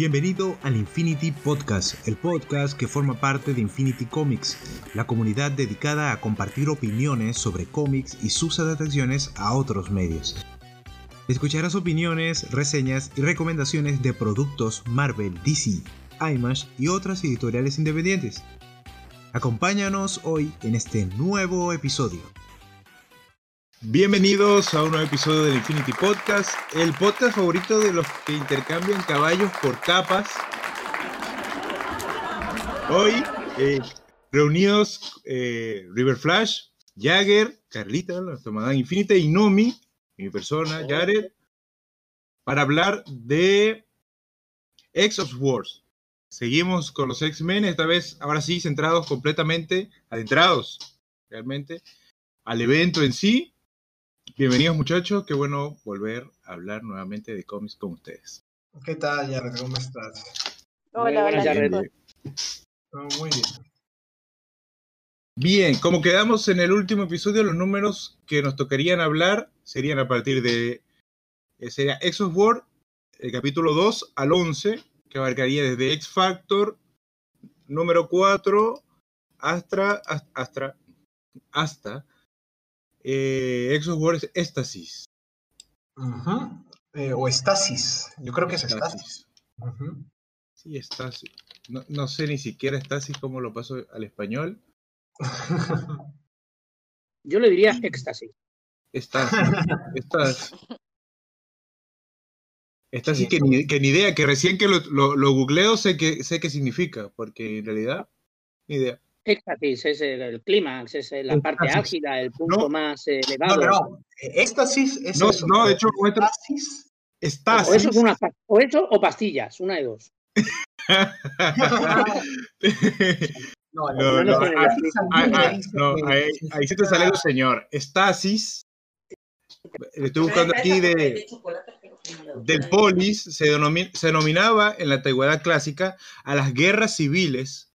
Bienvenido al Infinity Podcast, el podcast que forma parte de Infinity Comics, la comunidad dedicada a compartir opiniones sobre cómics y sus adaptaciones a otros medios. Escucharás opiniones, reseñas y recomendaciones de productos Marvel, DC, IMAX y otras editoriales independientes. Acompáñanos hoy en este nuevo episodio. Bienvenidos a un nuevo episodio del Infinity Podcast, el podcast favorito de los que intercambian caballos por capas. Hoy, eh, reunidos eh, River Flash, Jagger, Carlita, la tomada Infinita y Nomi, mi persona, Jared, para hablar de X of Wars. Seguimos con los X-Men, esta vez, ahora sí, centrados completamente, adentrados realmente al evento en sí Bienvenidos muchachos, qué bueno volver a hablar nuevamente de cómics con ustedes. ¿Qué tal, Jared? ¿Cómo estás? Hola, hola, Jared. muy bien. Bien, como quedamos en el último episodio, los números que nos tocarían hablar serían a partir de, eh, sería X of War, el capítulo 2 al 11, que abarcaría desde X Factor, número 4, hasta, hasta, hasta eh, Exos Wars Éstasis. Eh, o Estasis. Yo creo que es Estasis. Sí, Estasis. No, sé ni siquiera Estasis cómo lo paso al español. Yo le diría éxtasis. Estasis. Estasis. Estasis que, ni, que ni idea, que recién que lo, lo, googleo sé que sé qué significa, porque en realidad, ni idea. Éxtasis es el, clímax, es la parte álgida, el punto más elevado. No, no, éxtasis es no, eso. No, de hecho, éxtasis. Estasis. O eso, es una, o eso o pastillas, una de dos. no, no, no, ahí, ahí sí te sale el señor. Estasis. Estoy buscando aquí de, del polis, se, se denominaba en la antigüedad clásica a las guerras civiles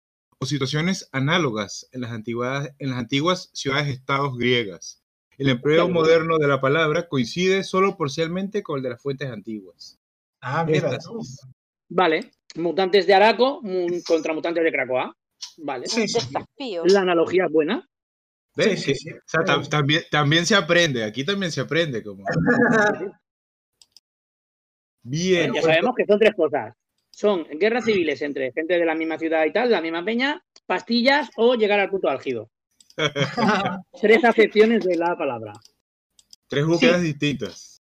situaciones análogas en las, antiguas, en las antiguas ciudades-estados griegas. El empleo moderno de la palabra coincide solo parcialmente con el de las fuentes antiguas. Ah, mira. Vale. Mutantes de Araco contra mutantes de Cracoa. Vale. Sí, La analogía es buena. también, también se aprende. Aquí también se aprende. Como... Bien. ya sabemos que son tres cosas son guerras civiles entre gente de la misma ciudad y tal, la misma peña, pastillas o llegar al punto álgido. Tres acepciones de la palabra. Tres búsquedas distintas.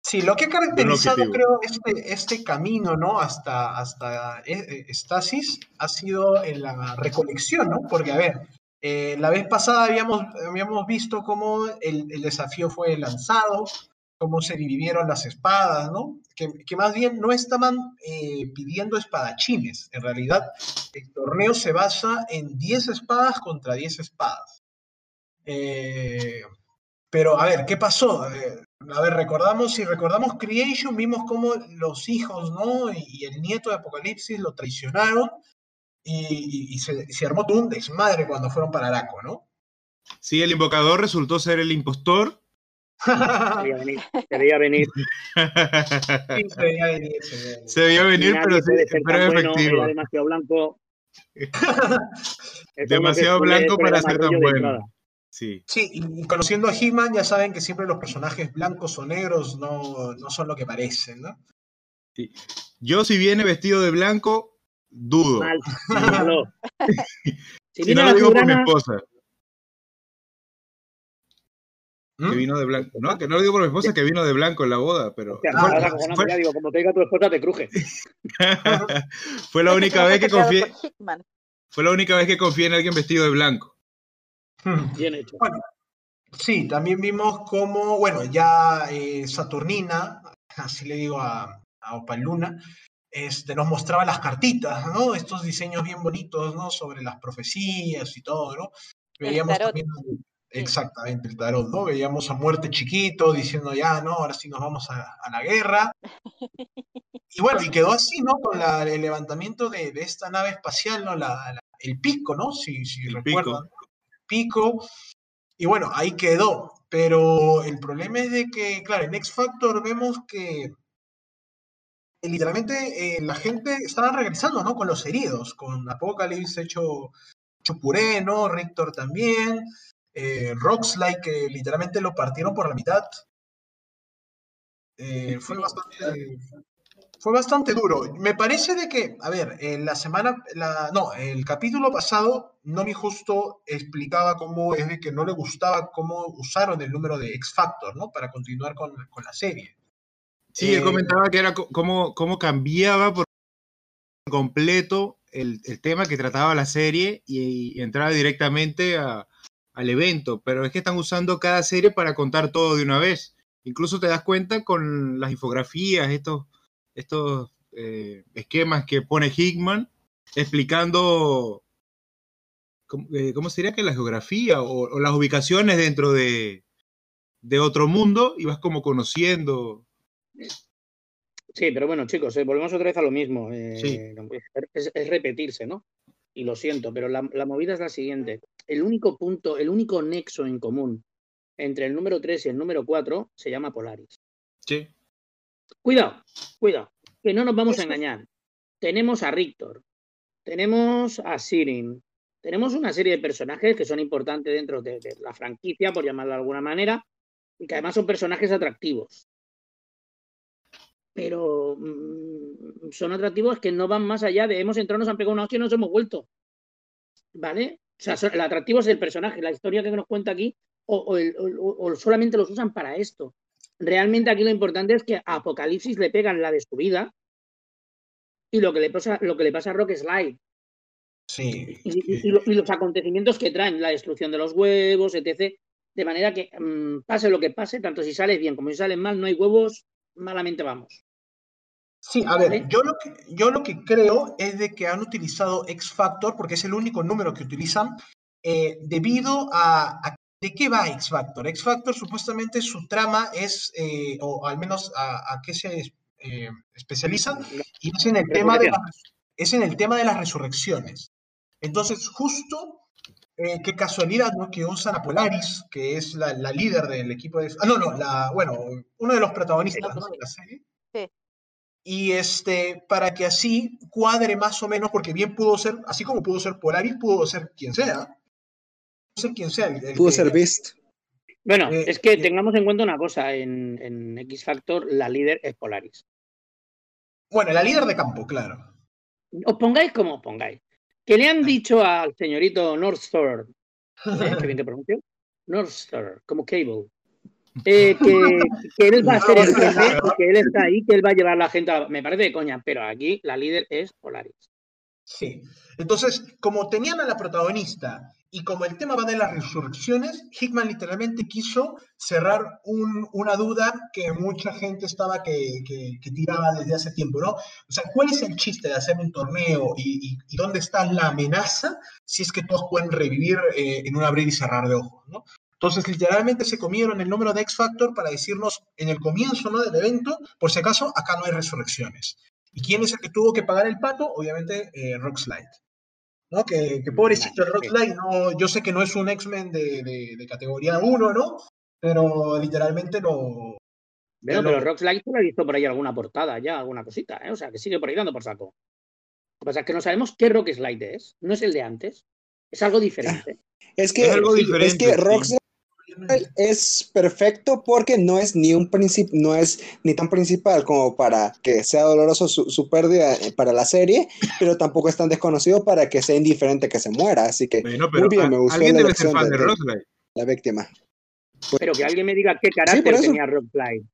Sí, lo que ha caracterizado, creo, este, este camino, ¿no? Hasta, hasta Estasis ha sido en la recolección, ¿no? Porque, a ver, eh, la vez pasada habíamos, habíamos visto cómo el, el, desafío fue lanzado, cómo se dividieron las espadas, ¿no? Que, más bien no estaban eh, pidiendo espadachines. En realidad, el torneo se basa en 10 espadas contra 10 espadas. Eh, pero, a ver, ¿qué pasó? Eh, a ver, recordamos, si recordamos Creation, vimos cómo los hijos, ¿no? Y, el nieto de Apocalipsis lo traicionaron y, se, se, armó todo un desmadre cuando fueron para Araco, ¿no? Sí, el invocador resultó ser el impostor Quería venir. Quería venir. se veía venir. Se veía venir, pero, pero efectivo. demasiado blanco. demasiado blanco para ser tan bueno. Sí. sí, y conociendo a He-Man ya saben que siempre los personajes blancos o negros no, no son lo que parecen, ¿no? Sí. Yo si viene vestido de blanco, dudo. Mal, si, si no lo digo por mi esposa. Que ¿Mm? vino de blanco. No, que no lo digo por mi esposa, que vino de blanco en la boda, pero. digo, como te diga tu esposa, te cruje. fue la única vez que confié. Fue la única vez que confié en alguien vestido de blanco. Hmm. Bien hecho. Bueno, sí, también vimos cómo, bueno, ya eh, Saturnina, así le digo a, a Opaluna, este, nos mostraba las cartitas, ¿no? Estos diseños bien bonitos, ¿no? Sobre las profecías y todo, ¿no? Veíamos también Exactamente, el tarot, ¿no? Veíamos a muerte chiquito diciendo ya, no, ahora sí nos vamos a, la guerra. Y bueno, y quedó así, ¿no? Con el levantamiento de, esta nave espacial, ¿no? La, el pico, ¿no? Si, si recuerdan. El pico. Y bueno, ahí quedó. Pero el problema es de que, claro, en X Factor vemos que literalmente eh, la gente estaba regresando, ¿no? Con los heridos, con Apocalypse hecho, hecho puré, ¿no? Rictor también, eh, Roxlike, que literalmente lo partieron por la mitad. Eh, fue bastante fue bastante duro. Me parece de que, a ver, en la semana, la, no, el capítulo pasado, Nomi justo explicaba cómo es de que no le gustaba cómo usaron el número de X Factor, ¿no? Para continuar con, con la serie. Sí, él eh, comentaba que era cómo, cómo cambiaba por completo el, el, tema que trataba la serie y, entraba directamente a, al evento, pero es que están usando cada serie para contar todo de una vez. Incluso te das cuenta con las infografías, estos estos eh, esquemas que pone Hickman explicando eh, cómo, sería que la geografía o, las ubicaciones dentro de, otro mundo y vas como conociendo. Sí, pero bueno, chicos, eh, volvemos otra vez a lo mismo. Es, repetirse, ¿no? Y lo siento, pero la, la, movida es la siguiente. El único punto, el único nexo en común entre el número 3 y el número 4 se llama Polaris. Sí. Cuidado, cuidado, que no nos vamos a engañar. Tenemos a Rictor, tenemos a Sirin, tenemos una serie de personajes que son importantes dentro de, la franquicia, por llamarlo de alguna manera, y que además son personajes atractivos. Pero mm, son atractivos que no van más allá de hemos entrado, nos han pegado una hostia y nos hemos vuelto. ¿Vale? O sea, el atractivo es el personaje, la historia que nos cuenta aquí, o solamente los usan para esto realmente aquí lo importante es que a Apocalipsis le pegan la de su vida y lo que le pasa, lo que le pasa a Rock Slide. Sí. Y, los acontecimientos que traen, la destrucción de los huevos, etc. De manera que mm, pase lo que pase, tanto si sales bien como si sales mal, no hay huevos, malamente vamos. Sí, a ver, yo lo, que, yo lo que creo es de que han utilizado X Factor, porque es el único número que utilizan, eh, debido a, a, ¿De qué va X Factor? X Factor supuestamente su trama es, eh, o al menos a, qué se eh, especializa, y es en, el tema de es en el tema de las resurrecciones. Entonces, justo, eh, qué casualidad, ¿no? Que usan a Polaris, que es la, líder del equipo de... Ah, no, no, la, bueno, uno de los protagonistas de la serie. Y este, para que así cuadre más o menos, porque bien pudo ser, así como pudo ser Polaris, pudo ser quien sea, ser quien sea. Pudo ser Beast. Bueno, eh, es que eh, tengamos en cuenta una cosa, en, X Factor la líder es Polaris. Bueno, la líder de campo, claro. Os pongáis como os pongáis. Que le han dicho al señorito Northstar, ¿eh? que bien te pronuncio, Northstar, como Cable, que, él va a ser el jefe, que él está ahí, que él va a llevar a la gente a... Me parece de coña, pero aquí la líder es Polaris. Sí. Entonces, como tenían a la protagonista y como el tema va de las resurrecciones, Hickman literalmente quiso cerrar una duda que mucha gente estaba que, tiraba desde hace tiempo, ¿no? O sea, ¿cuál es el chiste de hacer un torneo y, dónde está la amenaza si es que todos pueden revivir eh, en un abrir y cerrar de ojos, ¿no? Entonces, literalmente se comieron el número de X Factor para decirnos en el comienzo ¿no? del evento, por si acaso, acá no hay resurrecciones. ¿Y quién es el que tuvo que pagar el pato? Obviamente, eh, Rockslide. ¿no? Que, que pobrecito el Rockslide, no, yo sé que no es un X-Men de, de, categoría 1, ¿no? Pero literalmente lo... Pero, pero Rockslide tú lo he visto por ahí alguna portada ya, alguna cosita, ¿eh? O sea, que sigue por ahí dando por saco. Lo que pasa es que no sabemos qué Rockslide es. No es el de antes. Es algo diferente. Es que, es, algo diferente, es que Rockslide es perfecto porque no es ni un principio, no es ni tan principal como para que sea doloroso su, pérdida eh, para la serie, pero tampoco es tan desconocido para que sea indiferente que se muera. Así que muy bien, me gustó la elección de, la víctima. pero que alguien me diga qué carácter tenía Rockslide.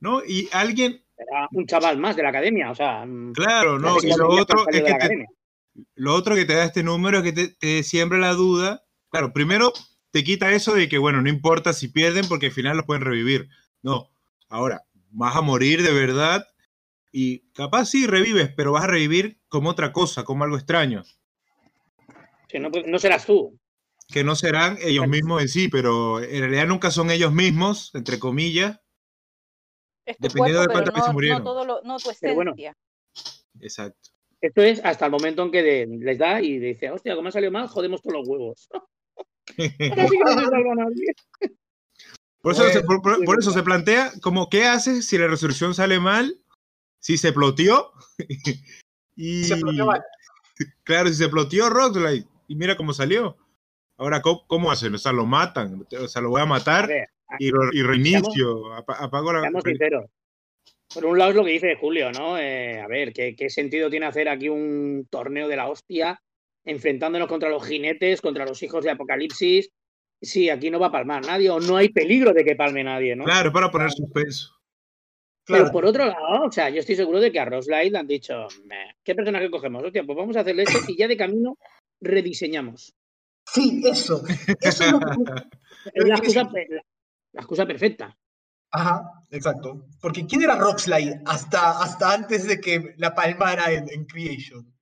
No, y alguien. Era un chaval más de la academia, o sea. Mm, claro, no, y lo otro es que te, lo otro que te da este número es que te, te siembra la duda. Claro, primero te quita eso de que, bueno, no importa si pierden porque al final los pueden revivir. No, ahora, vas a morir de verdad y capaz sí revives, pero vas a revivir como otra cosa, como algo extraño. Que no, no serás tú. Que no serán ellos mismos en sí, pero en realidad nunca son ellos mismos, entre comillas. dependiendo de cuántas veces murieron. No, todo no tu esencia. exacto. Esto es hasta el momento en que les da y dice, hostia, como ha salido mal, jodemos todos los huevos. Por eso, se, por, eso se plantea como qué haces si la resurrección sale mal si se ploteó. y, se ploteó Claro, si se ploteó Rockslide. Y mira cómo salió. Ahora, ¿cómo, hacen? O sea, lo matan. O sea, lo voy a matar y, reinicio. apago la. Por un lado es lo que dice Julio, ¿no? Eh, a ver, ¿qué, ¿qué, sentido tiene hacer aquí un torneo de la hostia enfrentándonos contra los jinetes, contra los hijos de Apocalipsis? Sí, aquí no va a palmar nadie o no hay peligro de que palme nadie, ¿no? Claro, para poner suspenso. Pero por otro lado, o sea, yo estoy seguro de que a Roslight le han dicho, ¿qué personaje cogemos? Hostia, pues vamos a hacerle esto y ya de camino rediseñamos. Sí, eso. Eso es, lo es la, excusa, la, excusa, perfecta. Ajá, exacto. Porque ¿quién era Rockslide hasta, hasta antes de que la palmara en, Creation?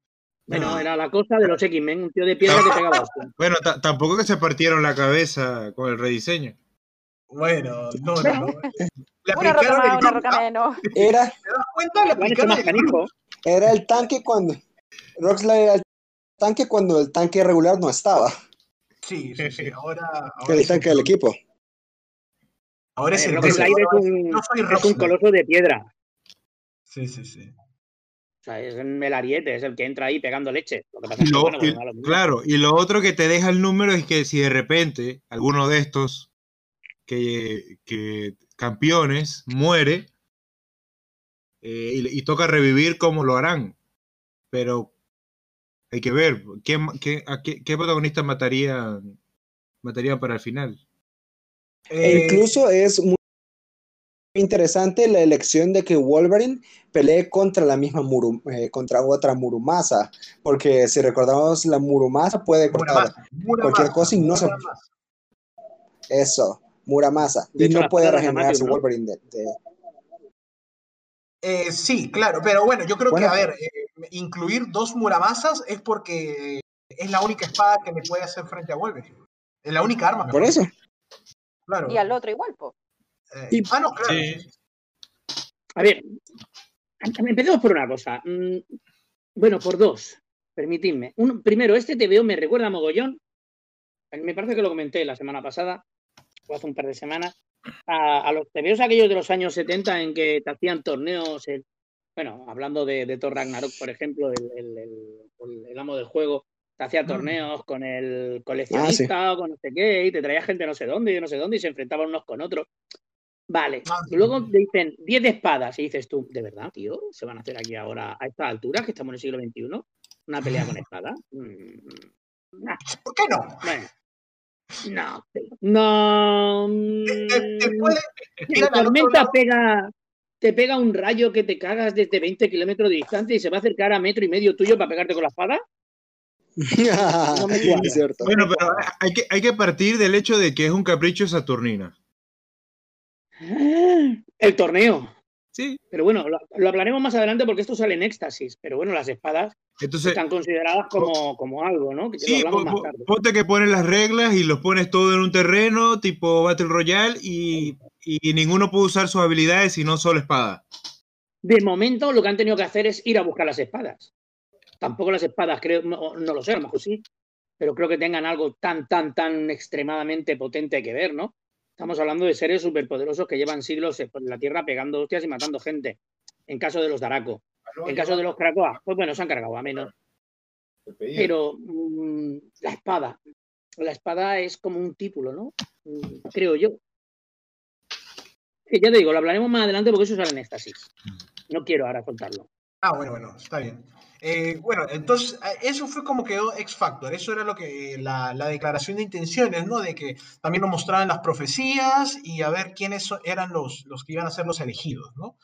Bueno, ah. era la cosa de los X-Men, un tío de piedra que pegaba Bueno, tampoco que se partieron la cabeza con el rediseño. Bueno, no, no, no. una roca una roca menos. Era, ¿Te das cuenta? Aplicaron Era el tanque cuando... Rockslide era el tanque cuando el tanque regular no estaba. Sí, sí, sí. Ahora... ahora el tanque del equipo. Ahora es el Rockslide es un, es un coloso de piedra. Sí, sí, sí. Sea, es el ariete, es el que entra ahí pegando leche. claro, y lo otro que te deja el número es que si de repente alguno de estos que, campeones muere eh, y, toca revivir como lo harán. Pero hay que ver qué, qué, qué, protagonista mataría, mataría para el final. E incluso es muy interesante la elección de que Wolverine pelee contra la misma eh, contra otra Murumasa, porque si recordamos la Murumasa puede cortar cualquier cosa y no se eso. Muramasa. Y no puede regenerarse Wolverine de, eh, sí, claro, pero bueno, yo creo que, a ver, eh, incluir dos Muramasas es porque es la única espada que me puede hacer frente a Wolverine. Es la única arma. Por eso. Claro. Y al otro igual, po. Eh, ah, no, claro. A ver, empecemos por una cosa. Mm, bueno, por dos, permitidme. primero, este TVO me recuerda a Mogollón. Me parece que lo comenté la semana pasada hace un par de semanas, a, los tebeos aquellos de los años 70 en que te hacían torneos, bueno, hablando de, Thor Ragnarok, por ejemplo, el, amo del juego, te hacía mm. torneos con el coleccionista ah, o con no sé qué, y te traía gente no sé dónde y no sé dónde y se enfrentaban unos con otros. Vale, ah, luego te dicen 10 espadas y dices tú, ¿de verdad, tío? ¿Se van a hacer aquí ahora a esta altura, que estamos en el siglo XXI? ¿Una pelea con espada? Mm, ¿Por qué no? No, no. Te, mm, tormenta pega, te pega un rayo que te cagas desde 20 kilómetros de distancia y se va a acercar a metro y medio tuyo para pegarte con la espada. no me. Bueno, pero hay que, hay que partir del hecho de que es un capricho Saturnina. El torneo. Sí. Pero bueno, lo, hablaremos más adelante porque esto sale en éxtasis. Pero bueno, las espadas están consideradas como, como algo, ¿no? Que sí, ponte que pones las reglas y los pones todo en un terreno tipo Battle Royale y, ninguno puede usar sus habilidades si no solo espada. De momento lo que han tenido que hacer es ir a buscar las espadas. Tampoco las espadas, creo, no, lo sé, a lo mejor sí, pero creo que tengan algo tan, tan, tan extremadamente potente que ver, ¿no? Estamos hablando de seres superpoderosos que llevan siglos por la Tierra pegando hostias y matando gente. En caso de los Daraco. En caso de los Krakoa, pues bueno, se han cargado a menos. Pero mm, la espada. La espada es como un título, ¿no? Mm, creo yo. ya te digo, lo hablaremos más adelante porque eso sale en éxtasis. No quiero ahora contarlo. Ah, bueno, bueno, está bien. Eh, bueno, entonces eh, eso fue como quedó X Factor, eso era lo que la, declaración de intenciones, ¿no? De que también nos mostraban las profecías y a ver quiénes eran los, los que iban a ser los elegidos, ¿no?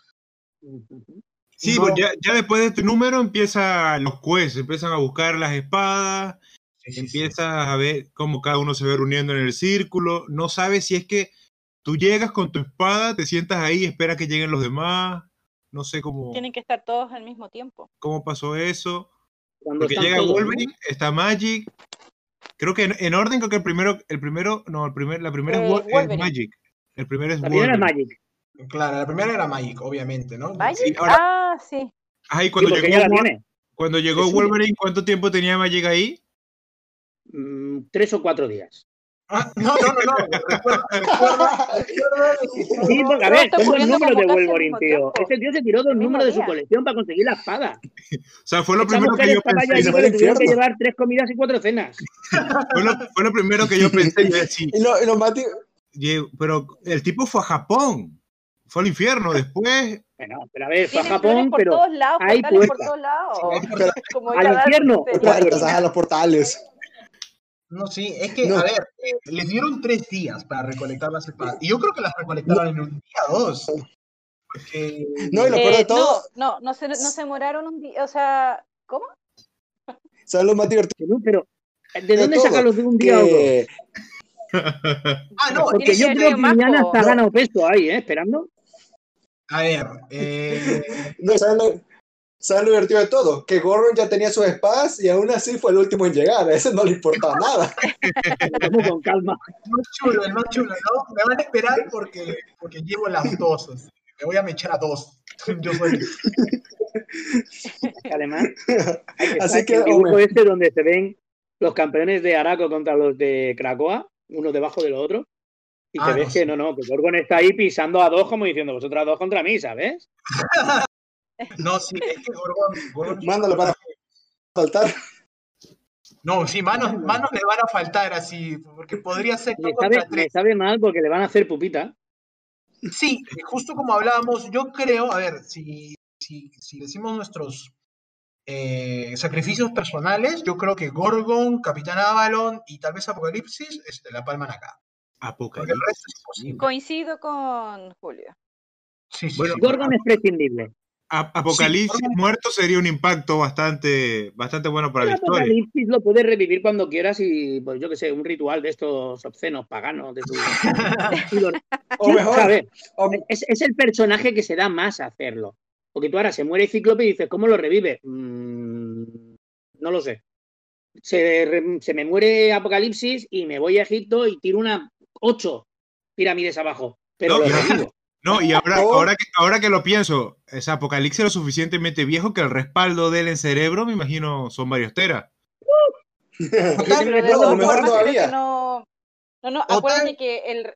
Sí, pues ya, después de este número empiezan los jueces, empiezan a buscar las espadas, empiezas a ver cómo cada uno se ve reuniendo en el círculo, no sabes si es que tú llegas con tu espada, te sientas ahí, esperas que lleguen los demás, no sé cómo. Tienen que estar todos al mismo tiempo. ¿Cómo pasó eso? Cuando Porque llega Wolverine, está Magic. Creo que en, orden, creo que el primero, el primero, no, el primer, la primera es, Magic. El primero es la primera es Magic. Claro, la primera era Magic, obviamente, ¿no? ¿Magic? ah, sí. Ay, cuando llegó, cuando llegó Wolverine, ¿cuánto tiempo tenía Magic ahí? Mm, tres o cuatro días. Ah, no, no, no, no. Recuerda, recuerda, Sí, porque a ver, tengo el número de Wolverine, tío. Ese tío se tiró dos números de su colección para conseguir la espada. O sea, fue lo primero que yo pensé. Allí, le tuvieron que llevar tres comidas y cuatro cenas. fue, lo, fue lo primero que yo pensé. y lo, y lo pero el tipo fue a Japón. Fue al infierno. Después. Bueno, pero a ver, fue a Japón, pero. Todos lados, hay puertas. Por todos lados. al infierno. a los portales. No, sí, es que, a ver, eh, les dieron tres días para recolectar las espadas. Y yo creo que las recolectaron en un día o dos. No, y lo peor de eh, todo. No, no, no se, no se demoraron un día. O sea, ¿cómo? ¿Sabes lo más divertido? Pero, ¿de dónde sacan los de un día o dos? ah, no, porque yo creo que mañana está ganado peso ahí, ¿eh? Esperando. A ver, eh... no, ¿saben lo, ¿saben lo divertido de todo? Que Gordon ya tenía sus espadas y aún así fue el último en llegar. A ese no le importaba nada. con calma. El más chulo, el más chulo, ¿no? Me van a esperar porque, porque llevo las dos. Me voy a mechar a dos. Yo soy. Además, así que el dibujo este donde se ven los campeones de Araco contra los de Cracoa, uno debajo del otro. Y te ah, ves que no, no, que Gorgon está ahí pisando a dos como diciendo vosotras dos contra mí, ¿sabes? No, sí, es que Gorgon. Mándalo para faltar. No, sí, manos, manos le van a faltar así, porque podría ser. Le sabe, sabe mal porque le van a hacer pupita. Sí, justo como hablábamos, yo creo, a ver, si, si, si decimos nuestros eh, sacrificios personales, yo creo que Gorgon, Capitán Avalon y tal vez Apocalipsis este, la palman acá. Apocalipsis. Coincido con Julio. Sí, bueno, Gorgon es prescindible. Apocalipsis muerto sería un impacto bastante, bastante bueno para la historia. Apocalipsis lo puedes revivir cuando quieras y, pues yo que sé, un ritual de estos obscenos paganos. De tu... o mejor. es, es, el personaje que se da más a hacerlo. Porque tú ahora se muere Cíclope y dices, ¿cómo lo revive? Mm, no lo sé. Se, me muere Apocalipsis y me voy a Egipto y tiro una ocho pirámides abajo. Pero no, lo revivo. No, y ahora, ahora, que, ahora que lo pienso, es Apocalipsis lo suficientemente viejo que el respaldo de él en cerebro, me imagino, son varios teras. no, no, no, acuérdate que el,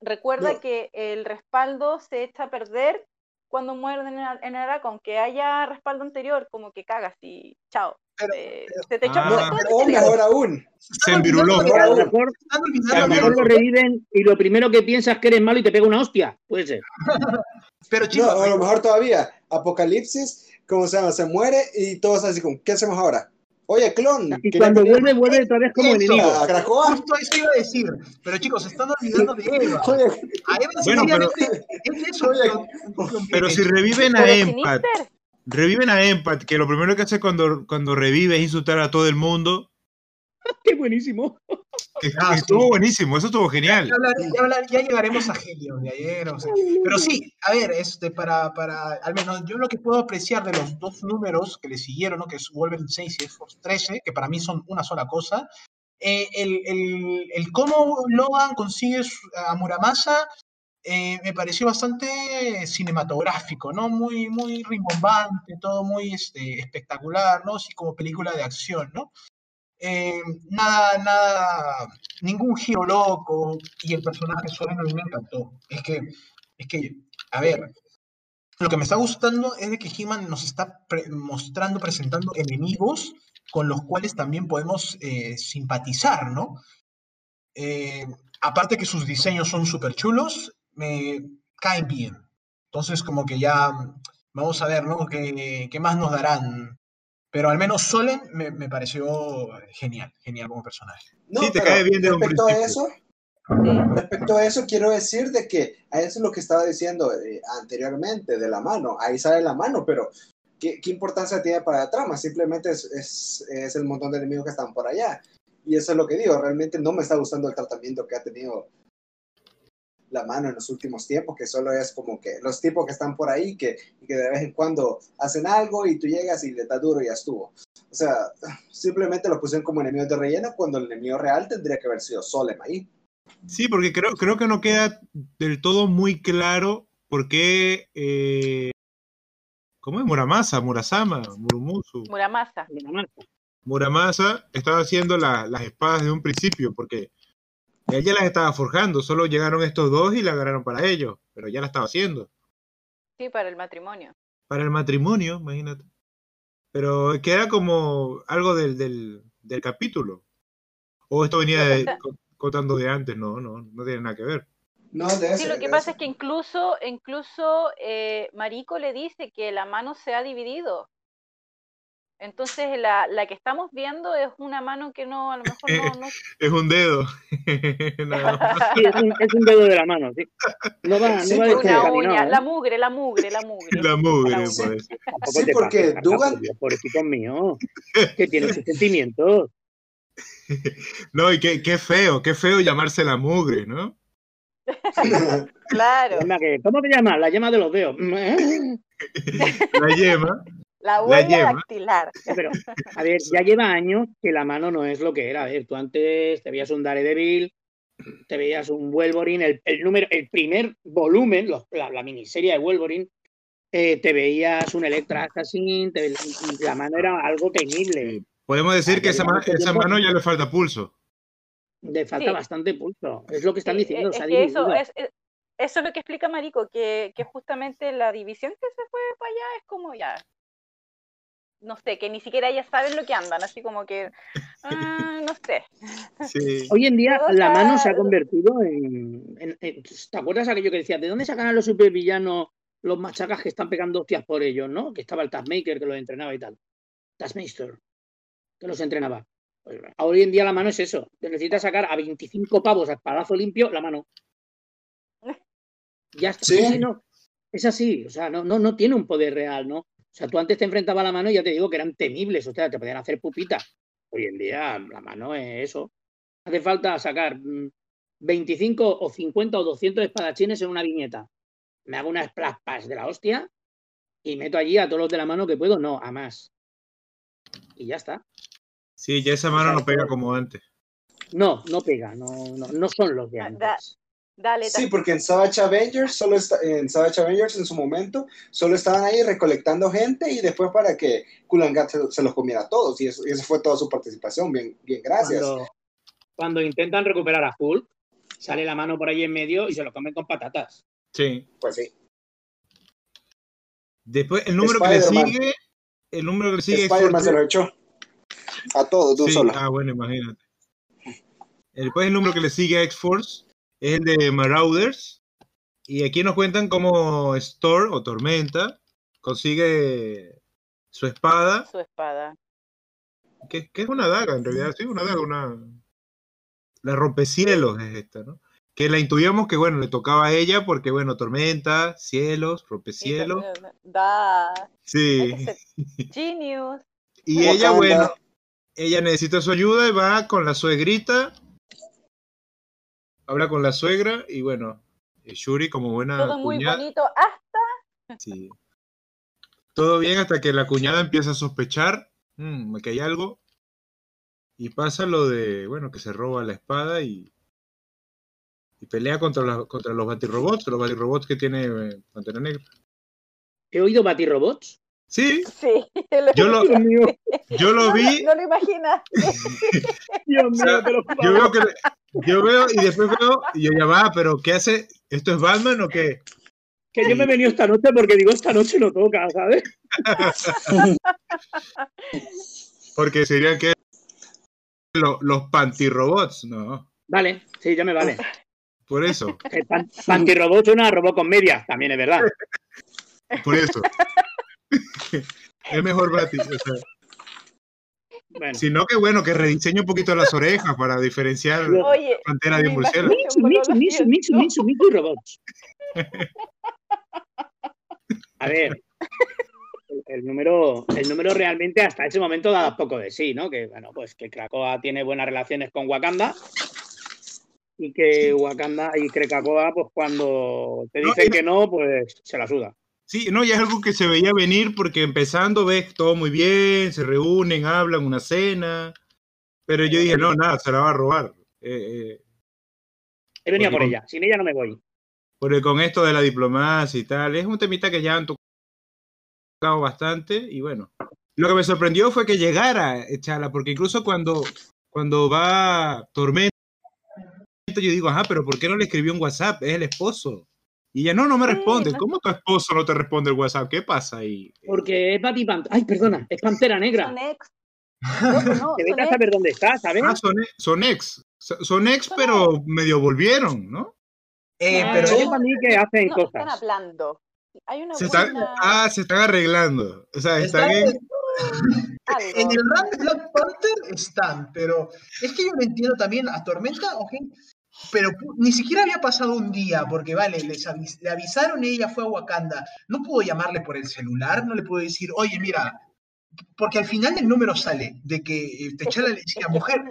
recuerda que el respaldo se echa a perder cuando muerden en el Aracon, que haya respaldo anterior, como que cagas y chao. Eh, se te echa ah, o mejor aún. Se enviruló. A lo mejor, a lo mejor lo reviven y lo primero que piensas es que eres malo y te pega una hostia. Puede ser. Pero chicos, no, a lo mejor todavía. Apocalipsis, como se llama? Se muere y todos así como, ¿qué hacemos ahora? Oye, clon. Y cuando vuelve, vuelve otra vez como enemigo. ¿A Justo eso iba a decir. Pero chicos, se están olvidando de Eva. a Eva bueno, pero, es eso. pero si reviven a Empath, reviven a Empath, que lo primero que hace cuando, cuando revive es insultar a todo el mundo. ¡Qué buenísimo! Ah, estuvo buenísimo, eso estuvo genial. Ya, llegaremos a Helios de ayer, pero sí, a ver, este, para, para, al menos yo lo que puedo apreciar de los dos números que le siguieron, ¿no? que es Wolverine 6 y X-Force 13, que para mí son una sola cosa, eh, el, el, el, cómo Logan consigue a Muramasa eh, me pareció bastante cinematográfico, ¿no? Muy, muy rimbombante, todo muy este, espectacular, ¿no? Así como película de acción, ¿no? Eh, nada, nada, ningún giro loco y el personaje solo a mí me encantó. Es que, es que, a ver, lo que me está gustando es de que He-Man nos está mostrando, presentando enemigos con los cuales también podemos eh, simpatizar, ¿no? Eh, aparte que sus diseños son súper chulos, me caen bien. Entonces, como que ya vamos a ver, ¿no? ¿Qué, qué más nos darán pero al menos Solen me, me pareció genial, genial como personaje. sí, te cae bien de respecto a eso. Respecto a eso, quiero decir de que a eso es lo que estaba diciendo eh, anteriormente, de la mano. Ahí sale la mano, pero ¿qué, ¿qué, importancia tiene para la trama? Simplemente es, es, es, el montón de enemigos que están por allá. Y eso es lo que digo, realmente no me está gustando el tratamiento que ha tenido la mano en los últimos tiempos, que solo es como que los tipos que están por ahí, que, que de vez en cuando hacen algo y tú llegas y le das duro y ya estuvo. O sea, simplemente lo pusieron como enemigos de relleno cuando el enemigo real tendría que haber sido Solem ahí. Sí, porque creo, creo que no queda del todo muy claro por qué... Eh, ¿Cómo es? Muramasa, Murasama, Murumusu. Muramasa. Muramasa estaba haciendo las espadas de un principio, porque él ya las estaba forjando, solo llegaron estos dos y la agarraron para ellos, pero ya la estaba haciendo. Sí, para el matrimonio. Para el matrimonio, imagínate. Pero queda como algo del, del, capítulo. O esto venía contando de antes, no, no, no tiene nada que ver. No, sí, lo que pasa es que incluso, incluso eh, Marico le dice que la mano se ha dividido. Entonces la, la, que estamos viendo es una mano que no, a lo mejor no... es un dedo. sí, es un, es un, dedo de la mano, sí. No va, no va una uña, la mugre, la mugre, la mugre. La mugre, sí. pues. Sí, porque Dugan... Pobrecito mío, que tiene sus sentimientos. No, y qué, qué feo, qué feo llamarse la mugre, ¿no? claro. ¿Cómo te llamas? La yema de los dedos. la yema. La huella dactilar. Pero, a ver, ya lleva años que la mano no es lo que era. A ver, tú antes te veías un Daredevil, te veías un Wolverine, el, número, el primer volumen, la, miniserie de Wolverine, eh, te veías un Electra Assassin, la mano era algo temible. Podemos decir que esa, esa mano ya le falta pulso. Le falta bastante pulso. Es lo que están diciendo. eso, es, eso es lo que explica Marico, que, que justamente la división que se fue para allá es como ya, no sé, que ni siquiera ellas saben lo que andan, así como que, ah, no sé. Hoy en día la mano se ha convertido en, ¿Te acuerdas aquello que decía? ¿De dónde sacan a los supervillanos los machacas que están pegando hostias por ellos, no? Que estaba el Taskmaker que los entrenaba y tal. Taskmaster, que los entrenaba. Pues, hoy en día la mano es eso. Te necesitas sacar a 25 pavos a espadazo limpio la mano. Ya está. ¿Sí? no, es así, o sea, no, no, no tiene un poder real, ¿no? O sea, tú antes te enfrentabas a la mano y ya te digo que eran temibles, o sea, te podían hacer pupitas. Hoy en día la mano es eso. Hace falta sacar 25 mm, o 50 o 200 espadachines en una viñeta. Me hago una splash de la hostia y meto allí a todos los de la mano que puedo. No, a más. Y ya está. Sí, ya esa mano no pega como antes. No, no pega, no, no, no son los de antes. Dale, Sí, porque en Savage Avengers, solo está, en Savage Avengers en su momento, solo estaban ahí recolectando gente y después para que Kulangat se, los comiera a todos. Y eso, fue toda su participación. Bien, bien gracias. Cuando, intentan recuperar a Hulk, sale la mano por ahí en medio y se lo comen con patatas. Sí. Pues sí. Después, el número que le sigue, el número que le sigue Spider-Man se lo echó. A todos, tú solo. Ah, bueno, imagínate. Después el número que le sigue a X-Force es el de Marauders. Y aquí nos cuentan cómo Storm o Tormenta consigue su espada. Su espada. Que, es una daga, en realidad, sí, una daga, una. La rompecielos es esta, ¿no? Que la intuíamos que, bueno, le tocaba a ella porque, bueno, tormenta, cielos, rompecielos. Da. Sí. Genius. y ella, bueno, ella necesita su ayuda y va con la suegrita habla con la suegra y bueno, eh, Shuri como buena Todo muy bonito hasta... Sí. Todo bien hasta que la cuñada empieza a sospechar mmm, que hay algo y pasa lo de, bueno, que se roba la espada y, y pelea contra, contra los batirrobots, los batirrobots que tiene eh, Pantera Negra. ¿He oído batirrobots? Sí. Sí. Yo lo, yo lo vi. No, lo imaginas. Dios mío, yo veo que yo veo y después veo y yo ya va, pero ¿qué hace? ¿Esto es Batman o qué? Que yo me he venido esta noche porque digo esta noche no toca, ¿sabes? porque serían que los, los ¿no? Vale, sí, ya me vale. Por eso. El pan, panty-robot una robot con media, también es verdad. Por eso. es mejor Bati. Sino que bueno, que rediseñe un poquito las orejas para diferenciar Oye, pantera de murciélago. robots. A ver, el número, el número realmente hasta ese momento da poco de sí, ¿no? Que bueno, pues que Krakoa tiene buenas relaciones con Wakanda y que Wakanda y Krakoa, pues cuando te dicen que no, pues se la suda. Sí, no, ya es algo que se veía venir porque empezando ves todo muy bien, se reúnen, hablan, una cena, pero yo dije, no, nada, se la va a robar. Eh, eh. He venido por ella, sin ella no me voy. Porque con esto de la diplomacia y tal, es un temita que ya han tocado bastante y bueno, Lo que me sorprendió fue que llegara Chala, porque incluso cuando, cuando va Tormenta, yo digo, ajá, pero ¿por qué no le escribió un WhatsApp? Es el esposo. Y ella, no, no me responde. ¿Cómo tu esposo no te responde el WhatsApp? ¿Qué pasa ahí? Porque es Betty Ay, perdona, es Pantera Negra. Son ex. No, no, a saber dónde está, ¿sabes? Ah, son, son ex. Son ex, pero medio volvieron, ¿no? Eh, pero ellos también que hacen cosas. Están hablando. Hay una se ah, se están arreglando. O sea, están, en... en el de Black Panther están, pero es que yo no entiendo también a Tormenta, okay, pero ni siquiera había pasado un día, porque vale, les le avisaron ella fue a Wakanda. No pudo llamarle por el celular, no le pudo decir, oye, mira, porque al final el número sale de que Techala le decía, mujer.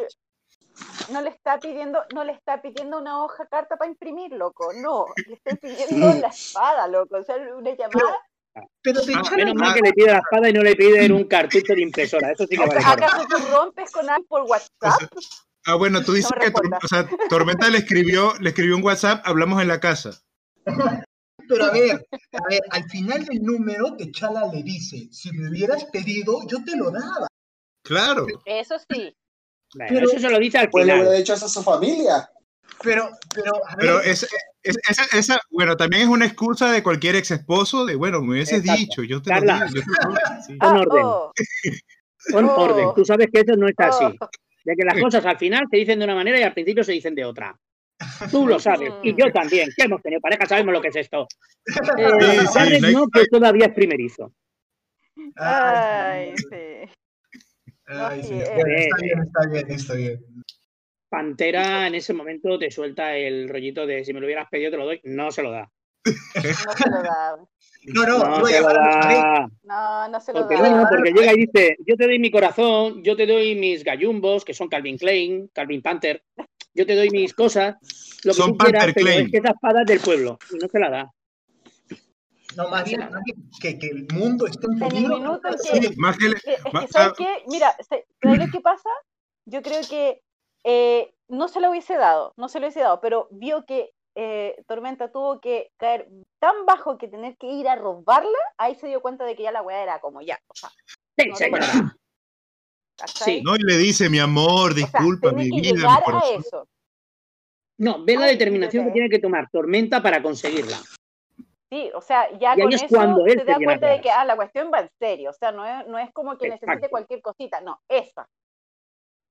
No le está pidiendo, no le está pidiendo una hoja carta para imprimir, loco, no, le está pidiendo la espada, loco, o sea, una llamada. Pero, ah, menos mal que le pide la espada y no le piden un cartucho de impresora, eso sí que vale. ¿Acaso tú rompes con alguien por WhatsApp? Ah, bueno, tú dices que o sea, Tormenta le escribió, le escribió un WhatsApp, hablamos en la casa. Pero a ver, a ver, al final del número, Techala le dice, si me hubieras pedido, yo te lo daba. Claro. Eso sí. pero, eso se lo dice al pues le hubiera dicho eso a su familia. Pero, pero, a ver. Pero es, esa, esa, bueno, también es una excusa de cualquier ex esposo de, bueno, me hubieses dicho, yo te lo digo. Con orden. Oh. Con orden. Tú sabes que eso no está así. De que las cosas al final se dicen de una manera y al principio se dicen de otra. Tú lo sabes, y yo también, que hemos tenido pareja, sabemos lo que es esto. Eh, no, que todavía es primerizo. Ay, sí. Ay, sí. Está bien, está bien, está bien. Pantera en ese momento te suelta el rollito de si me lo hubieras pedido te lo doy, no se lo da. No se lo da. No, no, no, no se lo da. No, no se lo porque, da. porque llega y dice, yo te doy mi corazón, yo te doy mis gallumbos, que son Calvin Klein, Calvin Panther, yo te doy mis cosas, lo que son tú quieras, pero es que esa espada es del pueblo, y no se la da. No, más bien, que, que, el mundo esté en peligro. En el minuto que, sí, más que, es que ¿sabes qué? Mira, ¿sabes qué pasa? Yo creo que eh, no se lo hubiese dado, no se lo hubiese dado, pero vio que eh, Tormenta tuvo que caer tan bajo que tener que ir a robarla, ahí se dio cuenta de que ya la weá era como ya. O sea, sí, no, y le dice, mi amor, disculpa, mi vida. eso. No, ve la determinación que tiene que tomar Tormenta para conseguirla. Sí, o sea, ya con eso se da cuenta de que ah, la cuestión va en serio. O sea, no es, no es como que necesite cualquier cosita, no, esa.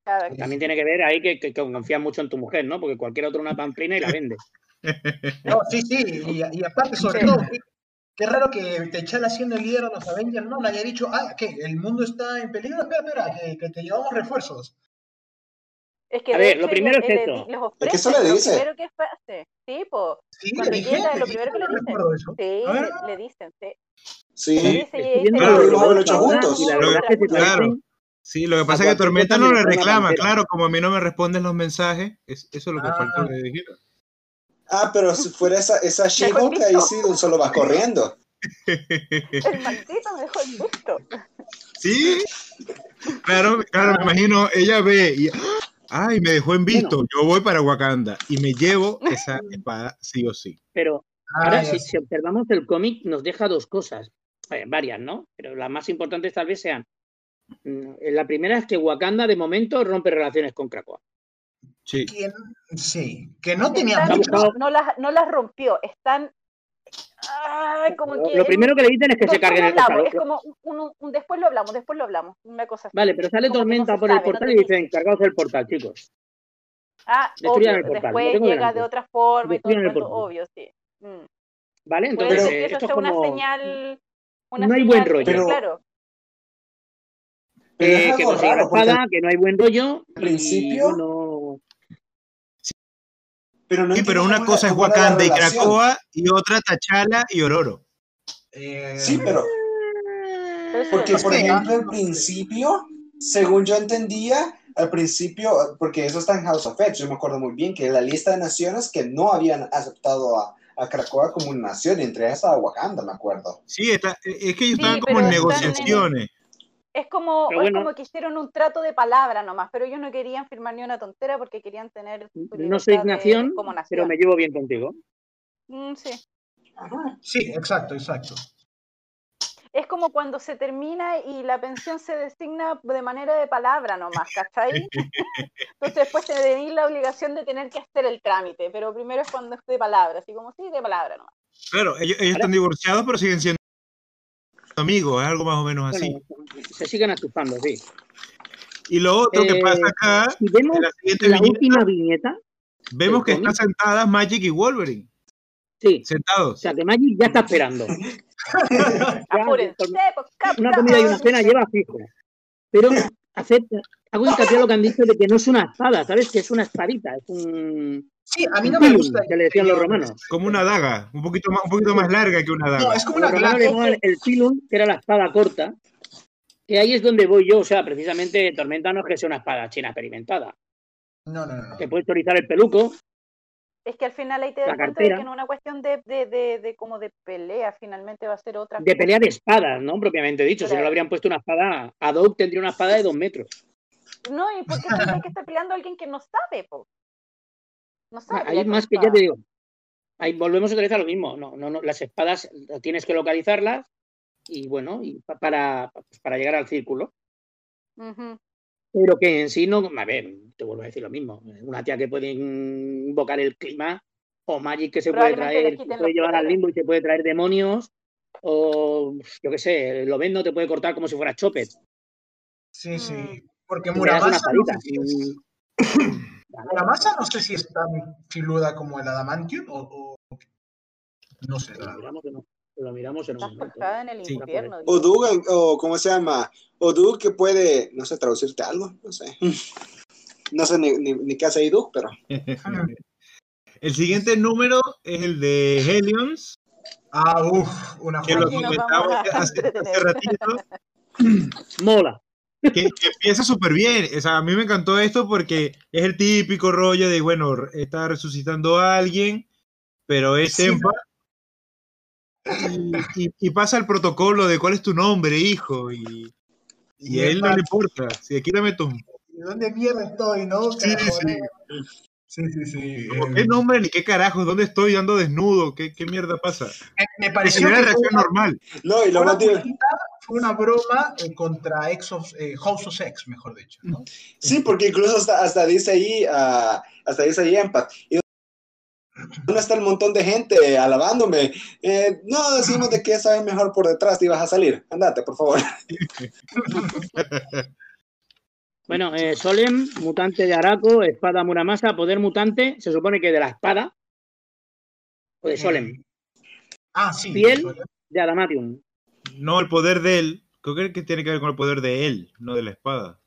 También tiene que ver ahí que, que, confías mucho en tu mujer, ¿no? Porque cualquier otro una pamplina y la vende. No, sí, sí, y, aparte, sobre todo, qué, raro que Techala siendo el líder de los Avengers no le haya dicho, ah, que el mundo está en peligro, espera, espera, que, te llevamos refuerzos. Es que a ver, lo primero es eso. es que eso le dice. Lo primero que hace, sí, po. Sí, Cuando le llega, lo primero que le dicen. Sí, le, dicen, sí. Sí, sí, sí claro, lo hemos hecho juntos. Claro. Sí, lo que pasa es que Tormenta no le reclama, claro, como a mí no me responden los mensajes, eso es lo que ah. falta de decir. Ah, pero si fuera esa, esa She-Hulk, ahí sí solo va corriendo. El maldito mejor visto. Sí, claro, claro, me imagino, ella ve y, ay, me dejó en visto, yo voy para Wakanda y me llevo esa espada sí o sí. Pero ahora, si, observamos el cómic, nos deja dos cosas, eh, varias, ¿no? Pero las más importantes tal vez sean, mm, la primera es que Wakanda de momento rompe relaciones con Krakoa. Sí. Que, sí, que no tenía no, las, no las rompió, están como que lo primero que le dicen es que se carguen el portal. Es como un, un, después lo hablamos, después lo hablamos. Una cosa Vale, pero sale tormenta por el portal y dicen cargados el portal, chicos. Ah, obvio, el portal. después llega de otra forma y todo obvio, sí. Mm. Vale, entonces pero, eso es como... una señal. Una no hay buen rollo. Pero, claro. Eh, que la espada, que no hay buen rollo. Al principio. No... Pero sí, pero una cosa es Wakanda y Krakoa y otra Tachala y Ororo. Eh, sí, pero. Porque, por ejemplo, al principio, según yo entendía, al principio, porque eso está en House of X, yo me acuerdo muy bien que la lista de naciones que no habían aceptado a, a Krakoa como una nación, entre esas a Wakanda, me acuerdo. Sí, está, es que ellos estaban como en negociaciones. Es como, es como que hicieron un trato de palabra nomás, pero ellos no querían firmar ni una tontera porque querían tener. No soy nación, pero me llevo bien contigo. Mm, sí. Sí, exacto, exacto. es como cuando se termina y la pensión se designa de manera de palabra nomás, ¿cachai? Entonces después tenéis la obligación de tener que hacer el trámite, pero primero es cuando es de palabra, así como sí, de palabra nomás. Claro, ellos, están divorciados, pero siguen siendo amigos, es algo más o menos así. se siguen achupando, sí. Y lo otro que pasa eh, acá, vemos la, última viñeta, vemos que están sentadas Magic y Wolverine. Sí. Sentados. O sea, que Magic ya está esperando. una comida y una cena lleva fijo. Pero acepta, hago hincapié a lo que han dicho de que no es una espada, ¿sabes? Que es una espadita, es un. Sí, a mí no me gusta. Que le decían los romanos. Como una daga, un poquito más, un poquito más larga que una daga. No, es como una daga. el pilum, que era la espada corta, que ahí es donde voy yo, o sea, precisamente Tormenta no es que sea una espada china experimentada. No, no, no. Te puede autorizar el peluco, es que al final ahí te das cuenta de que no es una cuestión de, de, de, como de pelea, finalmente va a ser otra. De pelea de espadas, ¿no? Propiamente dicho. Si no le habrían puesto una espada, Adobe tendría una espada de dos metros. No, ¿y por qué tiene que estar peleando alguien que no sabe, po? No sabe. Hay más que ya te digo. Ahí volvemos a utilizar lo mismo. No, no, no, las espadas tienes que localizarlas y bueno, y para, para llegar al círculo. Pero que en sí no, a ver, te vuelvo a decir lo mismo. Una tía que puede invocar el clima, o Magic que se puede traer, se puede llevar al limbo y te puede traer demonios, o yo qué sé, lo no te puede cortar como si fuera Chopet. Sí, sí. Mm. Porque Muramasa. No sé si es... Muramasa no sé si es tan filuda como el Adamantium o, no sé. no lo miramos en un momento. en el infierno. O o ¿cómo se llama? O que puede, no sé, traducirte algo, no sé. No sé ni, ni, qué hace Doug, pero. el siguiente número es el de Helions. Ah, uff, una que lo comentaba hace, hace ratito. Mola. Que, empieza súper bien. O sea, a mí me encantó esto porque es el típico rollo de, bueno, está resucitando a alguien, pero es sí, y, pasa el protocolo de cuál es tu nombre, hijo, y, y a él no le importa. Si aquí dame tu. ¿Dónde mierda estoy, no? Sí, sí. Sí, sí, sí. ¿Qué eh. nombre ni qué carajo? ¿Dónde estoy dando desnudo? ¿Qué, qué mierda pasa? Me, pareció una reacción normal. No, y lo más fue una broma eh, contra ex of, eh, House of Sex, mejor dicho. ¿no? Sí, porque incluso hasta, hasta dice ahí, uh, hasta dice ahí Empath. ¿Dónde está el montón de gente alabándome? Eh, no, decimos de que sabes mejor por detrás y vas a salir. Andate, por favor. Bueno, eh, Solem, mutante de Araco, espada Muramasa, poder mutante, se supone que de la espada o de Solem. Ah, sí. Piel de Adamatium. No, el poder de él. Creo que tiene que ver con el poder de él, no de la espada.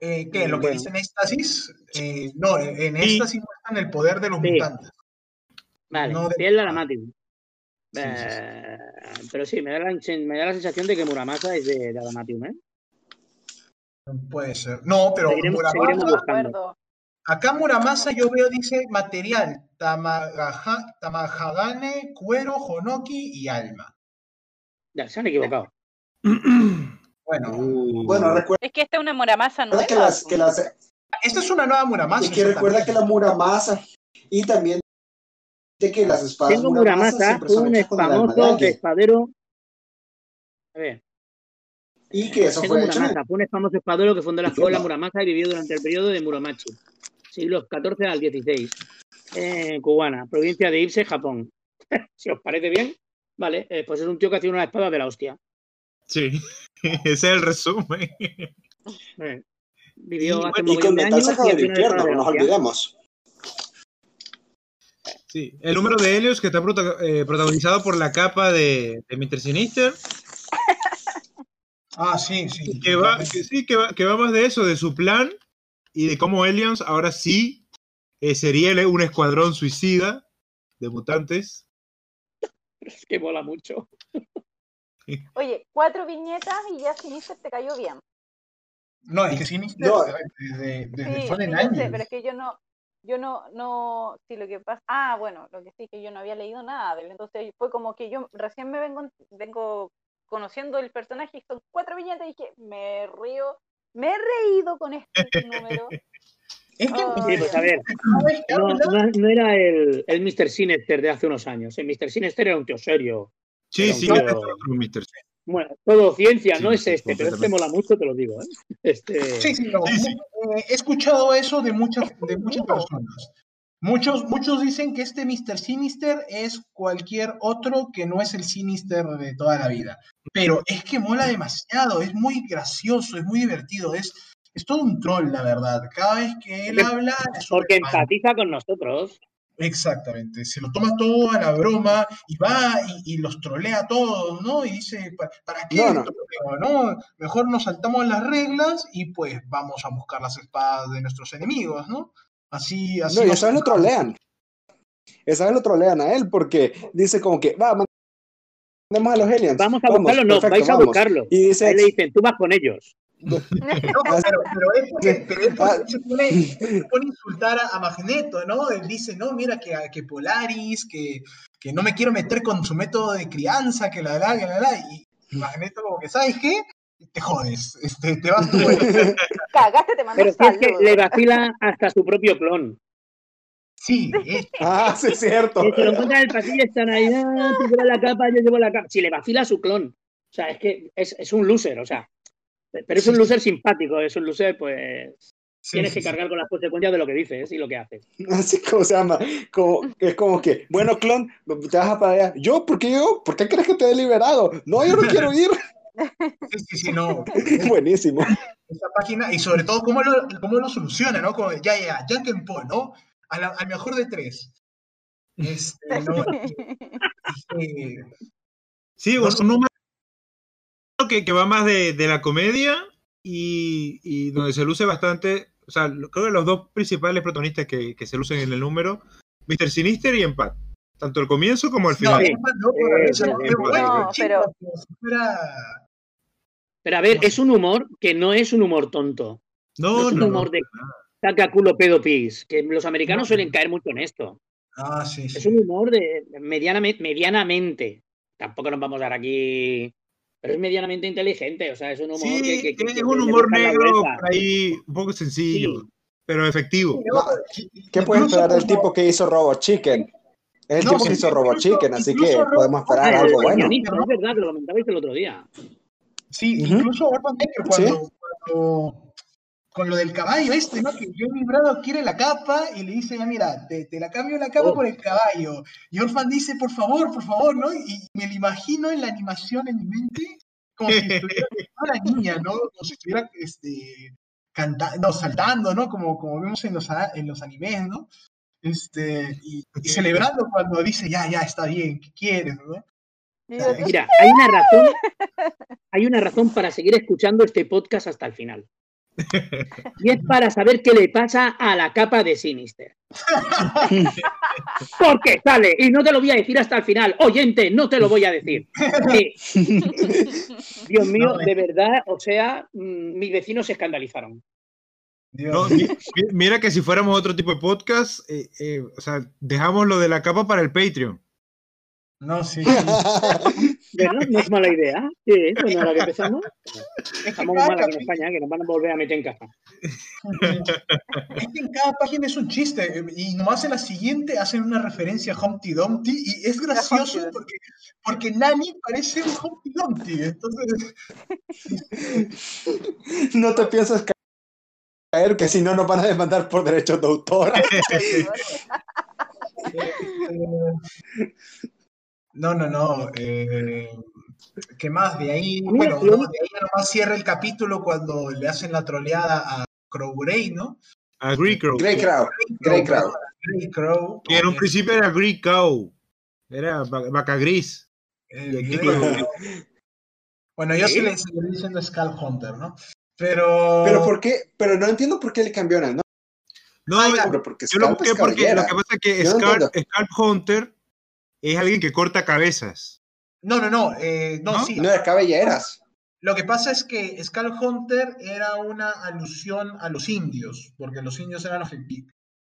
Eh, ¿Qué? ¿Lo que dice en Éxtasis? Eh, no, en Éxtasis muestran el poder de los mutantes. Vale, no piel de la eh, pero sí, me da, la, me da, la, sensación de que Muramasa es de, de Adamatium, ¿eh? Puede ser. No, pero Muramasa. Acá Muramasa yo veo, dice material: Tamahagane, cuero, Honoki y alma. Ya, se han equivocado. Bueno, uh. bueno recuerda. Es que esta es una muramasa nueva. Que las, que las, esta es una nueva muramasa. Y que recuerda que la muramasa y también de que las espadas Tengo muramasa, un famoso espadero. A ver. Y que eso Tengo fue muramasa, fue un famoso espadero que fundó la escuela Muramasa y vivió durante el periodo de Muramachi, siglos XIV al XVI, en cubana, provincia de Ipse, Japón. si os parece bien, vale, eh, pues es un tío que hacía una espada de la hostia. Sí, ese es el resumen. Vivió hace y, con metal sacado del infierno, no nos olvidemos. Sí, el número de Helios que está eh, protagonizado por la capa de, de Mr. Sinister. Ah, sí, sí. Que va, que, sí, que va, que va más de eso, de su plan y de cómo Helios ahora sí eh, sería un escuadrón suicida de mutantes. Es que mola mucho. Oye, cuatro viñetas y ya Sinister te cayó bien. No, es que Sinister no. desde, desde sí, años. pero es que yo no, yo no, no, sí, lo que pasa, ah, bueno, lo que sí que yo no había leído nada de él, entonces fue como que yo recién me vengo, vengo conociendo el personaje y son cuatro viñetas y dije, me río, me he reído con este número. Es que, sí, pues a ver, no, no, no era el, el Mr. Sinister de hace unos años. El Mr. Sinister era un tío serio, Sí, sí, Bueno, todo ciencia, no es este, pero este mola mucho, te lo digo. ¿eh? Este... Sí, sí, eh, he escuchado eso de muchas, de muchas personas. Muchos, muchos dicen que este Mr. Sinister es cualquier otro que no es el Sinister de toda la vida. Pero es que mola demasiado, es muy gracioso, es muy divertido, es, es todo un troll, la verdad. Cada vez que él habla... Porque empatiza con nosotros. Exactamente, se lo toma todo a la broma y va y, los trolea a todos, ¿no? Y dice, ¿para, qué? No, Mejor nos saltamos las reglas y pues vamos a buscar las espadas de nuestros enemigos, ¿no? Así, así. No, y esa vez lo trolean. Esa vez lo trolean a él porque dice como que, va, mandemos a los aliens. Vamos a buscarlo, no, vais a buscarlo. Y dice, le dicen, tú vas con ellos. No, pero, pero, es porque, se, pone, a insultar a, Magneto, ¿no? Él dice, no, mira que, que Polaris, que, que, no me quiero meter con su método de crianza, que la la, que la la. Y Magneto como que, ¿sabes qué? Te jodes, este, te vas tú. Cagaste, te mandas Pero es que le vacila hasta su propio clon. Sí, Ah, sí, es cierto. Si lo encuentran en el pasillo, están ahí, ah, tú llevas la capa, yo llevo la capa. Si le vacila a su clon. O sea, es que es, es un loser, o sea. Pero es un loser simpático, es un loser, pues. tienes que cargar con las consecuencias de lo que dices y lo que haces. Así como se llama. Como, es como que, bueno, clon, te vas a para allá. ¿Yo? ¿Por qué yo? ¿Por qué crees que te he liberado? No, yo no quiero ir. Sí, sí, sí, no. Buenísimo. Esa página, y sobre todo, cómo lo, cómo lo soluciona, ¿no? Como, ya, ya, and Paul, ¿no? Al, mejor de tres. Este, no, este, sí, un número que, que va más de, de la comedia y, y, donde se luce bastante, o sea, creo que los dos principales protagonistas que, que se lucen en el número, Mr. Sinister y Empat. Tanto el comienzo como el final. No, pero... Pero a ver, es un humor que no es un humor tonto. No, no es un humor de saca culo pedo pis, que los americanos suelen caer mucho en esto. Ah, sí, Es un humor de medianamente, medianamente. Tampoco nos vamos a dar aquí pero es medianamente inteligente, o sea, es un humor que, que, es un humor negro ahí un poco sencillo, pero efectivo. ¿Qué puedes esperar del tipo que hizo Robot Chicken? Es el tipo que hizo Robot Chicken, así que podemos esperar ah, algo bueno. Es verdad que lo comentabais el otro día. Sí, incluso cuando, cuando, con lo del caballo este, ¿no? Que Johnny Brado quiere la capa y le dice, ya mira, te, te la cambio la capa oh. por el caballo. Y Orphan dice, por favor, por favor, ¿no? Y me lo imagino en la animación en mi mente como si estuviera una niña, ¿no? Como si estuviera este, cantando, no, saltando, ¿no? Como, como vemos en los, en los animes, ¿no? Este, y, celebrando cuando dice, ya, ya, está bien, ¿qué quieres? ¿no? Mira, hay una razón, hay una razón para seguir escuchando este podcast hasta el final. Y es para saber qué le pasa a la capa de Sinister. Porque sale, y no te lo voy a decir hasta el final. Oyente, no te lo voy a decir. Dios mío, de verdad, o sea, mm, mis vecinos se escandalizaron mira que si fuéramos otro tipo de podcast, eh, eh, o sea, dejamos lo de la capa para el Patreon. No, sí. No es mala idea. Sí, bueno, ahora que empezamos. Estamos mal aquí en España, que nos van a volver a meter en casa. Es que en cada página es un chiste. Y nomás en la siguiente hacen una referencia a Humpty Dumpty. Y es gracioso porque, porque Nani parece un Humpty Dumpty. Entonces. No te piensas caer, que si no nos van a demandar por derechos de autor. no, no, no. Eh, ¿Qué más? De ahí, bueno, de ahí nomás cierra el capítulo cuando le hacen la troleada a Grey, ¿no? A Grey Crow. Grey Crow. Grey Crow. Grey Crow. Que en un principio era Grey Cow. Era vaca gris. bueno, yo sí le estoy diciendo Skull Hunter, ¿no? Pero. Pero por qué, pero no entiendo por qué le cambiaron, ¿no? No, ah, pero porque, yo lo porque lo que pasa es que Scalp, Hunter es alguien que corta cabezas. No, no, no, eh, no, sí. No, es cabelleras. Lo que pasa es que Skull Hunter era una alusión a los indios, porque los indios eran los que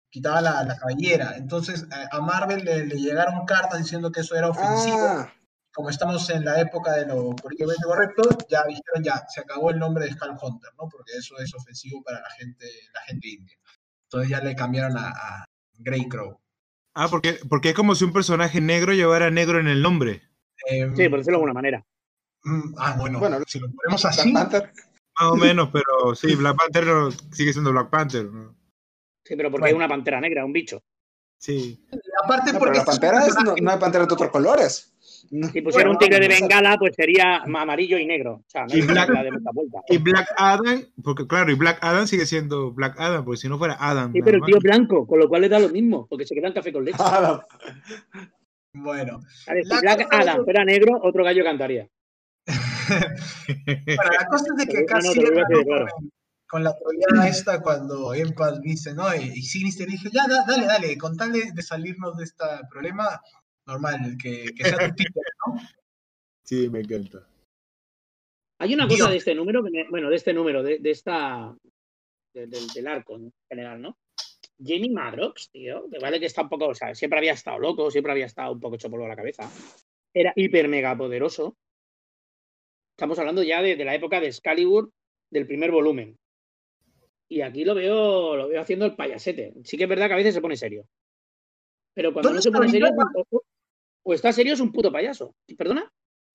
quitaban la, cabellera. Entonces eh, a Marvel le, llegaron cartas diciendo que eso era ofensivo. Ah como estamos en la época de lo políticamente correcto, ya dijeron ya, se acabó el nombre de Skull Hunter, ¿no? Porque eso es ofensivo para la gente, la gente india. Entonces ya le cambiaron a, Grey Crow. Ah, porque, porque es como si un personaje negro llevara negro en el nombre. Em, sí, por decirlo de alguna manera. Mm, ah, bueno, bueno, si lo ponemos así. Más o menos, pero sí, Black Panther sigue siendo Black Panther. Sí, pero porque hay una pantera negra, un bicho. Sí. Aparte, porque. La pantera no, hay pantera de otros colores. Si pusiera un tigre de bengala, pues sería amarillo y negro. O sea, y, Black, y Black Adam, porque claro, y Black Adam sigue siendo Black Adam, porque si no fuera Adam. Sí, pero el tío blanco, con lo cual le da lo mismo, porque se queda en café con leche. bueno. si Black Adam fuera negro, otro gallo cantaría. bueno, la cosa es de que casi con, la troleada esta cuando Empas dice, ¿no? Y, Sinister dije, ya, dale, dale, con tal de, salirnos de este problema, normal, que, que sea tu título, ¿no? Sí, me encanta. Hay una cosa de este número, bueno, de este número, de, esta, del arco en general, ¿no? Jamie Madrox, tío, que vale que está un poco, o sea, siempre había estado loco, siempre había estado un poco hecho polvo a la cabeza. Era hiper mega poderoso. Estamos hablando ya de, la época de Excalibur, del primer volumen. Y aquí lo veo, lo veo haciendo el payasete. Sí que es verdad que a veces se pone serio. Pero cuando no se pone serio, o, está serio es un puto payaso. ¿Perdona?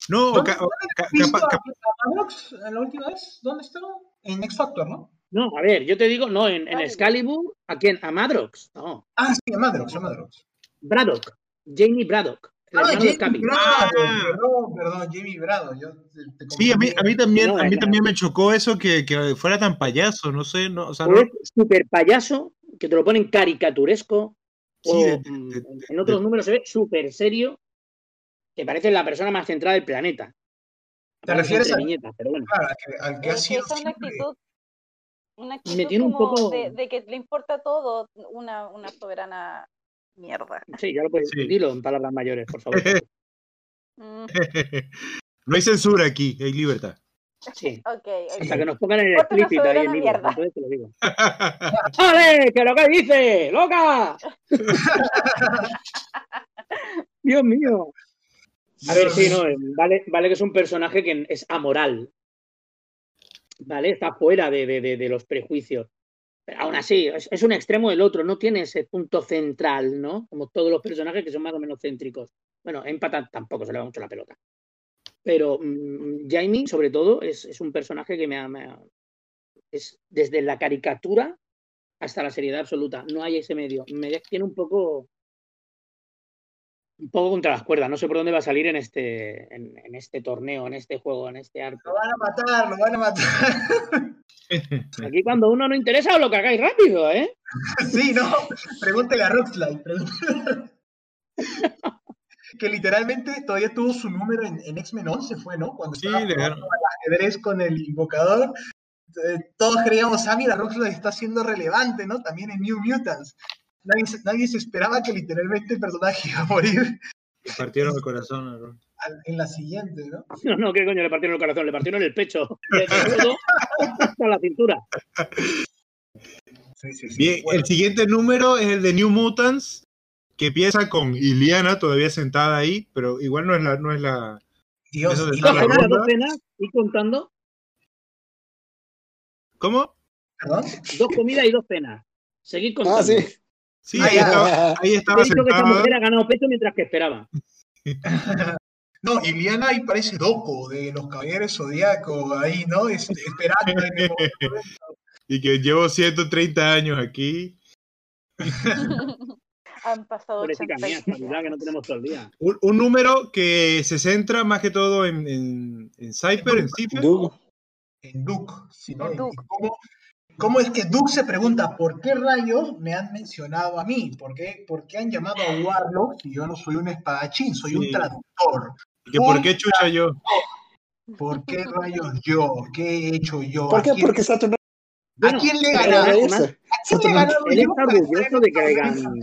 No, ¿Dónde, la última vez? ¿Dónde estaba? En X Factor, ¿no? No, a ver, yo te digo, no, en, en Excalibur, ¿a quién? ¿A Madrox? No. Ah, sí, a Madrox, a Madrox. Braddock, Jamie Braddock. Ah, Jamie ah. perdón, perdón, Jamie Brado. Yo sí, a mí, a mí también, a mí también me chocó eso que, que, fuera tan payaso, no sé, no, o sea, no... súper payaso, que te lo ponen caricaturesco, o en otros números se ve súper serio, que parece la persona más centrada del planeta. ¿Te refieres a, pero bueno. al, que, ha sido una actitud, una actitud me tiene un poco... de, de, que le importa todo una, una soberana Mierda. Sí, ya lo puedes. Dilo en palabras mayores, por favor. Mm. no hay censura aquí, hay libertad. Sí. Okay, Hasta que nos pongan en el explícito ahí en libro. Entonces te lo digo. ¡Ale! ¡Que lo que dice! ¡Loca! Dios mío. A ver, sí, no, vale, vale que es un personaje que es amoral. ¿Vale? Está fuera de, de, de los prejuicios. Pero aún así, es, un extremo del otro, no tiene ese punto central, ¿no? Como todos los personajes que son más o menos céntricos. Bueno, en tampoco se le va mucho la pelota. Pero mm, Jaime, sobre todo, es, un personaje que me ha, es desde la caricatura hasta la seriedad absoluta. No hay ese medio. Me tiene un poco un poco contra las cuerdas. No sé por dónde va a salir en este, en, este torneo, en este juego, en este arco. Lo van a matar, lo van a matar. Aquí cuando uno no interesa, lo cagáis rápido, ¿eh? Sí, no. Pregúntele a Rockslide. que literalmente todavía tuvo su número en, X-Men 11, fue, ¿no? Cuando sí, estaba al ajedrez con el invocador. Eh, todos creíamos, ah, mira, Rockslide está siendo relevante, ¿no? También en New Mutants. Nadie, nadie se esperaba que literalmente el personaje iba a morir. Le partieron el corazón, ¿no? en la siguiente, ¿no? No, no, ¿qué coño le partieron el corazón? Le partieron el pecho. hasta la cintura. Bien, el siguiente número es el de New Mutants, que empieza con Iliana todavía sentada ahí, pero igual no es la. No es la Dios, dos, penas, dos penas, y contando. ¿Cómo? ¿Perdón? Dos comidas y dos penas. Seguid contando. Ah, sí. Sí, ahí estaba, ahí estaba He dicho que esa mujer ha ganado pecho mientras que esperaba. No, Iliana ahí parece Doco de los Caballeros Zodíaco, ahí, ¿no? Es, esperando. y que llevo 130 años aquí. Han pasado mía, que no tenemos todo el día. Un, un, número que se centra más que todo en, en, en Cypher, en Cypher. En Duke. Sí, ¿no? ¿Cómo, ¿Cómo, es que Duke se pregunta por qué rayos me han mencionado a mí? ¿Por qué, por qué han llamado a Warlock si yo no soy un espadachín, soy un traductor? ¿Por qué chucha yo? ¿Por qué rayos yo? ¿Qué he hecho yo? ¿Por qué? Porque Saturno. ¿A quién le ganaron? Él está orgulloso de que hayan.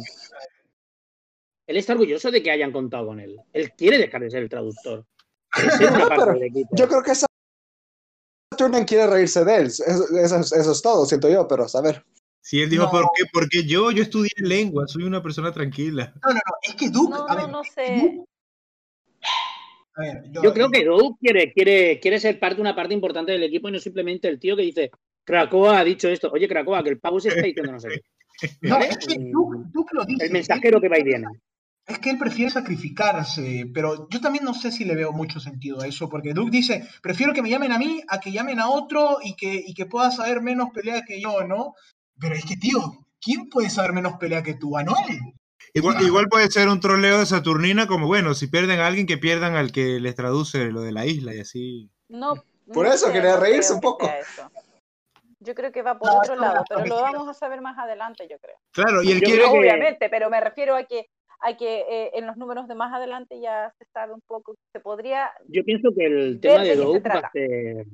Él está orgulloso de que hayan contado con él. Él quiere dejar de ser el traductor. Yo creo que Saturn quiere reírse de él. Eso, es todo, siento yo, pero a ver. Si él dijo, ¿por qué? Porque yo, yo estudié lengua, soy una persona tranquila. No, no, no, es que Duke. No, no, no sé yo, creo que Doug quiere, quiere, quiere ser parte, una parte importante del equipo y no simplemente el tío que dice, Krakoa ha dicho esto. Oye, Krakoa, que el pavo se está diciendo no sé No, es que Duke, lo dice. El mensajero que va y viene. Es que él prefiere sacrificarse, pero yo también no sé si le veo mucho sentido a eso, porque Duke dice, prefiero que me llamen a mí a que llamen a otro y que, y que pueda saber menos pelea que yo, ¿no? Pero es que, tío, ¿quién puede saber menos pelea que tú? ¿Anuel? Igual, igual, puede ser un troleo de Saturnina, como bueno, si pierden a alguien, que pierdan al que les traduce lo de la isla y así. No. Por eso quería reírse un poco. Yo creo que va por otro lado, pero lo vamos a saber más adelante, yo creo. Claro, y él quiere. Obviamente, pero me refiero a que hay que eh, en los números de más adelante ya se sabe un poco, se podría... Yo pienso que el tema de Doug va a ser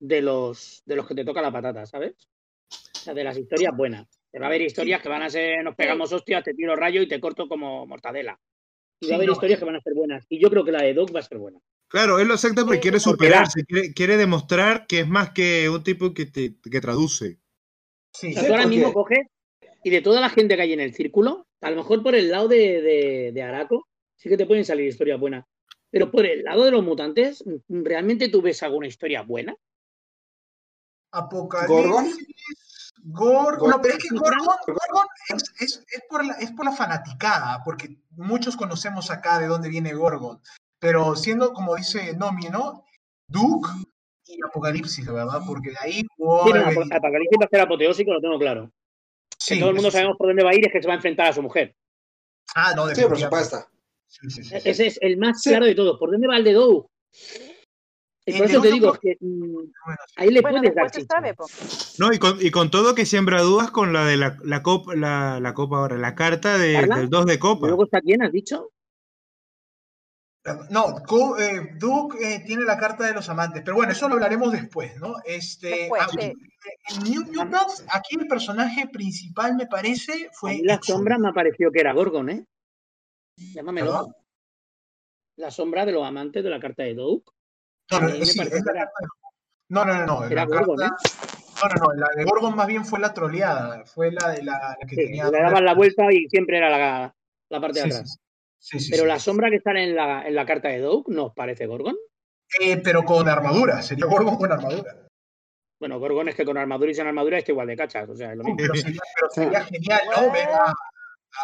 de los, de los que te toca la patata, ¿sabes? O sea, de las historias buenas. va a haber historias que van a ser, nos pegamos hostias, te tiro rayo y te corto como mortadela. Y va a haber historias que van a ser buenas. Y yo creo que la de Doug va a ser buena. Claro, él lo acepta porque quiere superarse, quiere, quiere, demostrar que es más que un tipo que, te, que traduce. Sí, ahora mismo coges y de toda la gente que hay en el círculo, a lo mejor por el lado de, de, Araco sí que te pueden salir historias buenas. Pero por el lado de los mutantes, ¿realmente tú ves alguna historia buena? Apocalipsis. Gorgon. No, pero es que Gorgon, Gorgon es, es, por la, es por la fanaticada, porque muchos conocemos acá de dónde viene Gorgon. Pero siendo, como dice Nomi, ¿no? Duke y Apocalipsis, ¿verdad? Porque de ahí. Sí, Apocalipsis va a ser apoteósico, lo tengo claro todo el mundo sabemos por dónde va a ir, es que se va a enfrentar a su mujer. Ah, no, de sí, por supuesto. Ese es el más claro de todos. ¿Por dónde va el de Dow? Y por eso te digo que mm, ahí le puedes dar No, y con, y con, todo que siembra dudas con la de la, la copa, la, la, copa ahora, la carta de, del 2 de copa. ¿Luego está quién, has dicho? No, eh, Duke eh, tiene la carta de los amantes, pero bueno, eso lo hablaremos después, ¿no? Este, aquí, en New Mutants, aquí el personaje principal, me parece, fue. la sombra me pareció que era Gorgon, ¿eh? Llámamelo. La sombra de los amantes de la carta de Duke. No, no, no, no, no, Era Gorgon, ¿eh? No, no, no, la de Gorgon más bien fue la troleada, fue la de la, que tenía. Le daban la vuelta y siempre era la, la parte de atrás. Pero la sombra que sale en la, en la carta de Doug, ¿nos parece Gorgon? Eh, pero con armadura, sería Gorgon con armadura. Bueno, Gorgon es que con armadura y sin armadura está igual de cachas, o sea, es lo mismo. Pero sería, genial, ¿no? Ver a,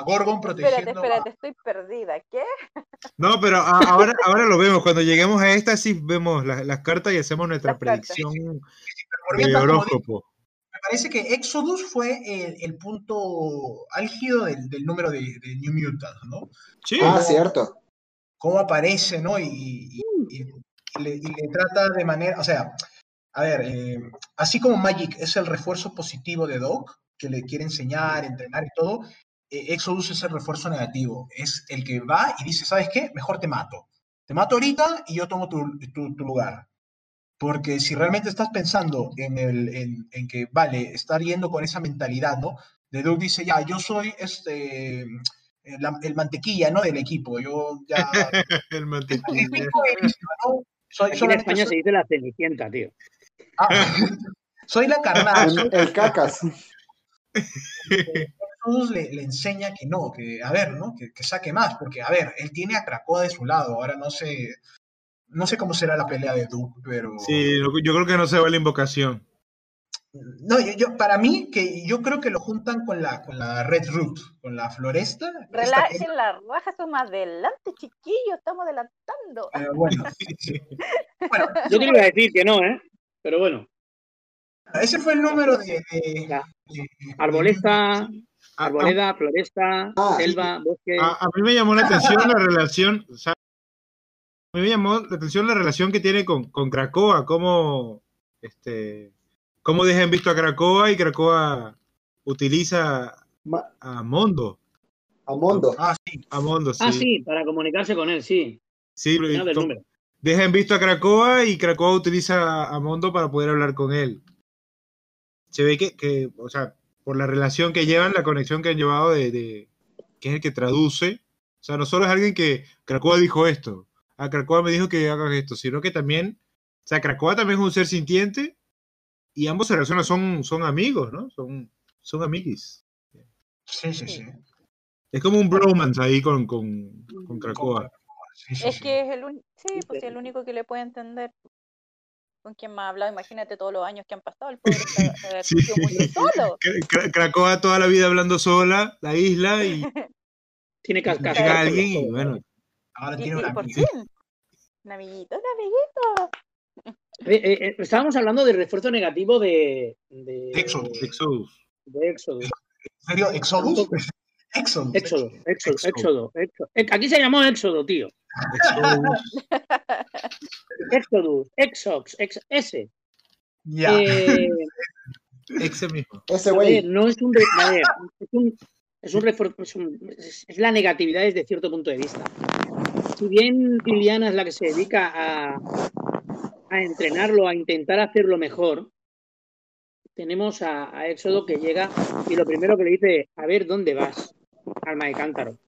Gorgon protegiendo. Espérate, espérate, estoy perdida, ¿qué? No, pero ahora, ahora lo vemos, cuando lleguemos a esta sí vemos las, cartas y hacemos nuestra predicción de horóscopo parece que Exodus fue el, punto álgido del, número de, New Mutants, ¿no? Sí. Ah, cierto. Cómo aparece, ¿no? Y, le, trata de manera, o sea, a ver, eh, así como Magic es el refuerzo positivo de Doc, que le quiere enseñar, entrenar y todo, eh, Exodus es el refuerzo negativo. Es el que va y dice, ¿sabes qué? Mejor te mato. Te mato ahorita y yo tomo tu lugar. Porque si realmente estás pensando en, el, en, que, vale, estar yendo con esa mentalidad, ¿no? De Doug dice, ya, yo soy este, el, mantequilla, ¿no? Del equipo. Yo ya... el mantequilla. ¿no? Soy, en España se dice la cenicienta, tío. Ah, soy la carnal. el, cacas. Todos le, le, enseña que no, que a ver, ¿no? Que, que, saque más, porque a ver, él tiene a Krakoa de su lado, ahora no sé, no sé cómo será la pelea de Duke, pero. Sí, yo creo que no se va la invocación. No, yo, para mí, que yo creo que lo juntan con la, con la Red Root, con la floresta. Relajen la raja, son más adelante, chiquillos, estamos adelantando. Eh, bueno, bueno, yo te iba a decir que no, ¿eh? Pero bueno. Ese fue el número de. Arbolesta, arboleda, floresta, ah, selva, bosque. A, mí me llamó la atención la relación, me llamó la atención la relación que tiene con, con Krakoa, cómo, este, cómo dejan visto a Krakoa y Krakoa utiliza a Mondo. A Mondo. Ah, sí. A Mondo, sí. Ah, sí, para comunicarse con él, sí. Sí, dejan visto a Krakoa y Krakoa utiliza a Mondo para poder hablar con él. Se ve que, que o sea, por la relación que llevan, la conexión que han llevado de, de que es el que traduce. O sea, no solo es alguien que Krakoa dijo esto, a Krakoa me dijo que haga esto, sino que también, o sea, Krakoa también es un ser sintiente y ambos se relacionan, son, son amigos, ¿no? Son, son amiguis. Sí, sí, sí. Es como un bromance ahí con, con, con Krakoa. es que es el, sí, pues, el único que le puede entender con quien más ha hablado, imagínate todos los años que han pasado, el pobre está, sí. muy solo. Krakoa toda la vida hablando sola, la isla, y Tiene cascas. Llega alguien y bueno. Ahora tiene un amiguito. Un amiguito, un amiguito. Eh, eh, eh, estábamos hablando del refuerzo negativo de. De Exodus. Exodus. De Exodus. ¿En serio? ¿Exodus? Éxodo. Éxodo, éxodo, éxodo, Aquí se llamó Éxodo, tío. Exodus, Exox, ex, ese. Ya. Eh, ese mismo. Ese güey. No es un, a ver, es un, es un refuerzo, es, un, es, la negatividad desde cierto punto de vista. Si bien Liliana es la que se dedica a, a entrenarlo, a intentar hacerlo mejor, tenemos a, a, Éxodo que llega y lo primero que le dice, a ver, ¿dónde vas? Alma de cántaro.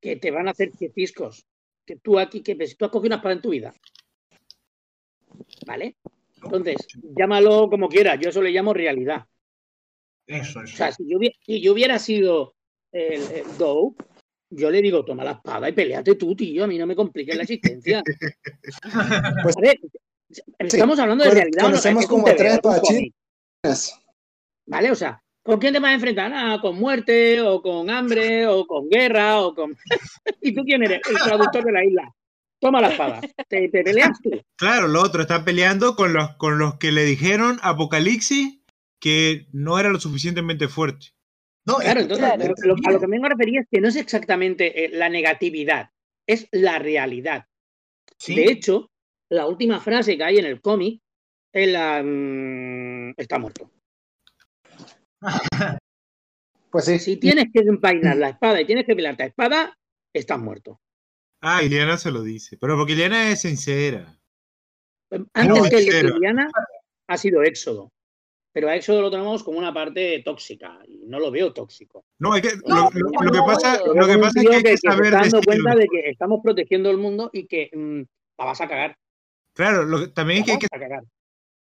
Que te van a hacer ciscos. Que tú aquí, que tú has cogido una espada en tu vida. ¿Vale? Entonces, llámalo como quieras, yo eso le llamo realidad. Eso, eso. O sea, si yo, si yo hubiera sido el, el Go, yo le digo, toma la espada y peleate tú, tío, a mí no me compliques la existencia. pues, a ver, estamos hablando de realidad. Conocemos no, como tres ¿Vale? O sea, ¿con quién te vas a enfrentar? Ah, con muerte, o con hambre, o con guerra, o con. ¿Y tú quién eres? El traductor de la isla. Toma la espada. ¿Te, te peleas tú? Claro, lo otro está peleando con los, con los que le dijeron Apocalipsis que no era lo suficientemente fuerte. No, claro, entonces. Lo, a lo que me refería es que no es exactamente eh, la negatividad, es la realidad. ¿Sí? De hecho, la última frase que hay en el cómic es la. Mmm, está muerto. Pues sí. Si tienes que empainar la espada y tienes que pelear la espada, estás muerto. Ah, Iliana se lo dice. Pero porque Iliana es sincera. Antes no, que Iliana ha sido Éxodo. Pero a Éxodo lo tenemos como una parte tóxica. Y no lo veo tóxico. No, es que lo, lo, lo que pasa, lo que pasa es que hay que, que saber. Se está dando cuenta de que estamos protegiendo el mundo y que mmm, la vas a cagar. Claro, lo, también es que hay que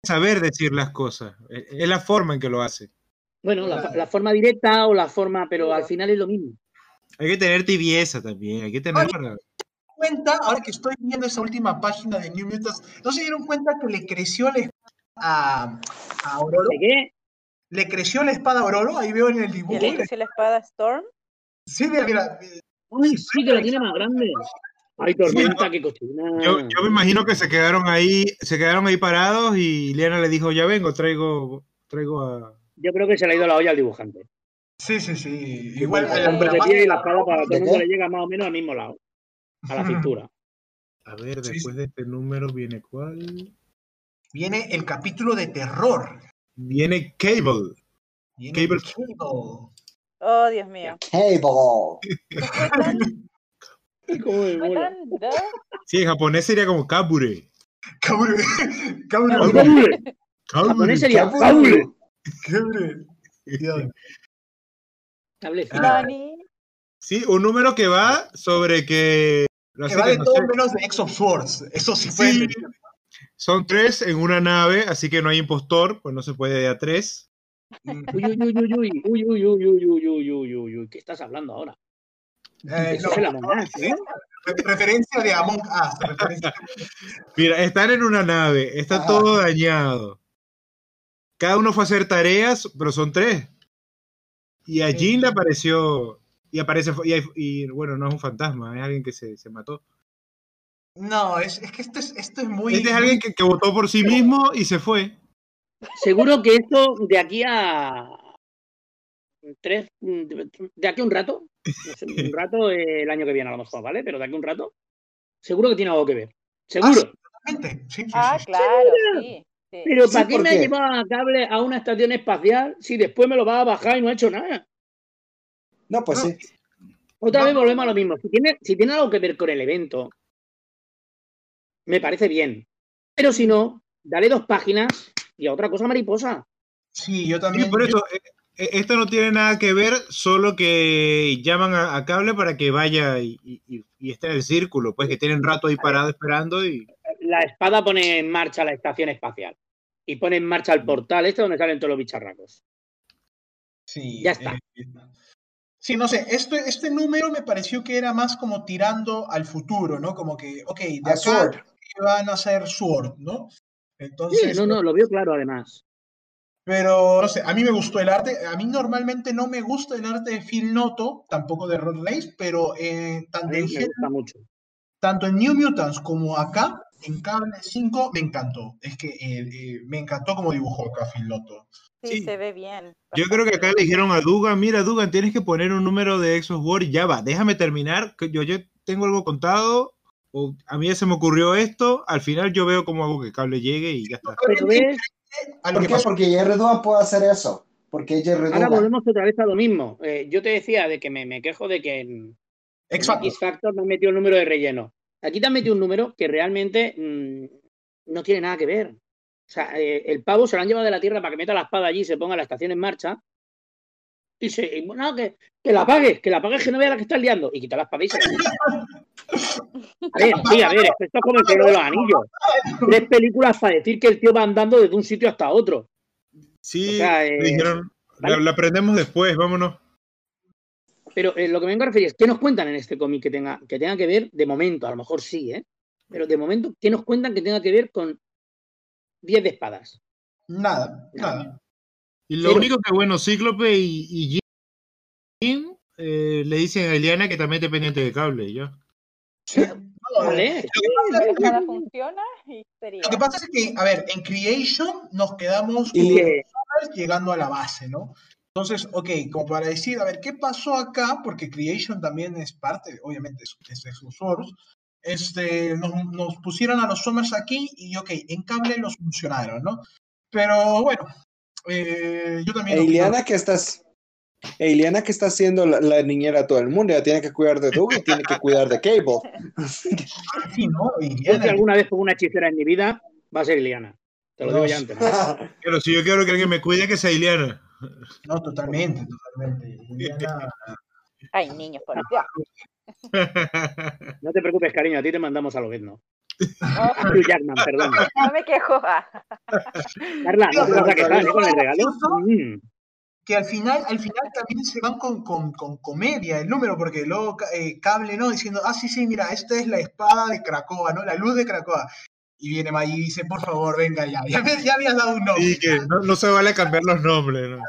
saber decir las cosas. Es la forma en que lo hace. Bueno, la, la, forma directa o la forma, pero al final es lo mismo. Hay que tener tibieza también, hay que tener para... cuenta, ahora que estoy viendo esa última página de New Mutants, ¿no se dieron cuenta que le creció la a, a. Le creció la espada a Aurora, ahí veo en el dibujo. ¿Le creció la espada a Storm? Sí, mira, mira. Uy, sí, que la tiene más grande. Ay, tormenta, sí, qué cochina. Yo, yo, me imagino que se quedaron ahí, se quedaron ahí parados y Liana le dijo, ya vengo, traigo, traigo a, yo creo que se le ha ido la olla al dibujante. Sí, sí, sí. Igual el y la espada para todo el mundo le llega más o menos al mismo lado, a la cintura. A ver, después sí. de este número viene cuál? Viene el capítulo de terror. Viene Cable. Viene Cable. Cable. Oh, Dios mío. Cable. sí, en japonés sería como Kabure. Kabure. Kabure. Kabure. En japonés sería Kabure. Kabure. Ah, sí, un número que va sobre que. No que va de todo menos de X of Swords. Eso sí fue. Son tres en una nave, así que no hay impostor, pues no se puede de a tres. Uy, uy, uy, uy, uy, uy, uy, uy, uy, uy, uy, uy, uy, uy, ¿qué estás hablando ahora? Eh, no, ¿eh? Referencia de Among Us. Mira, están en una nave, está ah. todo dañado. Cada uno fue a hacer tareas, pero son tres. Y a Jean le apareció. Y aparece. Y, y, bueno, no es un fantasma, es alguien que se, se mató. No, es, es que esto es, esto es muy. Este es alguien que, que, votó por sí mismo y se fue. Seguro que esto de aquí a. Tres. De aquí a un rato. un rato el año que viene a lo mejor, ¿vale? Pero de aquí a un rato. Seguro que tiene algo que ver. Seguro. Ah, sí, sí, ah claro, sí. Sí. Pero ¿para sí, qué me ha llevado a cable a una estación espacial si después me lo va a bajar y no ha hecho nada? No, pues no. sí. Otra no. vez volvemos a lo mismo. Si tiene, si tiene algo que ver con el evento, me parece bien. Pero si no, dale dos páginas y a otra cosa mariposa. Sí, yo también. Sí, por eso, yo... esto no tiene nada que ver, solo que llaman a, a cable para que vaya y, y, y, esté en el círculo, pues que tienen rato ahí parado esperando y la espada pone en marcha la estación espacial y pone en marcha el portal este donde salen todos los bicharracos. Sí. Ya está. Eh, sí, no sé, este, este número me pareció que era más como tirando al futuro, ¿no? Como que, ok, de a Sword. van a ser Sword, ¿no? Entonces, sí, no, no, lo veo claro además. Pero, no sé, a mí me gustó el arte. A mí normalmente no me gusta el arte de Phil Noto, tampoco de Rod Lace, pero eh, tanto, en, mucho. tanto en New Mutants como acá, en Cable 5, me encantó. Es que eh, eh, me encantó como dibujó acá Phil Noto. Sí, se ve bien. Yo creo que acá le dijeron a Dugan, mira Dugan, tienes que poner un número de Exos War y ya va, déjame terminar, yo, yo tengo algo contado, o a mí ya se me ocurrió esto, al final yo veo cómo hago que el cable llegue y ya está. ¿Por qué? Porque Jerry Dugan puede hacer eso. Porque Jerry Ahora volvemos otra vez a lo mismo. Eh, yo te decía de que me, me quejo de que en X Factor me han metido el número de relleno. Aquí te han metido un número que realmente mm, no tiene nada que ver. O sea, eh, el pavo se lo han llevado de la tierra para que meta la espada allí y se ponga la estación en marcha. Y se, no, que, que la apagues, que la apagues, que no vea la que estás liando. Y quita la espada y se A ver, sí, a ver, esto es como el Señor de los Anillos. Tres películas para decir que el tío va andando desde un sitio hasta otro. Sí, eh, dijeron, la, aprendemos después, vámonos. Pero eh, lo que me vengo a referir es, ¿qué nos cuentan en este cómic que tenga, que tenga que ver, de momento, a lo mejor sí, ¿eh? Pero de momento, ¿qué nos cuentan que tenga que ver con 10 de espadas? Nada, nada. Y lo único que, bueno, Cíclope y, Jim eh, le dicen a Eliana que también es dependiente de cable, ¿ya? Vale. Lo, funciona lo que pasa es que, a ver, en Creation nos quedamos llegando a la base, ¿no? Entonces, ok, como para decir, a ver, ¿qué pasó acá? Porque Creation también es parte, obviamente, es de sus Este, nos, pusieron a los Summers aquí y, ok, en cable los funcionaron, ¿no? Pero bueno, eh, yo también... Eliana, ¿qué estás? Eliana que está haciendo la, niñera a todo el mundo, ya tiene que cuidar de Doug y tiene que cuidar de Cable. Sí, ¿no? Yo si alguna vez pongo una hechicera en mi vida, va a ser Eliana. Te lo digo ya antes. Pero si yo quiero que alguien me cuide, que sea Eliana. No, totalmente, totalmente. Ay, niños, por Dios. No te preocupes, cariño, a ti te mandamos a lo ¿no? Hugh Jackman, perdón. No me quejo. Carla, no te vas a quejar ¿eh? con el regalo. Mm que al final, al final también se van con, comedia el número, porque luego eh, Cable, ¿no? Diciendo, ah, sí, sí, mira, esta es la espada de Cracoa, ¿no? La luz de Cracoa. Y viene Maggie y dice, por favor, venga ya, ya, ya habías dado un nombre. Y que no, se vale cambiar los nombres, ¿no?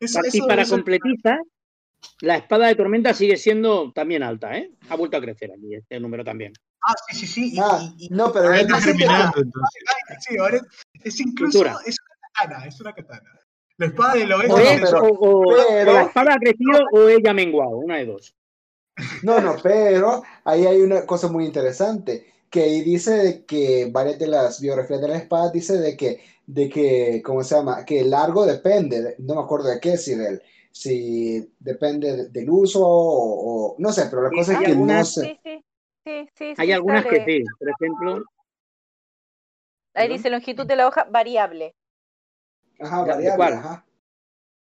y para completizar, la espada de tormenta sigue siendo también alta, ¿eh? Ha vuelto a crecer aquí este número también. Ah, sí, sí, sí. Ah, no, pero es, sí, ahora es, incluso es una katana, es una katana. La espada del oeste. O, la espada ha crecido o ella ha menguado, una de dos. No, no, pero ahí hay una cosa muy interesante, que ahí dice que varias de las biografías de la espada dice de que, de que, ¿cómo se llama? Que el largo depende, no me acuerdo de qué, si del, si depende del uso o, no sé, pero la cosa es que no sé. Sí, sí, sí, hay algunas que sí, por ejemplo. Ahí dice longitud de la hoja variable. Ajá, variable, ajá.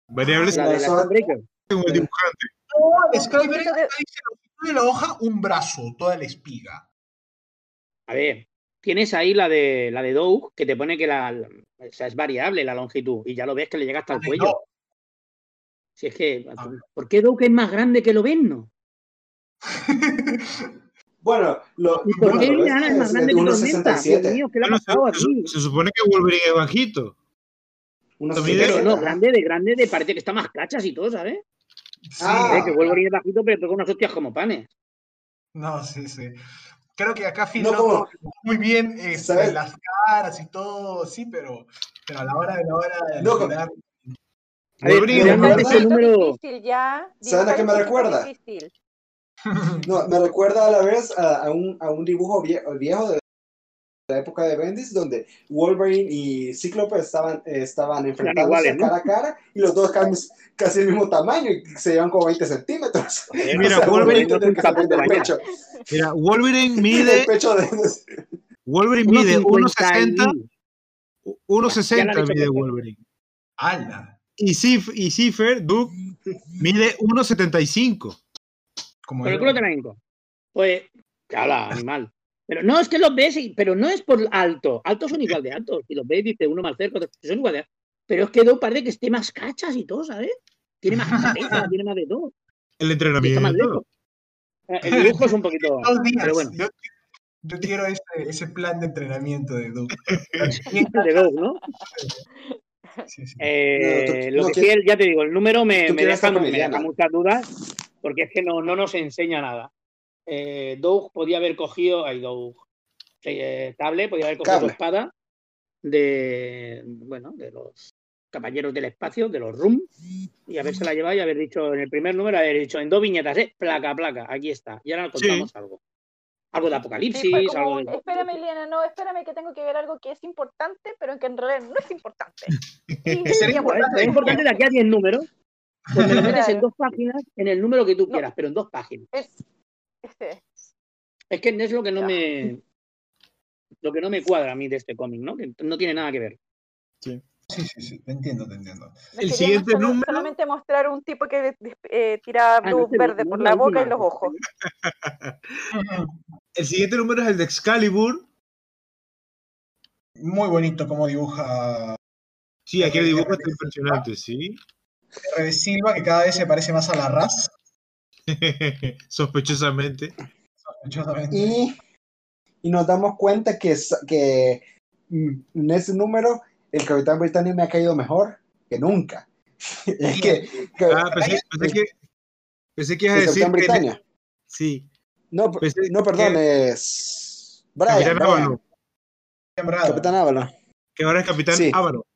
Variables la, la como el dibujante. No, Skybreaker dice de la hoja un brazo, toda la espiga. A ver, tienes ahí la de la de Doug, que te pone que la, o sea, es variable la longitud, y ya lo ves que le llega hasta el cuello. Si es que, ¿por qué Doug es más grande que lo ven, no? bueno, lo, ¿Y por qué bueno, es más grande que Tormenta? Dios mío, ¿qué le ha pasado se, aquí? Se, se supone que Wolverine es bajito. Pero no, grande de grande de parece que está más cachas y todo, ¿sabes? Sí. Ah. que Wolverine es bajito, pero toca unas hostias como panes. No, sí, sí. Creo que acá filmó muy bien este, las caras y todo, sí, pero, pero a la hora de la hora de no, realmente ese número... ¿Saben a qué me recuerda? No, me recuerda a la vez a, a, un, a un dibujo viejo de la época de Bendis, donde Wolverine y Cíclope estaban, estaban enfrentándose cara a cara y los dos casi, casi el mismo tamaño y se llevan como 20 centímetros. Mira, Wolverine, Mira, Wolverine mide. Wolverine mide 1,60. 1,60 mide Wolverine. ¡Hala! Y, Cif, y Cipher, Duke, mide 1,75. Pero el culo de Pues, ¡hala, animal! Pero no, es que los ves, pero no es por alto. Altos son igual de altos. Si los ves, dice uno más cerca, son igual de altos. Pero es que Doug parece que esté más cachas y todo, ¿sabes? Tiene más cabeza, tiene más de todo. El entrenamiento. Eh, el dibujo es un poquito. Pero bueno. Yo, quiero ese, ese, plan de entrenamiento de Doug. de Doug, ¿no? Eh, lo que sí, ya te digo, el número me, deja, muchas dudas porque es que no, no nos enseña nada. Eh, Doug podía haber cogido, ay, Doug, eh, Table podía haber cogido espada de, bueno, de los caballeros del espacio, de los RUM, y haberse la llevado y haber dicho en el primer número, haber dicho en dos viñetas, eh, placa, placa, aquí está. Y ahora contamos algo algo de apocalipsis, algo de... Espérame, Eliana, no, espérame que tengo que ver algo que es importante, pero que en realidad no es importante. sería importante, es importante de aquí a 10 números, pues me lo metes en dos páginas, en el número que tú quieras, pero en dos páginas. Es, este. es que es lo que no me lo que no me cuadra a mí de este cómic, ¿no? Que no tiene nada que ver. Sí. Sí, sí, sí, te entiendo, te entiendo. El siguiente número. Solamente mostrar un tipo que eh, tira ah, luz verde por la boca y los ojos. el siguiente número es el de Excalibur. Muy bonito como dibuja. Sí, aquí el dibujo está impresionante, sí. R. Silva, que cada vez se parece más a la Raz. Sospechosamente. Sospechosamente. Y, y, nos damos cuenta que, que mm, en ese número el Capitán Britannia me ha caído mejor que nunca. es que, ah, pensé, que, pensé que ibas a decir. Capitán Britannia. sí. No, no perdón, es. Brian. Capitán Ávalo. Capitán Ávalo. Que ahora es Capitán Ávalo.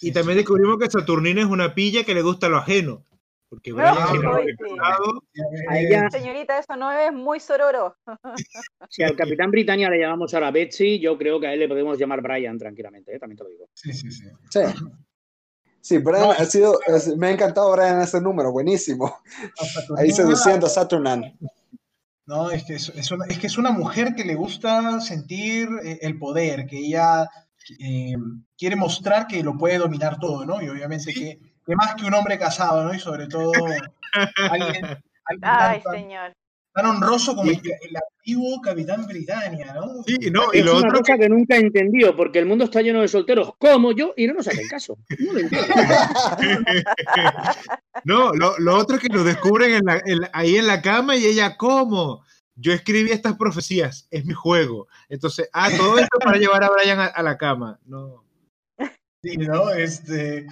y también descubrimos que Saturnina es una pilla que le gusta lo ajeno. Porque Brian a ella... Señorita, eso no es muy sororo. si al Capitán Britannia le llamamos ahora Betsy, yo creo que a él le podemos llamar Brian tranquilamente, ¿eh? también te lo digo. Sí, sí, sí. Sí. Brian ha sido, me ha encantado Brian ese número, buenísimo. Ahí seduciendo a Saturnan. No, es que es, una, es, que es una mujer que le gusta sentir eh, el poder, que ella eh, quiere mostrar que lo puede dominar todo, ¿no? Y obviamente que que más que un hombre casado, ¿no? Y sobre todo alguien, Ay, señor. tan honroso como el, antiguo Capitán Britannia, ¿no? Sí, no, y es lo una otro cosa que... nunca he entendido, porque el mundo está lleno de solteros como yo y no nos hacen caso. No lo entiendo. no, lo, lo, otro es que lo descubren en la, ahí en la cama y ella, ¿cómo? Yo escribí estas profecías, es mi juego. Entonces, ah, todo esto para llevar a Brian a, a la cama. No. Sí, ¿no? Este,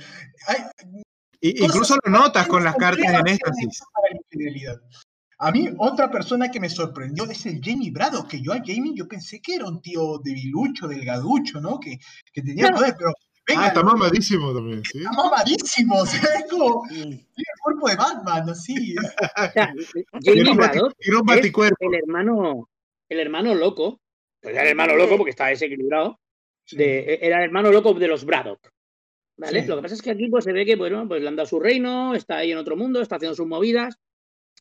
incluso lo notas con las cartas en éxtasis. A mí, otra persona que me sorprendió es el Jamie Brado, que yo a Jamie yo pensé que era un tío debilucho, delgaducho, ¿no? Que, que tenía poder, pero. ah, está mamadísimo también, ¿sí? Está mamadísimo, o sea, es como. Tiene el cuerpo de Batman, así. O sea, Jamie Brado es el hermano, el hermano loco. Pues era el hermano loco porque está desequilibrado. De, era el hermano loco de los Braddock. ¿Vale? Lo que pasa es que aquí pues, se ve que bueno, pues le han dado su reino, está ahí en otro mundo, está haciendo sus movidas.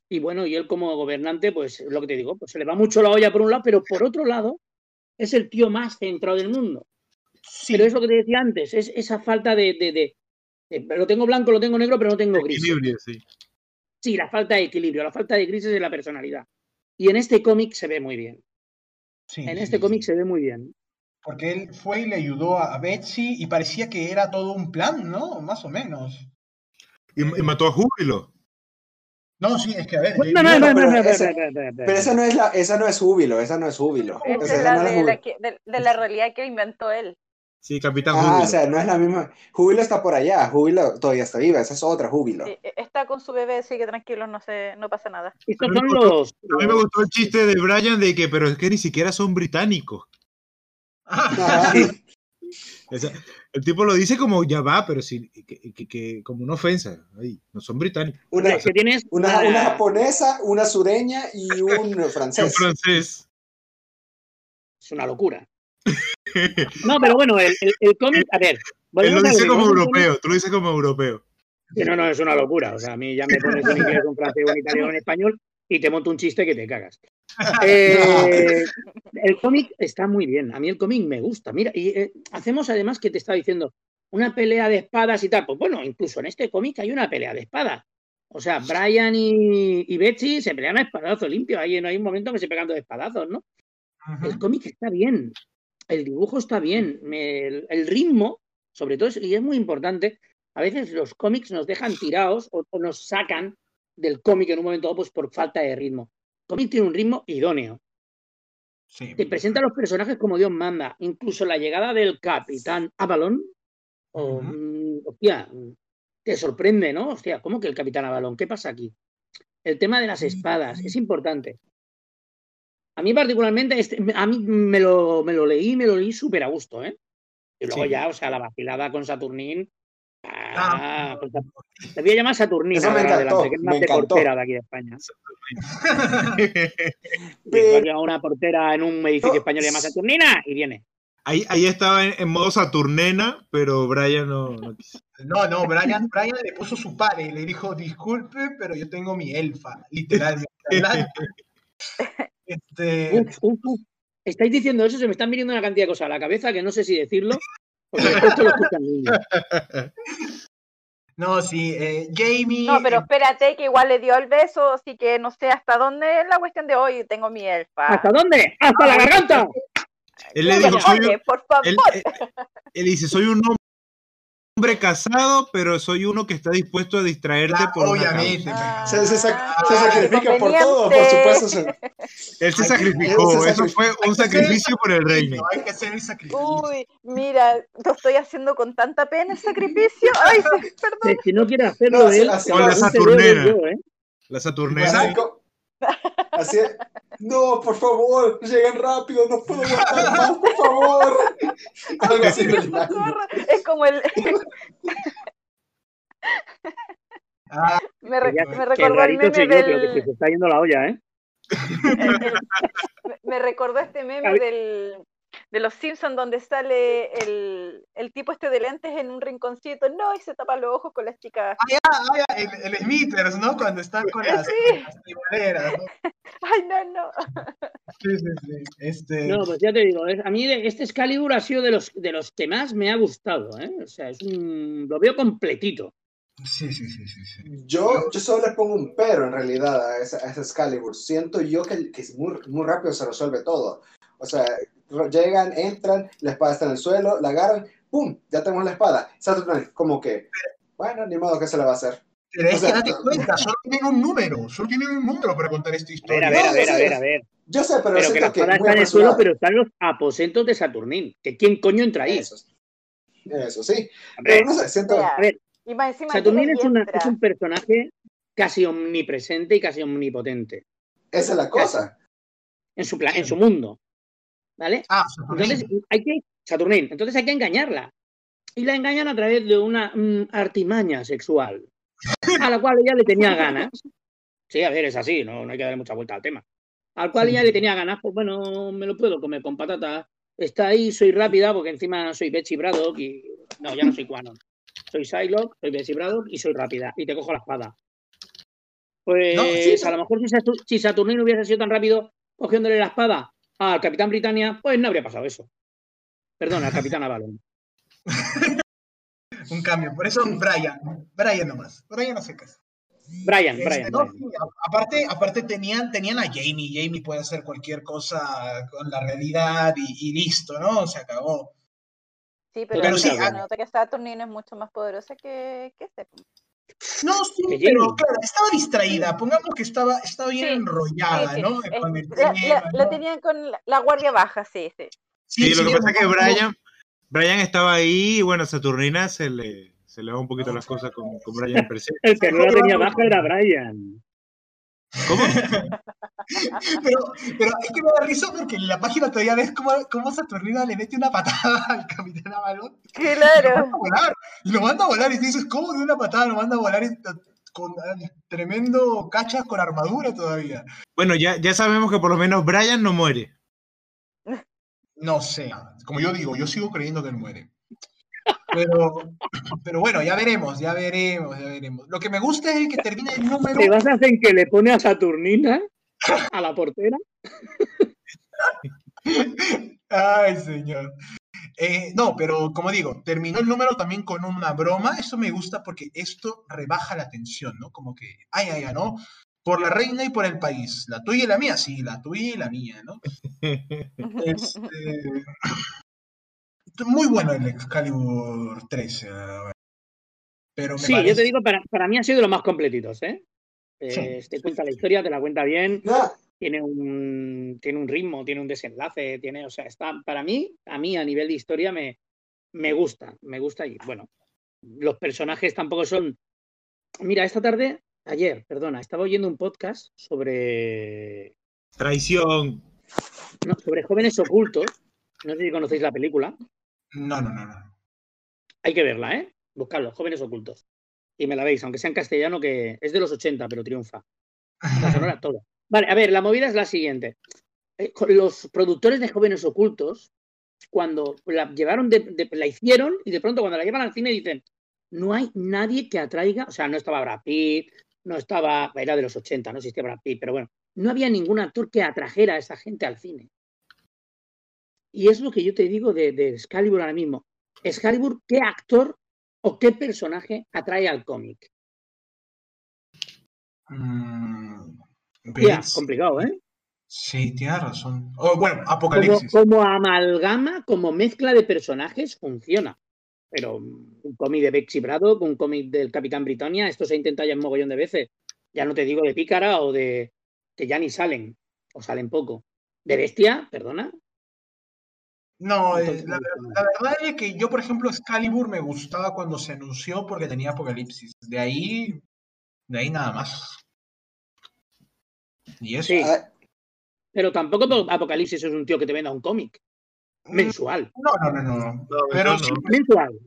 Y bueno, y él como gobernante, pues lo que te digo, pues se le va mucho la olla por un lado, pero por otro lado, es el tío más centrado del mundo. Pero es lo que te decía antes, es esa falta de, de, lo tengo blanco, lo tengo negro, pero no tengo gris. Equilibrio, sí. Sí, la falta de equilibrio, la falta de grises de la personalidad. Y en este cómic se ve muy bien. en este cómic se ve muy bien porque él fue y le ayudó a Betsy y parecía que era todo un plan, ¿no? Más o menos. Y, mató a Júbilo. No, sí, es que a ver. No, no, no, pero, esa, no es la, esa no es Júbilo, esa no es Júbilo. Esa es la, de, la de, la realidad que inventó él. Sí, Capitán Júbilo. Ah, o sea, no es la misma. Júbilo está por allá, Júbilo todavía está viva, esa es otra Júbilo. Sí, está con su bebé, sigue tranquilo, no, se, no pasa nada. Estos son los... A mí me gustó el chiste de Brian de que, pero es que ni siquiera son británicos. El tipo lo dice como ya va, pero sí, que, como una ofensa. no son británicos. Una, japonesa, una sureña y un francés. Un francés. Es una locura. no, pero bueno, el, el, cómic, a ver. Él lo dice como europeo, tú lo dices como europeo. no, no, es una locura. O sea, a mí ya me pones un inglés, un francés, un italiano, un español y te monto un chiste que te cagas. Eh, el cómic está muy bien. A mí el cómic me gusta. Mira, y eh, hacemos además que te estaba diciendo una pelea de espadas y tal. Pues bueno, incluso en este cómic hay una pelea de espadas. O sea, Brian y, Betsy se pelean a espadazo limpio. Ahí no hay un momento que se pegan de espadazos, ¿no? El cómic está bien. El dibujo está bien. el, ritmo, sobre todo, y es muy importante. A veces los cómics nos dejan tirados o, nos sacan del cómic en un momento dado pues, por falta de ritmo cómic tiene un ritmo idóneo. Te presenta a los personajes como Dios manda. Incluso la llegada del Capitán Avalon O, mm, hostia, te sorprende, ¿no? Hostia, ¿cómo que el Capitán Avalón? ¿Qué pasa aquí? El tema de las espadas es importante. A mí particularmente, este, a mí me lo, me lo leí, me lo leí súper a gusto, ¿eh? Y luego ya, o sea, la vacilada con Saturnín. Ah, ah. te voy a llamar Saturnín me adelante, que es más de portera de aquí de España. Pero... una portera en un edificio español llamada Saturnina y viene. Ahí, ahí estaba en, modo Saturnena, pero Brian no, no quiso. No, no, Brian, Brian le puso su padre y le dijo, disculpe, pero yo tengo mi elfa, literalmente. este... Estáis diciendo eso, se me están viniendo una cantidad de cosas a la cabeza que no sé si decirlo, porque esto lo escuchan niños. No, sí, eh, Jamie. No, pero espérate, que igual le dio el beso, así que no sé hasta dónde es la cuestión de hoy. Tengo mi elfa. ¿Hasta dónde? ¡Hasta la garganta! Él le dijo, por favor. él, dice, soy un hombre hombre casado, pero soy uno que está dispuesto a distraerte por obviamente. Ah, se, sacrifica por todo, por supuesto. Él se sacrificó, eso fue un sacrificio por el reino. hay que hacer el sacrificio. Uy, mira, lo estoy haciendo con tanta pena el sacrificio. Ay, perdón. Si no quiere hacerlo él, con la Saturnera. ¿eh? La Saturnera. Así es. No, por favor, lleguen rápido, no puedo aguantar más, por favor. Algo así. Es como el. Ah, me, re me recordó el meme del... Yo, que se está yendo la olla, ¿eh? me recordó este meme del, de los Simpsons donde sale el, el, tipo este de lentes en un rinconcito, no, y se tapa los ojos con las chicas. Ah, ya, ah, ya, el, el Smithers, ¿no? Cuando están con las, sí. las ¿no? Ay, no, no. Sí, sí, sí. Este... No, pues ya te digo, a mí este Excalibur ha sido de los, de los que más me ha gustado, ¿eh? O sea, es un, lo veo completito. Sí, sí, sí, sí, sí. Yo, yo solo le pongo un pero en realidad a ese, a ese Excalibur. Siento yo que, que muy, muy rápido se resuelve todo. O sea, llegan, entran, la espada está en el suelo, la agarran, ¡pum! Ya tenemos la espada. Saturn, como que, bueno, ni modo que se la va a hacer. Pero es que date cuenta, solo tienen un número, solo tienen un número para contar esta historia. A ver, a ver, a ver, a ver. Yo sé, pero, pero que la espada está en el suelo, pero están los aposentos de Saturnín. ¿Que quién coño entra ahí? Eso, eso sí. Pero no sé, siento... A ver, Saturnín es, es, un personaje casi omnipresente y casi omnipotente. Esa es la cosa. En su, en su mundo. ¿Vale? Ah, Entonces hay que, Saturnín, entonces hay que engañarla. Y la engañan a través de una mm, artimaña sexual, a la cual ella le tenía ganas. Sí, a ver, es así, no, no hay que darle mucha vuelta al tema. Al cual ella le tenía ganas, pues bueno, me lo puedo comer con patata. Está ahí, soy rápida, porque encima soy Betsy Braddock y. No, ya no soy Quanon. Soy Psylocke, soy Betsy Braddock y soy rápida. Y te cojo la espada. Pues a lo mejor si, si Saturnín hubiese sido tan rápido cogiéndole la espada al Capitán Britannia, pues no habría pasado eso. Perdón, al Capitán Avalon. Un cambio, por eso Brian, Brian nomás, Brian no se casa. Brian, Brian. aparte, aparte tenían, tenían a Jamie, Jamie puede hacer cualquier cosa con la realidad y, listo, ¿no? Se acabó. Sí, pero, pero sí, nota que Saturnino es mucho más poderosa que, que este. No, sí, pero claro, estaba distraída. Pongamos que estaba, estaba bien enrollada, ¿no? la, tenían con la, guardia baja, sí, sí. Sí, lo que pasa es que Brian, Brian estaba ahí y bueno, Saturnina se le, se le va un poquito las cosas con, con Brian El que no la tenía baja era Brian. ¿Cómo? pero, pero es que me da risa porque en la página todavía ves cómo, cómo Saturnina le mete una patada al Capitán Avalon. Claro. Y lo manda a volar. Y dices, ¿cómo de una patada lo manda a volar con tremendo cachas con armadura todavía? Bueno, ya, ya sabemos que por lo menos Brian no muere. No sé. Como yo digo, yo sigo creyendo que él muere. Pero, pero bueno, ya veremos, ya veremos, ya veremos. Lo que me gusta es el que termina el número. ¿Te vas a hacer que le pone a Saturnina a la portera? Ay, señor. Eh, no, pero como digo, terminó el número también con una broma. Eso me gusta porque esto rebaja la tensión, ¿no? Como que, ay, ay, ay, ¿no? Por la reina y por el país. La tuya y la mía, sí, la tuya y la mía, ¿no? Este, muy bueno el Excalibur 3. pero sí, yo te digo, para, para, mí ha sido de los más completitos, ¿eh? eh te cuenta la historia, te la cuenta bien. Tiene un, tiene un ritmo, tiene un desenlace, tiene, o sea, está, para mí, a mí a nivel de historia me, me gusta, me gusta y bueno, los personajes tampoco son... Mira, esta tarde, ayer, perdona, estaba oyendo un podcast sobre... Traición. No, sobre jóvenes ocultos. No sé si conocéis la película. No, no, no, no. Hay que verla, ¿eh? Buscadlo, jóvenes ocultos. Y me la veis, aunque sea en castellano, que es de los 80, pero triunfa. La sonora todo. Vale, a ver, la movida es la siguiente. Eh, los productores de jóvenes ocultos, cuando la llevaron, de, la hicieron y de pronto cuando la llevan al cine dicen, no hay nadie que atraiga, o sea, no estaba Brad Pitt, no estaba, era de los 80, no existía Brad Pitt, pero bueno, no había ningún actor que atrajera a esa gente al cine. Y es lo que yo te digo de, de Excalibur ahora mismo. Excalibur, ¿qué actor o qué personaje atrae al cómic? Mm, complicado, ¿eh? Sí, tienes razón. bueno, Apocalipsis. Como, amalgama, como mezcla de personajes, funciona. Pero un cómic de Betsy Brado, un cómic del Capitán Britannia, esto se ha intentado ya un mogollón de veces. Ya no te digo de pícara o de que ya ni salen, o salen poco. De bestia, perdona. No, eh, la, verdad es que yo, por ejemplo, Excalibur me gustaba cuando se anunció porque tenía Apocalipsis. De ahí, de ahí nada más. Y eso. Ah, pero tampoco Apocalipsis es un tío que te venda un cómic mm, mensual. No, no, no, no. Pero mensual.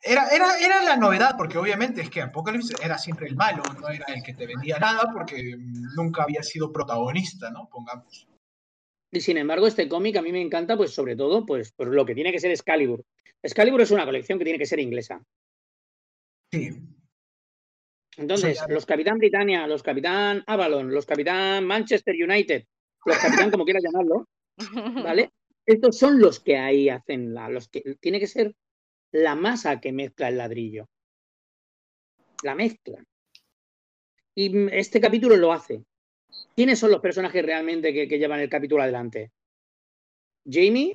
Era, era, era la novedad, porque obviamente es que Apocalipsis era siempre el malo, no era el que te vendía nada, porque nunca había sido protagonista, ¿no? Pongamos. Y sin embargo, este cómic a mí me encanta, pues sobre todo, pues por lo que tiene que ser Excalibur. Excalibur es una colección que tiene que ser inglesa. Sí. Entonces, los Capitán Britannia, los Capitán Avalon, los Capitán Manchester United, los capitán, como quieras llamarlo, ¿vale? Estos son los que ahí hacen la, los que tiene que ser la masa que mezcla el ladrillo. La mezcla. Y este capítulo lo hace. ¿Quiénes son los personajes realmente que, llevan el capítulo adelante? Jamie,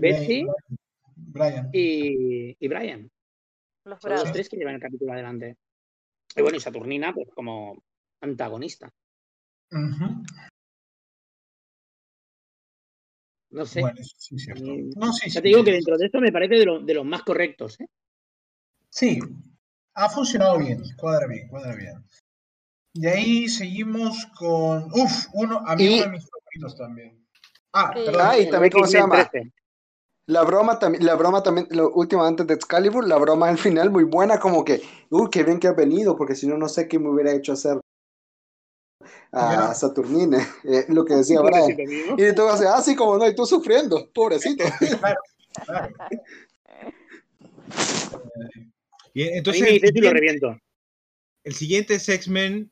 Betsy, Brian. Y, y, Brian. Los, son los tres que llevan el capítulo adelante. Y bueno, y Saturnina, pues como antagonista. No sé. sí, cierto. No, sí, ya te digo que dentro de esto me parece de, de los más correctos. ¿eh? Sí, ha funcionado bien, cuadra bien, cuadra bien. Y ahí seguimos con. Uf, uno, a mí uno de mis favoritos también. Ah, perdón. Ah, y también, ¿cómo se llama? La broma también, la broma también, lo último antes de Excalibur, la broma al final muy buena, como que, uy, qué bien que ha venido, porque si no, no sé qué me hubiera hecho hacer a Saturnine, eh, lo que decía Brian. Y tú vas ah, sí, como no, y tú sufriendo, pobrecito. Bien, entonces. el, siguiente, el siguiente es X-Men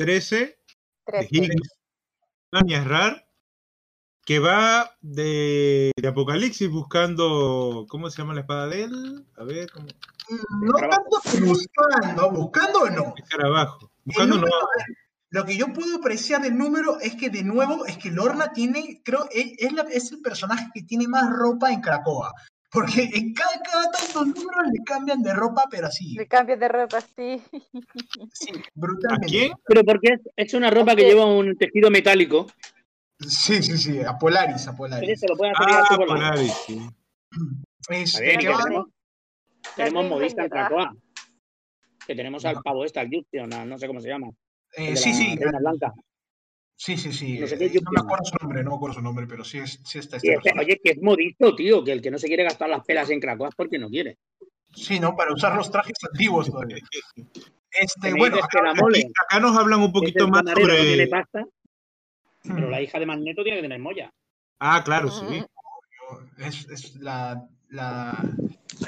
13, 13. de Higgins, Rar, que va de, de, Apocalipsis buscando. ¿Cómo se llama la espada de él? A ver. ¿cómo? No tanto buscando, buscando no. Buscando no. Lo que yo puedo apreciar del número es que, de nuevo, es que Lorna tiene, creo, es, es el personaje que tiene más ropa en Cracoa. Porque en cada, cada tantos números le cambian de ropa, pero así. Le cambian de ropa, sí. Sí, brutalmente. ¿A quién? Pero porque es, una ropa que lleva un tejido metálico. Sí, sí, sí, a Polaris, a Polaris. Se lo hacer ah, Polaris, sí. Este, tenemos, tenemos modista en Cracoa. Que tenemos al pavo este, al Justion, no sé cómo se llama. Eh, sí, sí. Blanca. Sí, sí, sí. No, me acuerdo su nombre, no me acuerdo su nombre, pero sí, es, sí está este Oye, que es modisto, tío, que el que no se quiere gastar las pelas en Cracoa es porque no quiere. Sí, ¿no? Para usar los trajes antiguos todavía. Este, bueno, acá, acá, nos hablan un poquito más sobre... Pasta, pero la hija de Magneto tiene que tener molla. Ah, claro, sí. Es, es la, la,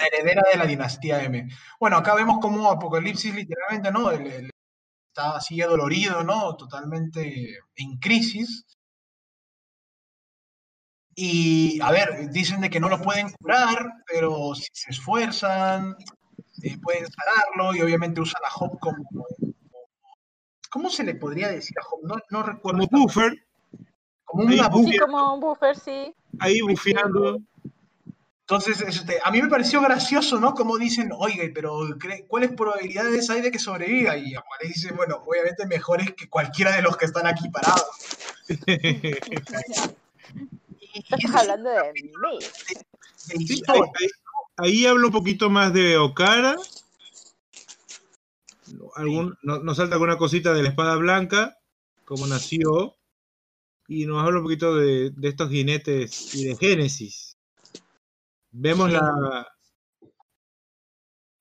heredera de la dinastía M. Bueno, acá vemos como Apocalipsis literalmente, ¿no? El, está así dolorido, ¿no? Totalmente en crisis. Y, a ver, dicen de que no lo pueden curar, pero si se esfuerzan, eh, pueden sanarlo y obviamente usan a Hop como, ¿Cómo se le podría decir a Hop? No, no recuerdo. Como buffer. Como, una buffer. Sí, como un buffer, sí. Ahí bufeando. Entonces, este, a mí me pareció gracioso, ¿no? Como dicen, oiga, pero ¿cuáles probabilidades hay de que sobreviva? Y dice, bueno, obviamente mejores que cualquiera de los que están aquí parados. Estás hablando de mí. ahí hablo un poquito más de Okara. Algún, nos salta alguna cosita de la espada blanca, cómo nació. Y nos habla un poquito de, estos jinetes y de Génesis. Vemos la,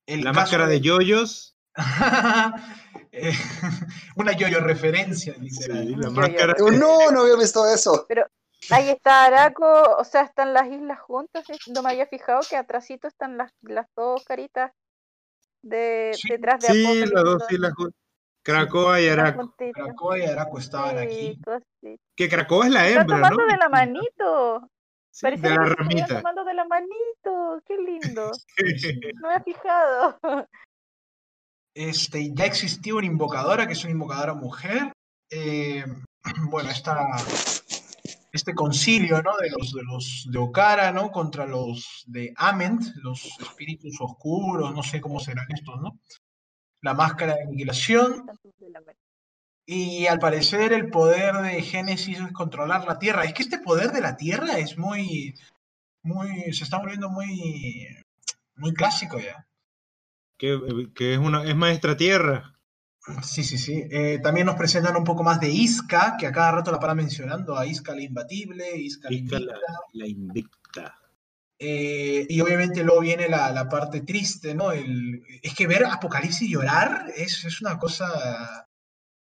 la máscara de, yoyos. Eh, una yoyo referencia, dice. la máscara. No, no había visto eso. Pero Ahí está Araco, o sea, están las islas juntas. No me había fijado que atrásito están las, las dos caritas de, detrás de Sí, las dos islas juntas. Cracoa y Araco. Cracoa y Araco estaban aquí. Que Cracoa es la hembra, Está tomando de la manito. Sí, de la ramita. tomando de la manito. Qué lindo. no me había fijado. Este, ya existía una invocadora, que es una invocadora mujer. Eh, bueno, esta este concilio ¿no? de los de los de Okara ¿no? contra los de Ament, los espíritus oscuros, no sé cómo serán estos, ¿no? La máscara de aniquilación. Y al parecer el poder de Génesis es controlar la Tierra. Es que este poder de la Tierra es muy, muy, se está volviendo muy, muy clásico ya. Que, que es una, es maestra Tierra. Sí, sí, sí. Eh, también nos presentan un poco más de Isca, que a cada rato la para mencionando, a Isca la imbatible, Isca, la invicta. Eh, y obviamente luego viene la, parte triste, ¿no? El, es que ver Apocalipsis llorar es, es, una cosa...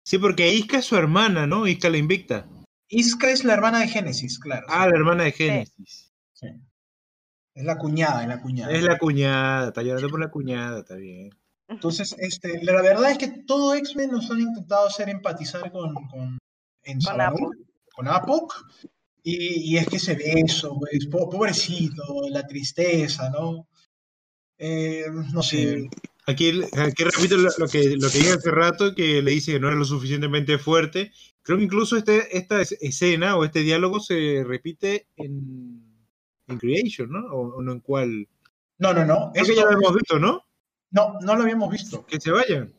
Sí, porque Isca es su hermana, ¿no? Isca la invicta. Isca es la hermana de Génesis, claro. Ah, la hermana de Génesis. Sí. Es la cuñada, es la cuñada. Es la cuñada, está llorando por la cuñada, está bien. Entonces, este, la verdad es que todo X-Men nos han intentado hacer empatizar con, con, en con, Apoc, y, es que se ve eso, pues, pobrecito, la tristeza, ¿no? Eh, no sé. Aquí, aquí repito lo, que, lo que dije hace rato, que le dice que no era lo suficientemente fuerte. Creo que incluso este, esta escena o este diálogo se repite en, en Creation, ¿no? O, no en cuál. No, no, no. Eso ya lo hemos visto, ¿no? No, no lo habíamos visto. Que se vayan.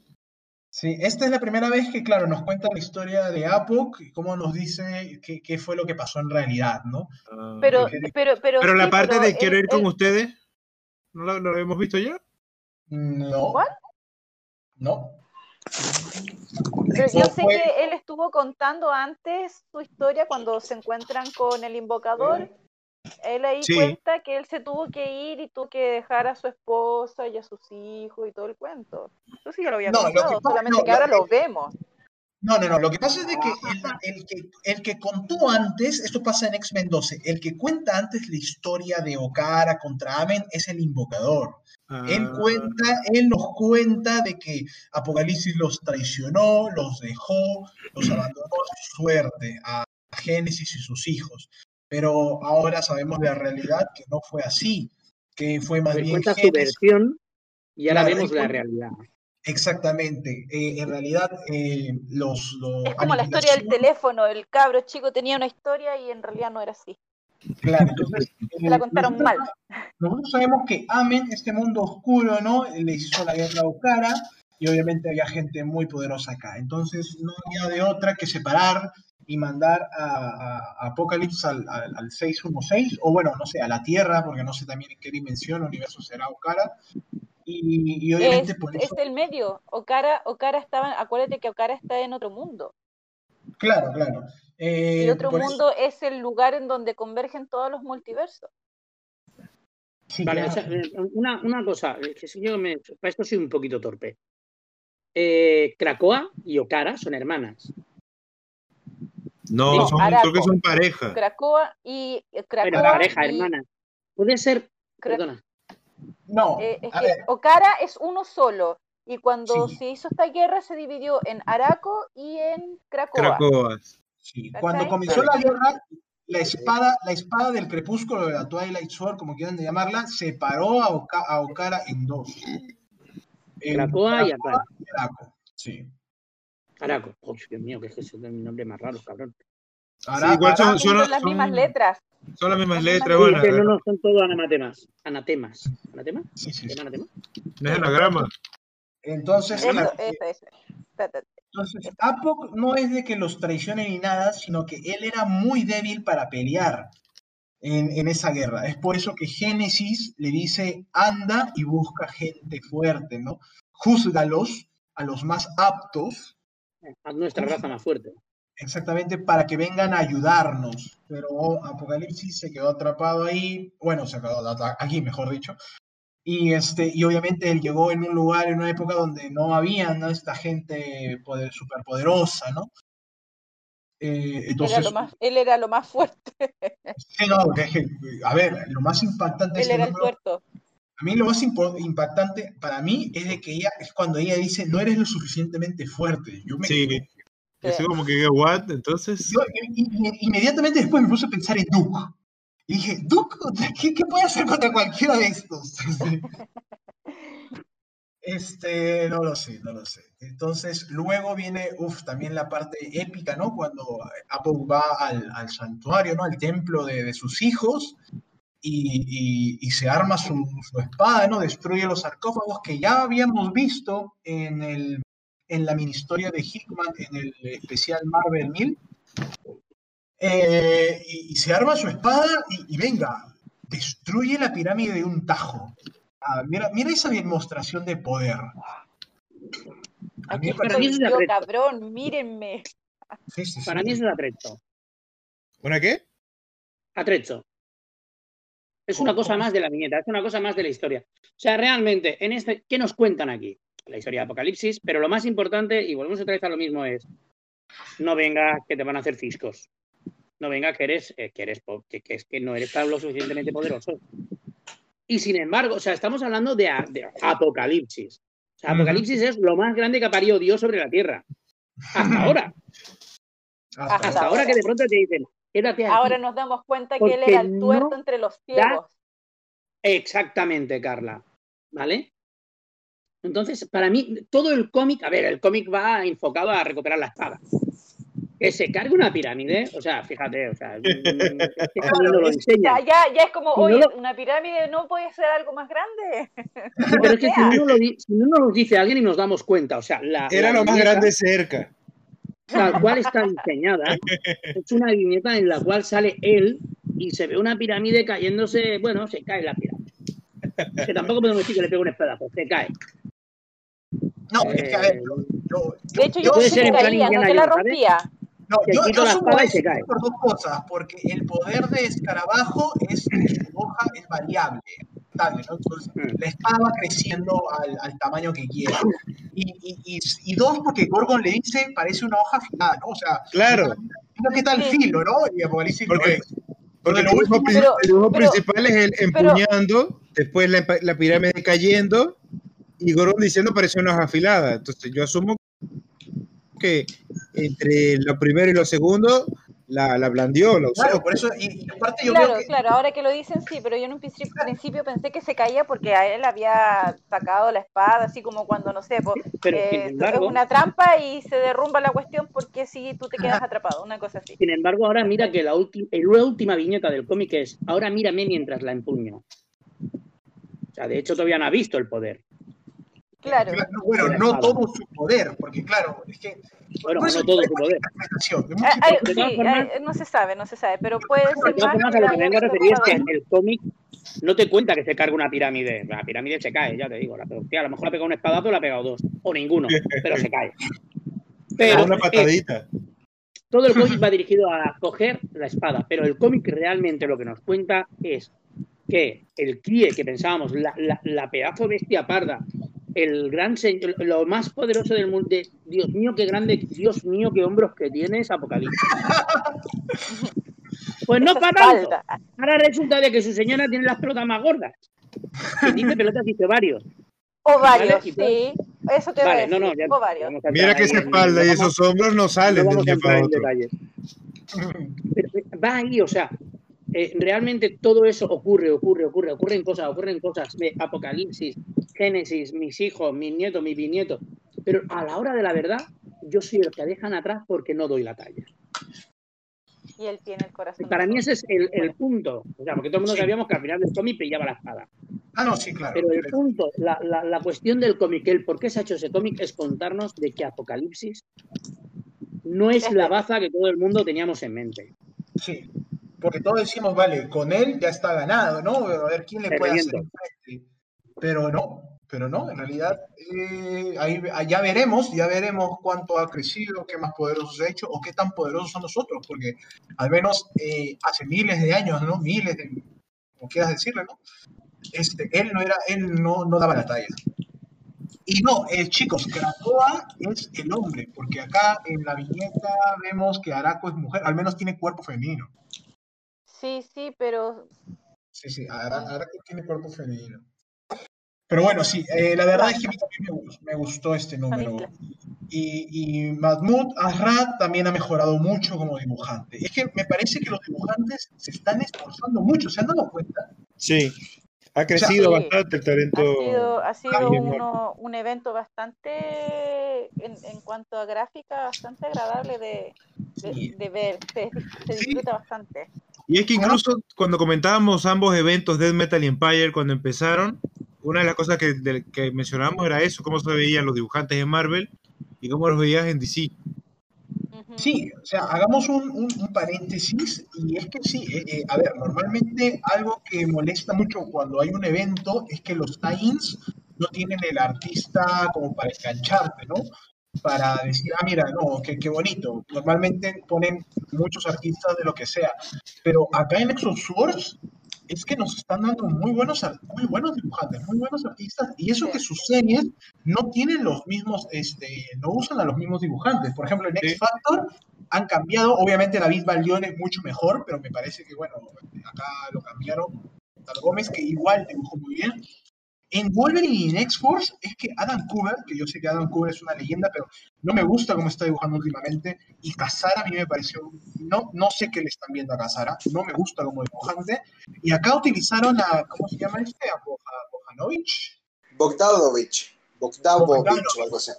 Sí, esta es la primera vez que, claro, nos cuenta la historia de Apoc y cómo nos dice qué, fue lo que pasó en realidad, ¿no? Ah, pero, pero, pero, pero, la parte de quiero ir con ustedes, ¿no lo, habíamos visto ya? No. ¿Cuál? No. Pero yo sé que él estuvo contando antes su historia cuando se encuentran con el invocador él ahí cuenta que él se tuvo que ir y tuvo que dejar a su esposa y a sus hijos y todo el cuento. Eso sí ya lo había contado, solamente que ahora lo vemos. No, no, no. Lo que pasa es de que el, que el que contó antes, esto pasa en X-Men 12, el que cuenta antes la historia de Okara contra Amen es el invocador. Él ah. cuenta, él nos cuenta de que Apocalipsis los traicionó, los dejó, los abandonó a su suerte, a Génesis y sus hijos pero ahora sabemos la realidad que no fue así, que fue más bien... Cuenta su versión y ahora vemos la realidad. Exactamente. Eh, en realidad, eh, los, Es como la historia del teléfono. El cabro chico tenía una historia y en realidad no era así. Claro, entonces. Se la contaron mal. Nosotros sabemos que Amen, este mundo oscuro, ¿no? Le hizo la guerra a Okara y obviamente había gente muy poderosa acá. Entonces, no había de otra que separar y mandar a, a Apocalypse al, al, 616, o bueno, no sé, a la Tierra, porque no sé también en qué dimensión o universo será Okara. Y, y obviamente es, por eso... es el medio. Okara, Okara estaba, acuérdate que Okara está en otro mundo. Claro, claro. Eh, y otro mundo es el lugar en donde convergen todos los multiversos. vale, eh, una, una, cosa, que si yo me, para esto soy un poquito torpe. Eh, Krakoa y Okara son hermanas. No, son, creo que son pareja. Cracoa y eh, Cracoa pareja, hermana. Puede ser, perdona. No, eh, es que Okara es uno solo. Y cuando se hizo esta guerra se dividió en Araco y en Cracoa. Cracoa. Sí. Cuando comenzó la guerra, la espada, la espada del crepúsculo de la Twilight Sword, como quieran llamarla, separó a, a Okara en dos. Cracoa y Araco. Sí. Araco. Oh, Dios mío, que es ese nombre más raro, cabrón. igual son, son, las mismas letras. Son las mismas letras, bueno. no, no, son todos anatemas. ¿Anatemas? ¿Anatemas? Sí, sí. sí. ¿Anatema? No es anagrama. Entonces, eso, eso, eso. Entonces, Apoc no es de que los traicione ni nada, sino que él era muy débil para pelear. en, esa guerra. Es por eso que Génesis le dice, anda y busca gente fuerte, ¿no? Júzgalos a los más aptos. A nuestra raza más fuerte. Exactamente, para que vengan a ayudarnos. Pero Apocalipsis se quedó atrapado ahí, bueno, se quedó aquí, mejor dicho. Y, este, y obviamente él llegó en un lugar, en una época donde no había ¿no? esta gente poder, superpoderosa, ¿no? Eh, entonces, era lo más, él era lo más fuerte. Sí, no, a ver, lo más impactante él era el puerto. A mí lo más impactante para mí es de que ella es cuando ella dice no eres lo suficientemente fuerte. Yo me sí, eso como que what, entonces. Yo, inmediatamente después me puse a pensar en Duke. Y dije, Duke, ¿qué, qué puede hacer contra cualquiera de estos? Este, no lo sé, no lo sé. Entonces, luego viene, uff, también la parte épica, ¿no? Cuando Apple va al, al santuario, ¿no? Al templo de, de sus hijos y, y, se arma su, su, espada, ¿no? Destruye los sarcófagos que ya habíamos visto en, el, en la mini historia de Hickman, en el especial Marvel 1000. Eh, y, se arma su espada y, y venga, destruye la pirámide de un tajo. Ah, mira, mira esa demostración de poder. Aquí para mí es yo, cabrón, mírenme. para mí es un atrecho. ¿Una qué? Atrecho. Es una cosa más de la viñeta, es una cosa más de la historia. O sea, realmente, en este, ¿qué nos cuentan aquí? La historia de Apocalipsis, pero lo más importante, y volvemos otra vez a lo mismo, es no venga que te van a hacer ciscos. No venga que eres, eh, que eres que, que, es que no eres lo suficientemente poderoso. Y sin embargo, o sea, estamos hablando de, Apocalipsis. O sea, Apocalipsis es lo más grande que ha parido Dios sobre la tierra. Hasta ahora. Hasta, ahora, que de pronto te dicen, quédate Ahora nos damos cuenta que él era el tuerto entre los ciegos. Exactamente, Carla. ¿Vale? Entonces, para mí, todo el cómic, a ver, el cómic va enfocado a recuperar la espada que se cargue una pirámide, o sea, fíjate, o sea, lo Ya, ya, es como, oye, una pirámide no puede ser algo más grande. Pero es que si no, lo, si no nos dice alguien y nos damos cuenta, o sea, la. Era lo más grande cerca. Tal cual está diseñada, es una viñeta en la cual sale él y se ve una pirámide cayéndose, bueno, se cae la pirámide. Que tampoco podemos decir que le pegue un espadazo, se cae. No, es que a ver, yo, de hecho, yo, yo sí caía, no se la rompía. No, yo, yo asumo eso por dos cosas, porque el poder de escarabajo es su hoja es variable, ¿no? Entonces, mm. la espada va creciendo al, al tamaño que quiera. Y, y, y, dos, porque Gorgon le dice, parece una hoja afilada, ¿no? O sea, claro. ¿qué tal filo, no? Y Apocalipsis porque, Porque el dibujo, principal es el empuñando, después la, la pirámide cayendo, y Gorgon diciendo parece una hoja afilada. Entonces, yo asumo que entre lo primero y lo segundo la, la blandió, la usó. Claro, por eso, y, aparte yo claro, que... claro, ahora que lo dicen sí, pero yo en un principio pensé que se caía porque a él había sacado la espada, así como cuando, no sé, pero, eh, es una trampa y se derrumba la cuestión porque si tú te quedas atrapado, una cosa así. Sin embargo, ahora mira que la, la última viñeta del cómic es, ahora mírame mientras la empuño. O sea, de hecho todavía no ha visto el poder. Claro. Bueno, no todo su poder, porque claro, es que. Bueno, no todo su poder. no se sabe, no se sabe, pero puede ser. De todas formas, a lo que vengo a referir es que el cómic no te cuenta que se carga una pirámide. La pirámide se cae, ya te digo. La, a lo mejor ha pegado un espadazo o la ha pegado dos, o ninguno, pero se cae. Pero una patadita. todo el cómic va dirigido a coger la espada, pero el cómic realmente lo que nos cuenta es que el críe que pensábamos, la, la, la pedazo bestia parda el gran señor, lo más poderoso del mundo. Dios mío, qué grande, Dios mío, qué hombros que tienes, Apocalipsis. Pues no para tanto. Ahora resulta de que su señora tiene las pelotas más gordas. Y dice pelotas, dice varios. O varios, sí. Eso te vale, no, no, ya, varios. Mira que esa espalda y esos hombros no salen del día para otro. Pero va ahí, o sea, eh, realmente todo eso ocurre, ocurre, ocurre, ocurren cosas, ocurren cosas Apocalipsis, Génesis, mis hijos, mis nietos, mis bisnietos. Pero a la hora de la verdad, yo soy el que dejan atrás porque no doy la talla. Y él tiene el corazón. Para mí ese es el, punto. O sea, porque todo el mundo sabíamos que al final del cómic pillaba la espada. Ah, no, sí, claro. Pero el punto, la, la, la cuestión del cómic, el por qué se ha hecho ese cómic, es contarnos de que Apocalipsis no es la baza que todo el mundo teníamos en mente. Sí. Porque todos decimos, vale, con él ya está ganado, ¿no? A ver quién le puede hacer frente. Pero no, pero no, en realidad eh, ahí, ya veremos, ya veremos cuánto ha crecido, qué más poderoso se ha hecho o qué tan poderosos son nosotros, porque al menos eh, hace miles de años, ¿no? Miles de, como quieras decirle, ¿no? Este, él no era, él no, no daba la talla. Y no, eh, chicos, Krakoa es el hombre, porque acá en la viñeta vemos que Araco es mujer, al menos tiene cuerpo femenino. Sí, sí, pero... Sí, sí, Araco tiene cuerpo femenino. Pero bueno, sí, eh, la verdad es que a mí también me, gustó este número. Y, y Mahmoud Arrad también ha mejorado mucho como dibujante. Es que me parece que los dibujantes se están esforzando mucho, ¿se han dado cuenta? Sí, ha crecido bastante el talento. Ha sido, un evento bastante, en, cuanto a gráfica, bastante agradable de, ver. Se, disfruta bastante. Y es que incluso cuando comentábamos ambos eventos, Death Metal y Empire, cuando empezaron, una de las cosas que, que mencionábamos era eso, cómo se veían los dibujantes de Marvel y cómo los veías en DC. Sí, o sea, hagamos un, paréntesis y es que sí, eh, eh, a ver, normalmente algo que molesta mucho cuando hay un evento es que los tie-ins no tienen el artista como para engancharte, ¿no? Para decir, ah, mira, no, qué, qué bonito. Normalmente ponen muchos artistas de lo que sea, pero acá en Exos Wars es que nos están dando muy buenos, muy buenos dibujantes, muy buenos artistas, y eso que sus series no tienen los mismos, este, no usan a los mismos dibujantes. Por ejemplo, en X Factor han cambiado, obviamente David Balión es mucho mejor, pero me parece que, bueno, acá lo cambiaron. Tal Gómez, que igual dibujó muy bien, en Wolverine y en X-Force es que Adam Cooper, que yo sé que Adam Cooper es una leyenda, pero no me gusta cómo está dibujando últimamente. Y Casara a mí me pareció, no, no sé qué le están viendo a Casara, no me gusta como dibujante. Y acá utilizaron a, ¿cómo se llama este? A Bogdanovich. Bogdanovich. Bogdanovich, algo así.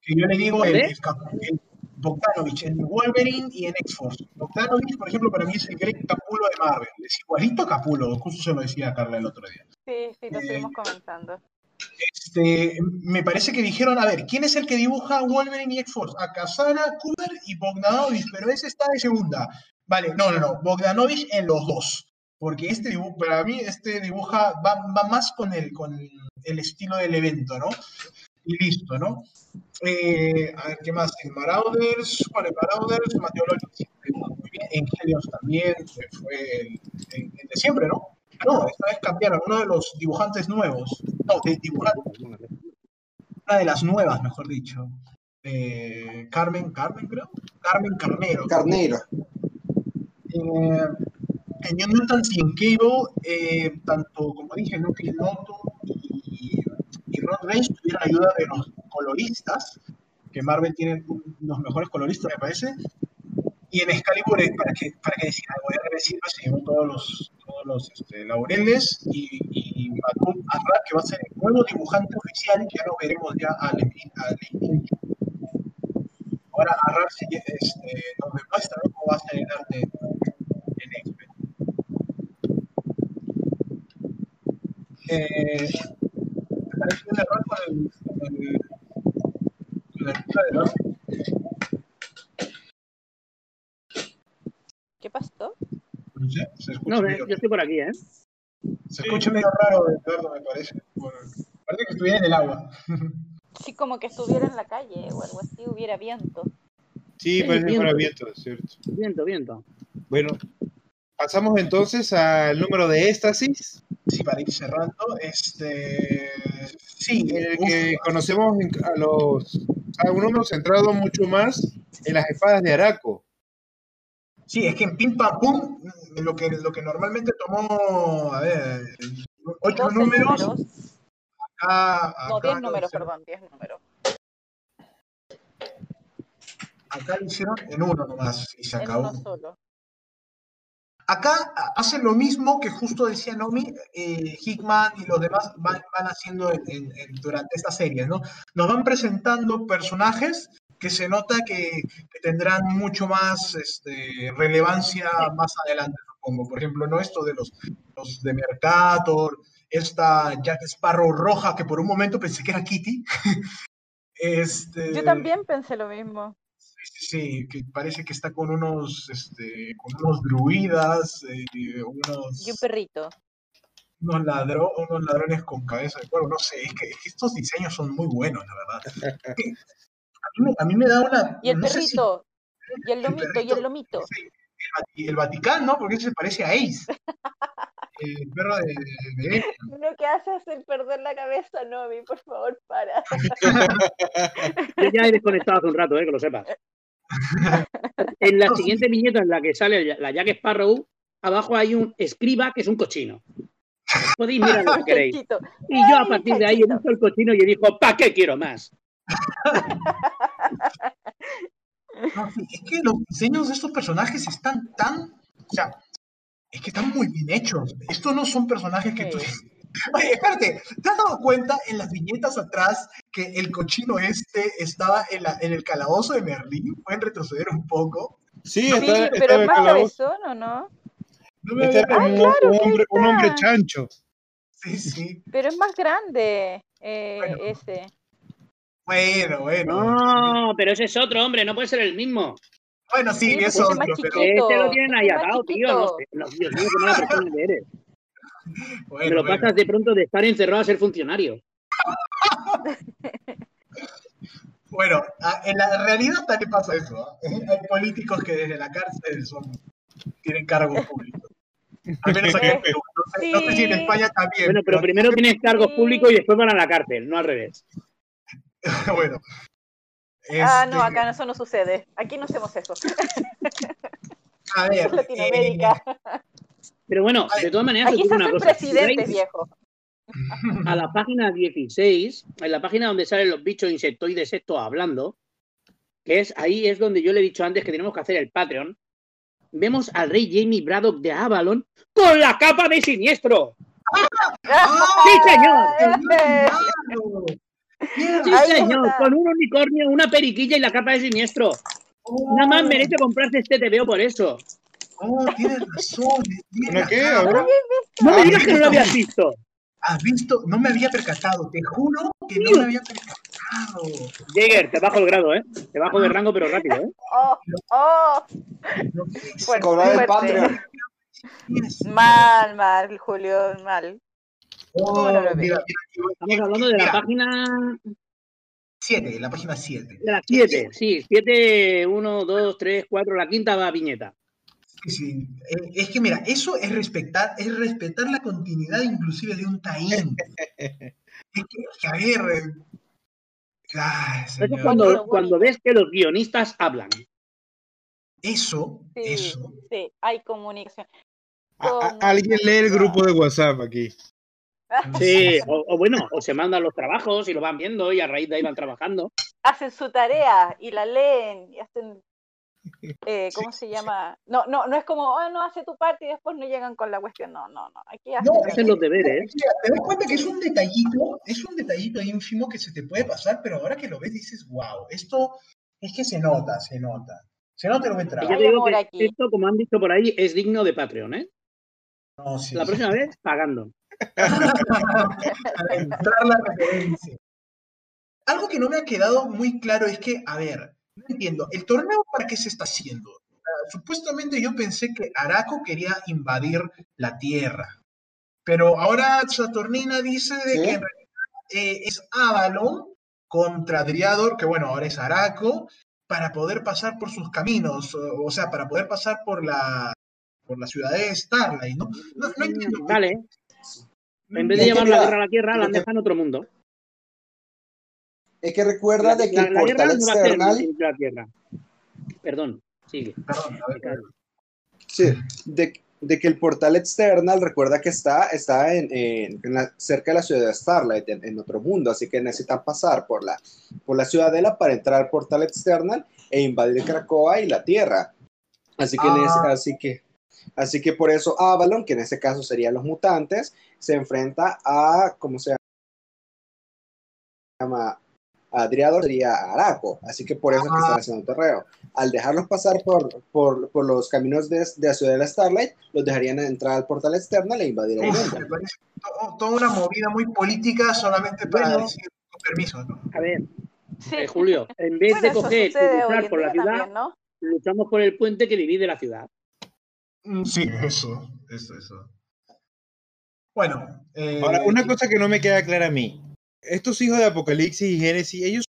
Que yo le digo el, el, Bogdanovich en Wolverine y en X-Force. Bogdanovich, por ejemplo, para mí es el Greg Capulo de Marvel. Es igualito a Capulo, justo se lo decía Carla el otro día. Sí, sí, lo eh, estuvimos comentando. Este, me parece que dijeron, a ver, ¿quién es el que dibuja Wolverine y X-Force? A Kazana, Kuder y Bogdanovich, pero ese está de segunda. Vale, no, no, no, Bogdanovich en los dos. Porque este dibujo, para mí, este dibuja, va, va más con el, con el estilo del evento, ¿no? Y listo, ¿no? Eh, a ver, ¿qué más? En Marauders, bueno, en Marauders, Mateo López muy bien, en Helios también, fue el, de siempre, ¿no? No, esta vez cambiaron, uno de los dibujantes nuevos, no, de dibujantes, una de las nuevas, mejor dicho, eh, Carmen, Carmen creo, Carmen Carnero. Carnero. Eh, en New Mutants y en Cable, eh, tanto como dije, ¿no? que Noto Ron Range tuvieron ayuda de los coloristas, que Marvel tiene los mejores coloristas, me parece. Y en Excalibur, para que, para que decir algo de Silva, se llevó todos los, todos los este, laureles y, y Arra, que va a ser el nuevo dibujante oficial, ya lo veremos ya al Ahora Arra este, nos demuestra cómo va a ser el arte en X-Men. Eh, ¿Qué pasó? No sé, se escucha. No, yo estoy por aquí, ¿eh? Se escucha medio raro, Eduardo, me parece. parece que estuviera en el agua. Sí, como que estuviera en la calle o algo así, hubiera viento. Sí, parece que fuera viento, cierto. Viento, viento. Bueno, pasamos entonces al número de éxtasis. Sí, para ir cerrando, este Sí, el que conocemos a los a un número centrado mucho más en las espadas de Araco. Sí, es que en Pim Pam Pum, lo que, lo que normalmente tomó, a ver, ocho números, Acá, acá, no, diez números, perdón, diez números. Acá lo hicieron en uno nomás y se acabó. En uno solo. Acá hacen lo mismo que justo decía Nomi, eh, Hickman y los demás van, haciendo durante esta serie, ¿no? Nos van presentando personajes que se nota que, tendrán mucho más este, relevancia más adelante, supongo. Por ejemplo, ¿no? Esto de los, de Mercator, esta Jack Sparrow roja, que por un momento pensé que era Kitty. este... Yo también pensé lo mismo. Sí, que parece que está con unos, este, con unos druidas, eh, unos... Y un perrito. Unos, ladro, unos ladrones con cabeza de cuervo, no sé, es que, estos diseños son muy buenos, la verdad. a, mí, me da una... Y el perrito, y el lomito, y el lomito. el, el Vaticano, ¿no? Porque se parece a Ace. el perro de, de, Uno que hace hacer perder la cabeza, Nomi, por favor, para. Yo ya he desconectado hace un rato, eh, que lo sepas. En la siguiente viñeta en la que sale la Jack Sparrow, abajo hay un escriba que es un cochino. Podéis mirar lo que queréis. Y yo a partir de ahí he visto el cochino y he dicho, ¿para qué quiero más? es que los diseños de estos personajes están tan. O sea, es que están muy bien hechos. Estos no son personajes que tú... Oye, espérate, ¿te has dado cuenta en las viñetas atrás que el cochino este estaba en, la, en el calabozo de Merlín? ¿Pueden retroceder un poco? Sí, sí pero es más cabezón, ¿o no? no este ah, un, claro, un, hombre, un, hombre, chancho. Sí, sí. Pero es más grande eh, bueno. ese. Bueno, bueno. No, pero ese es otro hombre, no puede ser el mismo. Bueno, sí, sí eso. Pues pero... Este lo tienen ahí atado, tío. No sé. Dios mío, qué mala persona eres. Bueno, Me lo bueno. pasas de pronto de estar encerrado a ser funcionario. bueno, en la realidad también pasa eso. ¿eh? Hay políticos que desde la cárcel son, tienen cargos públicos. Al menos aquí en Perú. No sé, sí. no sé, si en España también. Bueno, pero, pero primero tienes cargos públicos y después van a la cárcel, no al revés. bueno, Ah, no, este, acá eso no sucede. Aquí no hacemos eso. A ver. Latinoamérica. Eh... Pero bueno, de todas maneras, Aquí se una cosa. presidente, viejo. A la página 16, en la página donde salen los bichos insectoides estos hablando, que es ahí es donde yo le he dicho antes que tenemos que hacer el Patreon, vemos al rey Jamie Braddock de Avalon con la capa de siniestro. ¡Sí, señor! Sí, señor, con un unicornio, una periquilla y la capa de siniestro. Oh. Nada más merece comprarse este TVO por eso. Oh, tienes razón. ¿Una qué? No me digas que no lo habías visto. ¿Has visto? No me había percatado, te juro que no me había percatado. Jäger, te bajo el grado, ¿eh? Te bajo de rango, pero rápido, ¿eh? Oh, oh. Fuerte, Cobrar el Patreon. Mal, mal, Julio, mal. Oh, mira, mira, Estamos hablando de la página 7, la página 7. De la 7, sí, 7, 1, 2, 3, 4, la quinta va viñeta. Sí, eh, es que mira, eso es respetar, es respetar la continuidad inclusive de un taín. es que, a ver. Ay, eso es cuando, cuando ves que los guionistas hablan. Eso, sí, eso. Sí, hay comunicación. A, a, alguien lee el grupo de WhatsApp aquí. Sí, o, o, bueno, o se mandan los trabajos y lo van viendo y a raíz de ahí van trabajando. Hacen su tarea y la leen y hacen, eh, ¿cómo se llama? No, no, no es como, oh, no, hace tu parte y después no llegan con la cuestión. No, no, no. Aquí hacen, no, hacen los deberes. Te das cuenta que es un detallito, es un detallito ínfimo que se te puede pasar, pero ahora que lo ves dices, wow, esto es que se nota, se nota. Se nota el buen trabajo. Yo digo que esto, como han dicho por ahí, es digno de Patreon, ¿eh? No, sí, la próxima sí. vez, pagando. Para entrar la referencia. Algo que no me ha quedado muy claro es que, a ver, no entiendo, ¿el torneo para qué se está haciendo? Uh, supuestamente yo pensé que Araco quería invadir la Tierra, pero ahora Saturnina dice de ¿Sí? que en realidad eh, es Avalon contra Driador, que bueno, ahora es Araco, para poder pasar por sus caminos, o, o sea, para poder pasar por la, por la ciudad de Starlight, ¿no? No, no entiendo. Vale. En vez de llevar la guerra a la Tierra, la han dejado en otro mundo. Es que recuerda La, de que la, el la portal no external. en la Tierra. Perdón, sigue. Perdón, Sí, de, de que el portal external, recuerda que está, está en, en- en la- cerca de la ciudad de Starlight, en, en otro mundo, así que necesitan pasar por la, por la ciudadela para entrar al portal external e invadir Krakoa y la Tierra. Así que, Ah. ese- así que, así que por eso Avalon, que en ese caso serían los mutantes, se enfrenta a, ¿cómo se llama? A Driador sería Araco, así que por eso es que están haciendo terreo. Al dejarlos pasar por, por, por los caminos de, de la ciudad de la Starlight, los dejarían entrar al portal external e invadir el mundo. me parece to- toda una movida muy política solamente para Bueno. decir con permiso, ¿no? A ver, eh, Julio, en vez de coger y luchar por la ciudad, luchamos por el puente que divide la ciudad. Mm, sí, eso, eso, eso. Bueno. Eh, Ahora, una cosa que no me queda clara a mí. Estos hijos de Apocalipsis y Génesis, ¿ellos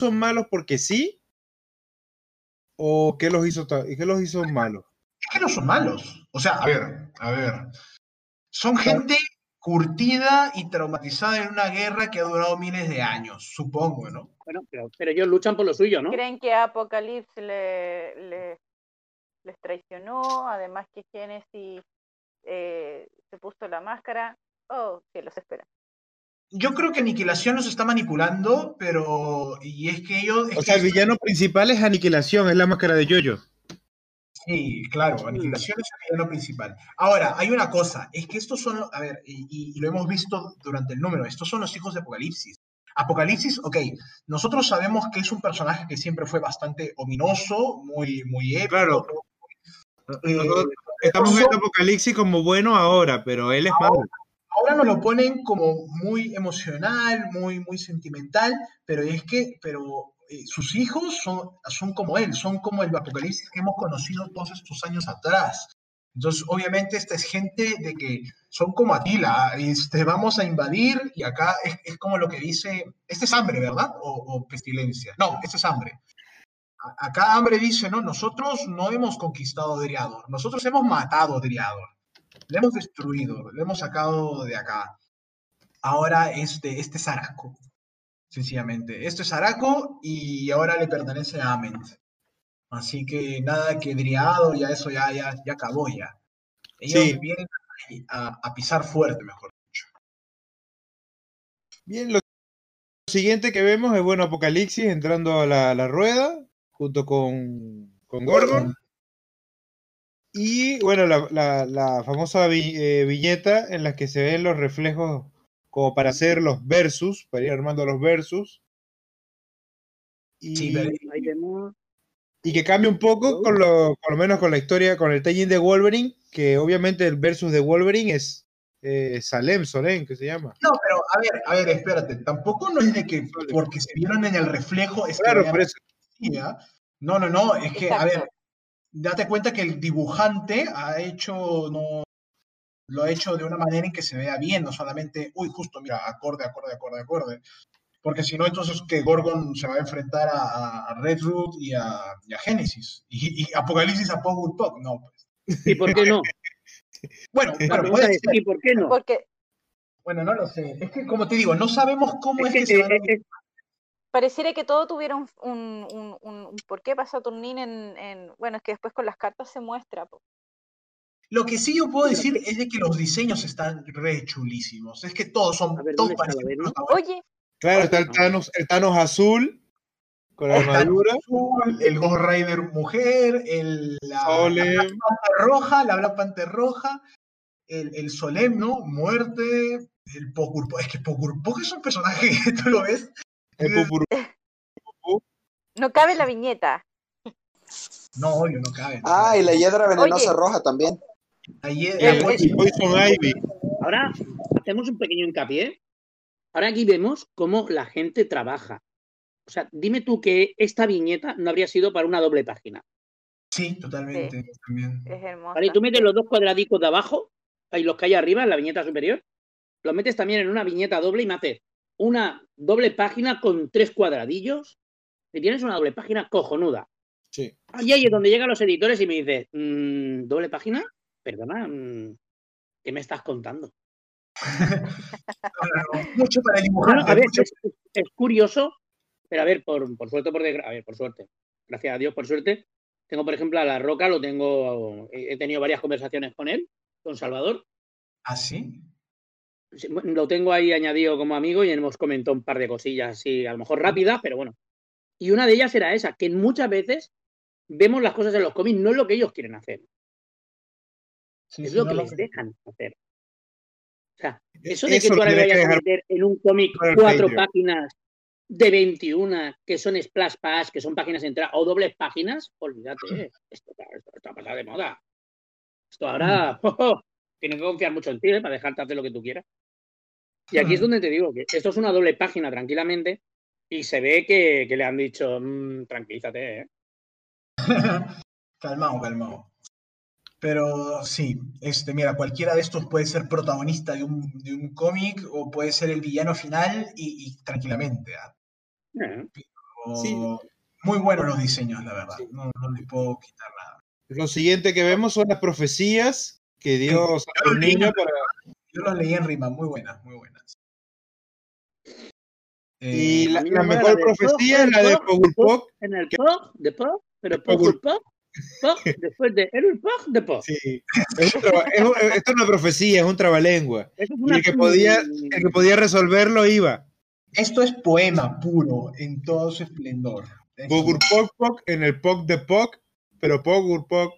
son malos porque sí? ¿O qué los hizo, qué los hizo malos? Es que no son malos. O sea, a ver, a ver. Son gente curtida y traumatizada en una guerra que ha durado miles de años, supongo, ¿no? Bueno, pero, ellos luchan por lo suyo, ¿no? Creen que Apocalipsis le, les traicionó, además que Génesis eh, se puso la máscara. Oh, que los espera. Yo creo que Aniquilación los está manipulando, pero. Y es que ellos. o sea, el villano principal es Aniquilación, es la máscara de Yoyo. Sí, claro, aniquilación es el villano principal. Ahora, hay una cosa, es que estos son, a ver, y, lo hemos visto durante el número, estos son los hijos de Apocalipsis. Apocalipsis, ok, nosotros sabemos que es un personaje que siempre fue bastante ominoso, muy, muy épico. Claro. Eh, estamos viendo Apocalipsis como bueno ahora, pero él es malo. Ahora nos lo ponen como muy emocional, muy, muy sentimental, pero es que, pero eh, sus hijos son, son como él, son como el apocalipsis que hemos conocido todos estos años atrás. Entonces, obviamente, esta es gente de que son como Atila, este, vamos a invadir y acá es, como lo que dice, este es hambre, ¿verdad? O, pestilencia. No, este es hambre. acá hambre dice, no, nosotros no hemos conquistado Driador, nosotros hemos matado Driador, le hemos destruido, le hemos sacado de acá. Ahora este, este Zaraco sencillamente. Esto es Araco y ahora le pertenece a Ament. Así que nada que Driado, ya eso ya, ya, ya acabó ya. Ellos vienen a, pisar fuerte, mejor dicho. Bien, lo siguiente que vemos es, bueno, Apocalipsis entrando a la, rueda, junto con, con Gorgon. Y bueno, la, famosa eh, viñeta en la que se ven los reflejos como para hacer los versus, para ir armando los versus. Y, y que cambie un poco, con lo, por lo menos con la historia, con el telling de Wolverine, que obviamente el versus de Wolverine es eh, Salem, Solen, que se llama. No, pero a ver, a ver, espérate, tampoco no es de que porque se vieron en el reflejo es claro, por eso. No, no, no, es que, a ver, date cuenta que el dibujante ha hecho, no, lo ha hecho de una manera en que se vea bien, no solamente, uy, justo, mira, acorde, acorde, acorde, acorde. Porque si no, entonces que Gorgon se va a enfrentar a, Redroot y a, Genesis. Y, Apocalipsis a Pog no, pues. ¿Y por qué no? bueno, pero puede ser. ¿Y por qué no? Porque... Bueno, no lo sé. Es que, como te digo, no sabemos cómo es, que, se va a... Pareciera que todo tuviera un, un, un, por qué pasa Saturnín en, en, Bueno, es que después con las cartas se muestra. Lo que sí yo puedo decir es de que los diseños están re chulísimos. Es que todos son todos parecidos. Oye. Claro, está el Thanos, el Thanos azul con la armadura. Azul, el Ghost Rider mujer, el, la, la roja, la Black Panther roja, el, el Solemno, muerte, el Pocurpo. Es que Pocurpo es un personaje, ¿tú lo ves? No cabe la viñeta. No, obvio, no cabe. ah, y la hiedra venenosa roja también. Ahora hacemos un pequeño hincapié. Ahora aquí vemos cómo la gente trabaja. O sea, dime tú que esta viñeta no habría sido para una doble página. Sí, totalmente. También. Es hermoso. Vale, y tú metes los dos cuadradicos de abajo, y los que hay arriba en la viñeta superior, los metes también en una viñeta doble y me haces una doble página con tres cuadradillos y tienes una doble página cojonuda. Sí. Y ahí es donde llegan los editores y me dices, mm, ¿doble página? perdona, mm, ¿qué me estás contando? Mucho para dibujar. a ver, es, curioso, pero a ver, por, suerte, por a ver, por suerte, gracias a Dios, por suerte, tengo, por ejemplo, a La Roca, lo tengo, he tenido varias conversaciones con él, con Salvador. ¿Ah, sí? Lo tengo ahí añadido como amigo y hemos comentado un par de cosillas así, a lo mejor rápidas, pero bueno. Y una de ellas era esa, que muchas veces vemos las cosas en los cómics, no es lo que ellos quieren hacer es lo que les dejan hacer. O sea, eso de que tú ahora vayas a meter en un cómic cuatro páginas de 21 que son splash pass, que son páginas enteras o dobles páginas, olvídate, esto, está pasado de moda. Esto ahora mm. tienes que confiar mucho en ti ¿eh? para dejarte hacer lo que tú quieras. Y aquí es donde te digo que esto es una doble página tranquilamente, Y se ve que, le han dicho, mm, tranquilízate, ¿eh? calmado, calmado. Pero sí, este, mira, cualquiera de estos puede ser protagonista de un, de un cómic o puede ser el villano final y, tranquilamente. ¿ah? sí. Muy buenos los diseños, la verdad. No, no le puedo quitar nada. Lo siguiente que vemos son las profecías que Dios a los niños para... Yo los leí en rima, muy buenas, muy buenas. y eh, la, mejor profecía es la de Pogulpok. En el Pog, de Pog, pero Pogulpok después de el de Pog. Sí. Es esto es una profecía, es un trabalengua. y el que, podía, el que podía resolverlo iba. Esto es poema puro en todo su esplendor. Pogur Pog Pog en el Pog de Pog, pero Pogur Pog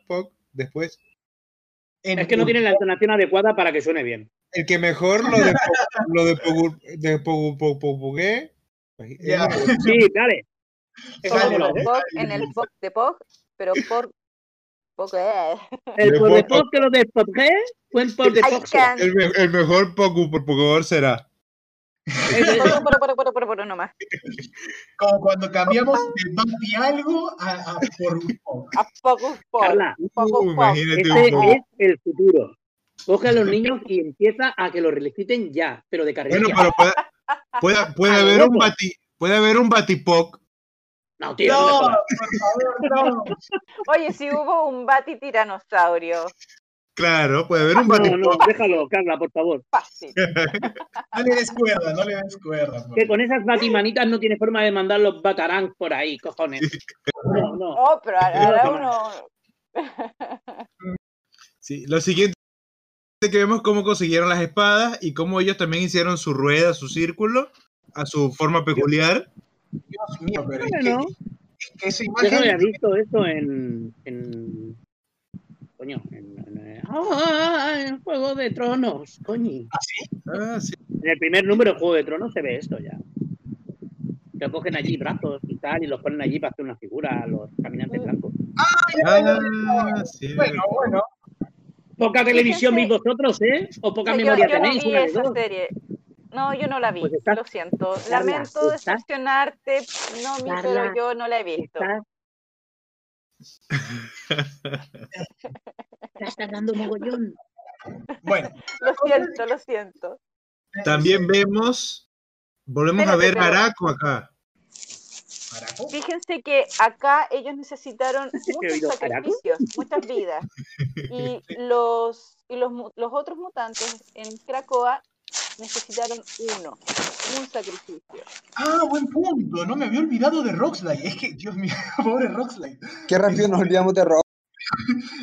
Pog después. Es que no tiene la entonación adecuada para que suene bien. El que mejor lo de, lo de Pogur, de Pogur, Sí, dale. en el Pog de Pog, pero por eh. El por de Pog que lo de Pog fue el por de Pog. El, mejor Pogur será. Como cuando cambiamos de Bambi algo a, a por A Focus Carla, este es el futuro. Coge a los niños y empieza a que los reliciten ya, pero de carrera. Bueno, pero puede, puede, haber un bati, puede haber un batipoc. No, tío. No, por favor, no. Oye, si hubo un bati tiranosaurio. Claro, puede haber un No, no, déjalo, Carla, por favor. Fácil. no le des cuerda, no le des cuerda. Que con esas batimanitas no tiene forma de mandar los batarán por ahí, cojones. No, no. Oh, pero ahora uno. Sí, lo siguiente que vemos cómo consiguieron las espadas y cómo ellos también hicieron su rueda, su círculo, a su forma peculiar. Dios mío, pero es, que, esa imagen... Yo no había visto eso en, en coño, en, en, ¡Ah! en Juego de Tronos, coño. ¿Ah, sí? Ah, sí. En el primer número de Juego de Tronos se ve esto ya. Que cogen allí brazos y tal, y los ponen allí para hacer una figura, los caminantes blancos. Ah, ah sí. Bueno, bueno. Poca televisión veis vosotros, ¿eh? O poca memoria yo tenéis. No, vi esa serie. no, yo no la vi, pues lo siento. Lamento decepcionarte, no, mi, pero yo no la he visto. Ya está dando mogollón. Bueno. Lo siento, lo siento. También vemos, volvemos a ver Araco acá. Fíjense que acá ellos necesitaron muchos sacrificios, muchas vidas. Y los, y los, los otros mutantes en Cracoa necesitaron uno, un sacrificio. Ah, buen punto. No me había olvidado de Roxley. Es que, Dios mío, pobre Roxley. Qué rápido nos olvidamos de Roxley.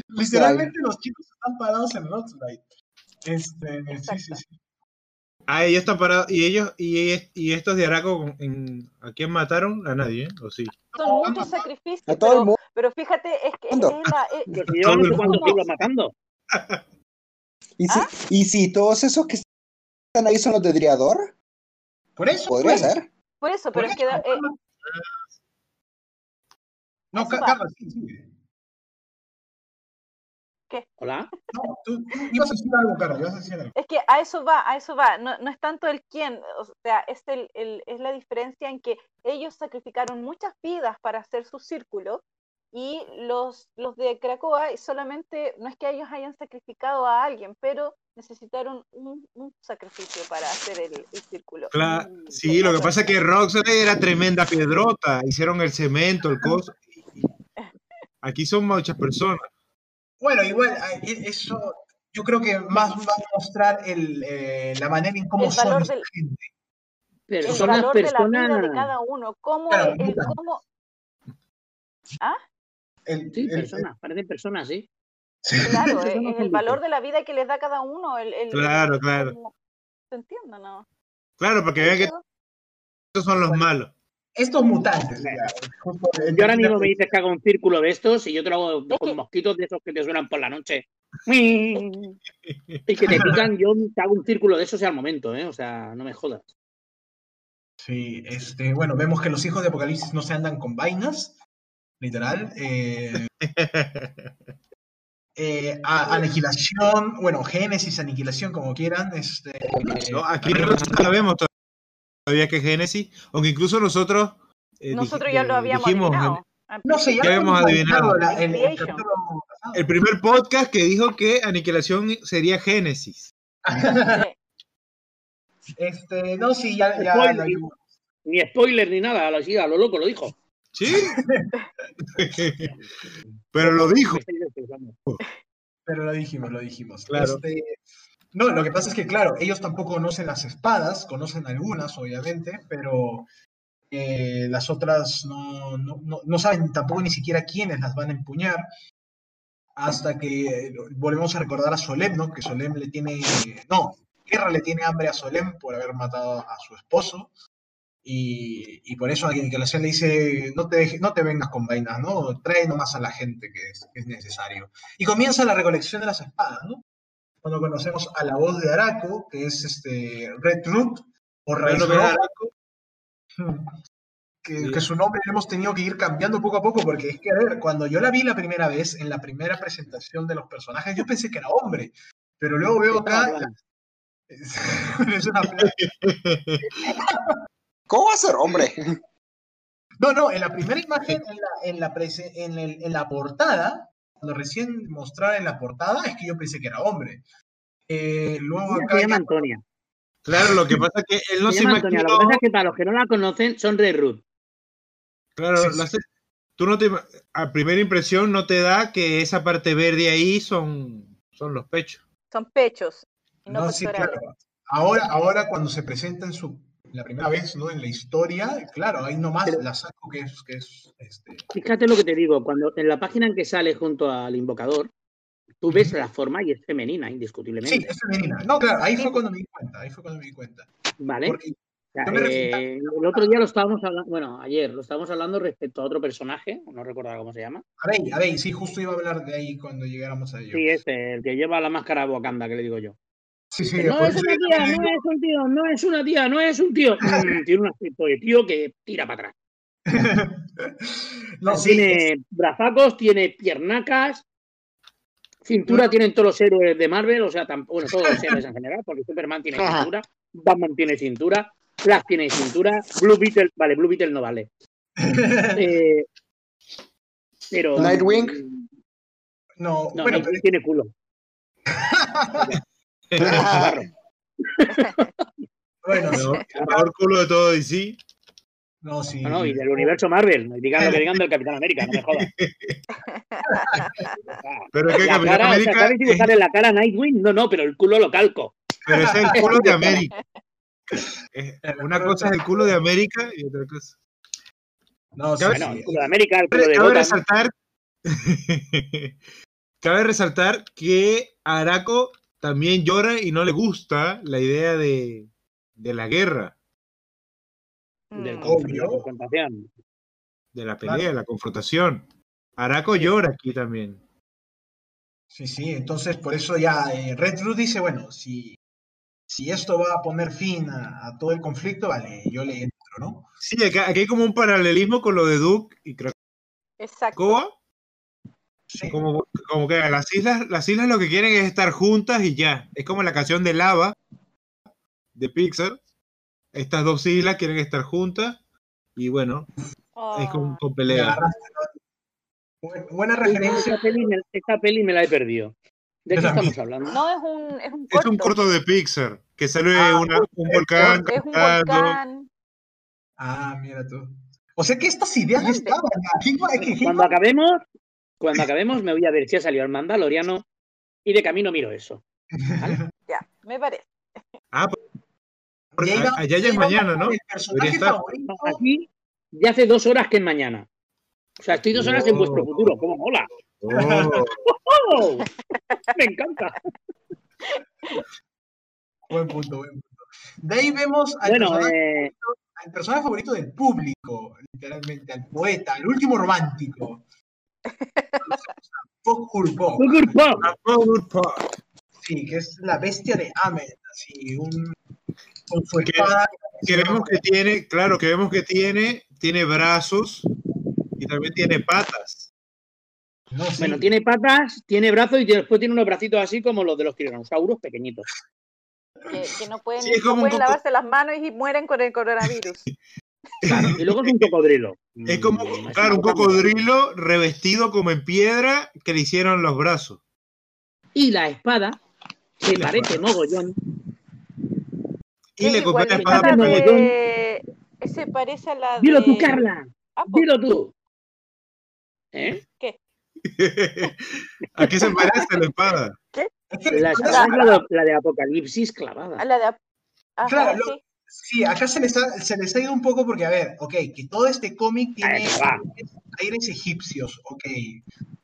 Literalmente los chicos están parados en Roxley. Este, sí, sí, sí. Ah, ellos están parados. ¿Y ellos, y, y estos de Araco, en, ¿a quién mataron? A nadie, ¿eh? ¿O sí? Son muchos sacrificios. pero, pero, fíjate, es que es la. Es... Pero cuando se iba matando. ¿Y si, ¿Ah? ¿Y si todos esos que están ahí son los de Driador? Por eso. Podría pues. ser. Por eso, pero es que. Eh, no, Carlos, sí, sí. ¿Qué? ¿Hola? No, tú, ibas a decir algo, Carlos, ibas a decir algo. Es que a eso va, a eso va. No, no es tanto el quién, o sea, es, el, el, es la diferencia en que ellos sacrificaron muchas vidas para hacer su círculo y los, los de Cracoa solamente, no es que ellos hayan sacrificado a alguien, pero necesitaron un, sacrificio para hacer el, círculo. Claro, sí, lo que pasa es que Roxanne era tremenda piedrota, hicieron el cemento, el coso. Aquí son muchas personas. Bueno, igual, e, eso yo creo que más va a mostrar el, eh, la manera en cómo son del, gente. el valor de la vida de cada uno, cómo, el, cómo... ¿Ah? sí, personas, parecen personas, sí. Claro, es, el valor de la vida que les da cada uno. El, claro, claro. ¿Se entiende, no? Claro, porque vean que estos son los malos. Estos mutantes. Yo ahora mismo me dices que hago un círculo de estos y yo te lo hago con mosquitos de esos que te suenan por la noche. y que te pican, yo te hago un círculo de esos al momento, ¿eh? O sea, no me jodas. Sí, este, bueno, vemos que los hijos de Apocalipsis no se andan con vainas, literal. Eh, eh, aniquilación, bueno, Génesis, aniquilación, como quieran. Este, aquí no sabemos todavía que Génesis, aunque incluso nosotros... Eh, nosotros ya lo habíamos dijimos, No sé, ya habíamos adivinado. el, primer podcast que dijo que Aniquilación sería Génesis. este, no, sí, ya, ya Ni spoiler ni nada, así a lo loco lo dijo. Sí. Pero lo dijo. Pero lo dijimos, lo dijimos. Este, no, lo que pasa es que, claro, ellos tampoco conocen las espadas, conocen algunas, obviamente, pero eh, las otras no, no, saben tampoco ni siquiera quiénes las van a empuñar. Hasta que volvemos a recordar a Solem, ¿no? Que Solem le tiene. No, Guerra le tiene hambre a Solem por haber matado a su esposo. Y, por eso a quien le dice, no te, no te vengas con vainas, ¿no? Trae nomás a la gente que es, necesario. Y comienza la recolección de las espadas, ¿no? Cuando conocemos a la voz de Araco, que es este Red Root, o Raíz Araco. Hmm. Que, su nombre lo hemos tenido que ir cambiando poco a poco, porque es que, a ver, cuando yo la vi la primera vez, en la primera presentación de los personajes, yo pensé que era hombre, pero luego veo acá... es una ¿Cómo va a ser hombre? No, no, en la primera imagen, en la, en la, portada, cuando recién mostraron en la portada, es que yo pensé que era hombre. Eh, luego acá. Se llama Antonia. Claro, lo que pasa es que él no se, llama Antonia. Lo que pasa es que para los que no la conocen, son Red Ruth. Claro, tú no te. A primera impresión no te da que esa parte verde ahí son, son los pechos. Son pechos. no, sí, claro. Ahora, ahora cuando se presenta en su la primera vez ¿no? en la historia, claro, ahí nomás la saco que es... Que es este... Fíjate lo que te digo, cuando en la página en que sale junto al invocador, tú ves la forma y es femenina, indiscutiblemente. Sí, es femenina. No, claro, ahí fue cuando me di cuenta, ahí fue cuando me di cuenta. Vale. Eh, el otro día lo estábamos hablando, bueno, ayer lo estábamos hablando respecto a otro personaje, no recuerdo cómo se llama. A ver, a ver, sí, justo iba a hablar de ahí cuando llegáramos a ello. Sí, ese, el que lleva la máscara Wakanda, que le digo yo no es una tía, no es un tío, no es una tía, no es un tío. Mm, tiene un aspecto de tío que tira para atrás. tiene brazacos, tiene piernacas, cintura tienen todos los héroes de Marvel, o sea, bueno, todos los héroes en general, porque Superman tiene cintura, Batman tiene cintura, Flash tiene cintura, Blue Beetle, vale, Blue Beetle no vale. Eh, pero. Nightwing. No, no bueno, tiene culo. bueno, el mejor culo de todo DC. No, sí. No, no, y del universo Marvel. Digan lo que digan del Capitán América, no me jodas. pero es que Capitán cara, América. O sea, ¿Sabes dibujar en la cara Nightwing? No, no, pero el culo lo calco. Pero es el culo de América. Una cosa es el culo de América y otra cosa. No, sí, bueno, el culo de América, el culo de Cabe resaltar, cabe resaltar que Araco también llora y no le gusta la idea de, la guerra. Del de la confrontación. De la pelea, la confrontación. Araco llora aquí también. Sí, sí, entonces por eso ya eh, Red Root dice, bueno, si, si esto va a poner fin a, todo el conflicto, vale, yo le entro, ¿no? Sí, aquí, hay como un paralelismo con lo de Duke y Krakoa. Exacto. Como, como que las islas, las islas lo que quieren es estar juntas y ya. Es como la canción de Lava de Pixar. Estas dos islas quieren estar juntas y bueno, es como con pelea. Buena referencia. Esta peli, me, la he perdido. ¿De qué estamos hablando? No, es un, es un corto. Es un corto de Pixar, que sale ah, un volcán. Es un volcán. Ah, mira tú. O sea que estas ideas estaban. Cuando acabemos, cuando acabemos me voy a ver si ha salido el Mandaloriano y de camino miro eso. Ya, me parece. Ah, pues, allá ya es mañana, ¿no? Aquí ya hace dos horas que es mañana. O sea, estoy dos horas en vuestro oh. futuro. ¿Cómo mola? Oh. Me encanta. Buen punto, buen punto. De ahí vemos al, bueno, personaje, eh... al personaje favorito del público, literalmente, al poeta, al último romántico. Sí, que es la bestia de Ahmed, así, un, con su espada. Que, vemos que tiene, claro, que vemos que tiene, tiene brazos y también tiene patas. Bueno, tiene patas, tiene brazos y después tiene unos bracitos así como los de los tiranosaurus pequeñitos. que, no pueden, lavarse las manos y mueren con el coronavirus. y luego es un cocodrilo. Es como, mm, claro, un cocodrilo revestido como en piedra que le hicieron los brazos. Y la espada se parece mogollón. Y le compré la espada de... Se parece a la de... Dilo tú, Carla. Ah, pues. Dilo tú. ¿Eh? ¿Qué? ¿A qué se parece la espada? ¿Qué? La espada de, Apocalipsis clavada. A la de... claro, sí. Acá se les, ha, se les ha ido un poco porque, a ver, ok, que todo este cómic tiene aires, egipcios, ok,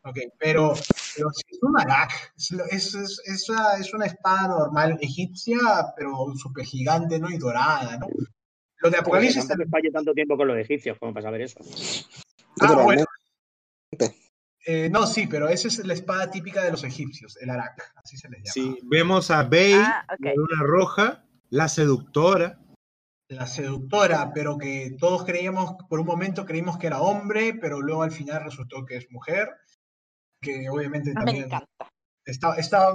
ok, pero, pero es un arak, es, es, es, una, es una espada normal egipcia, pero súper gigante, ¿no? Y dorada, ¿no? Lo de Apocalipsis... No me tanto tiempo con los egipcios como para saber eso. Ah, bueno. Eh, no, sí, pero esa es la espada típica de los egipcios, el arak, así se les llama. Sí, vemos a Bey, ah, la luna roja, la seductora. La seductora, pero que todos creíamos, por un momento creímos que era hombre, pero luego al final resultó que es mujer, que obviamente también... Me encanta. Está, está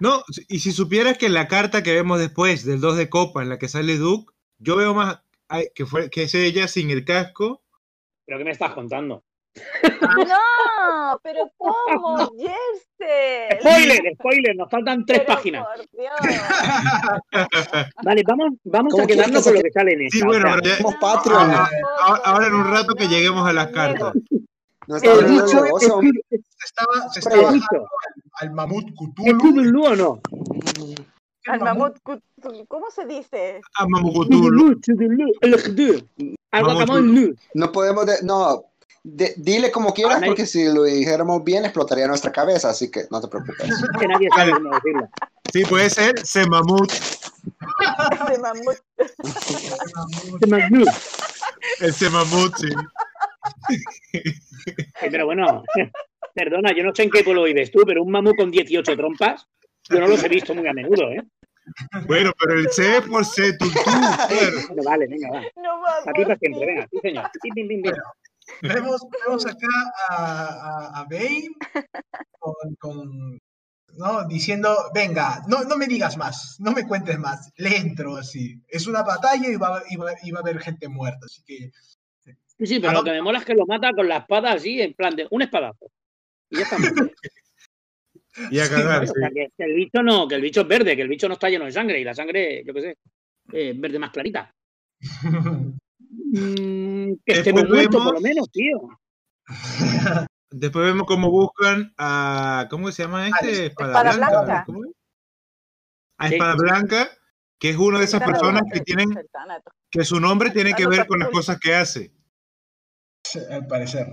No, y si supieras que en la carta que vemos después del 2 de copa en la que sale Duke, yo veo más que, fue, que es ella sin el casco. ¿Pero qué me estás contando? No, pero ¿cómo? Jesse. Spoiler, spoiler, nos faltan tres páginas. vale, vamos, vamos a quedarnos con lo que sale en esta. Sí, bueno, Patreon. Ahora, en un rato que lleguemos a las cartas. No el bicho se estaba, se estaba al, al mamut Cthulhu. ¿El o no? Al mamut Cthulhu. ¿Cómo se dice? Al mamut Cthulhu. No podemos, de, no, dile como quieras, porque si lo dijéramos bien, explotaría nuestra cabeza, así que no te preocupes. Que nadie sabe cómo decirlo. Sí, puede ser Semamut. Semamut. Semamut. El Semamut, sí. Pero bueno, perdona, yo no sé en qué pueblo vives tú, pero un mamut con 18 trompas, yo no los he visto muy a menudo, ¿eh? Bueno, pero el C por C, tú, tú. vale, venga, va. No vamos. Aquí para siempre, venga, sí, señor. Bim, bim, bim, Vemos, vemos acá a, a, a Bane con, ¿no? diciendo, venga, no, no me digas más, no me cuentes más, le entro así. Es una batalla y va, y va, y va a haber gente muerta, así que... Sí, sí, pero lo que me mola es que lo mata con la espada así, en plan de un espadazo. Y ya está. y a cagar, sí. que, el bicho no, que el bicho es verde, que el bicho no está lleno de sangre y la sangre, yo qué sé, es verde más clarita. Mm, que estemos muertos por lo menos, tío. Después vemos cómo buscan a. ¿Cómo se llama este? Espada, Blanca. A Espada Blanca, que es una de esas personas que tienen. Que su nombre tiene que ver con las cosas que hace. Al parecer.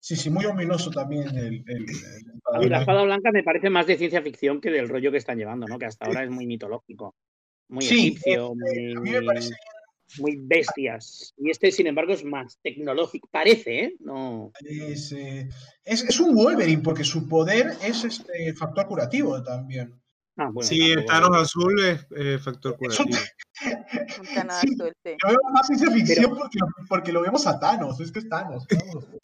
Sí, sí, muy ominoso también el, y la espada blanca me parece más de ciencia ficción que del rollo que están llevando, ¿no? Que hasta ahora es muy mitológico, muy egipcio, muy... A mí me parece muy bestias. Y este, sin embargo, es más tecnológico. Parece, ¿eh? No. Es, eh, es, un Wolverine, porque su poder es este factor curativo también. Ah, bueno, sí, el Thanos azul es eh, factor curativo. Un Thanos azul, sí. Lo vemos más ciencia ficción porque, porque, lo vemos a Thanos, es que es Thanos.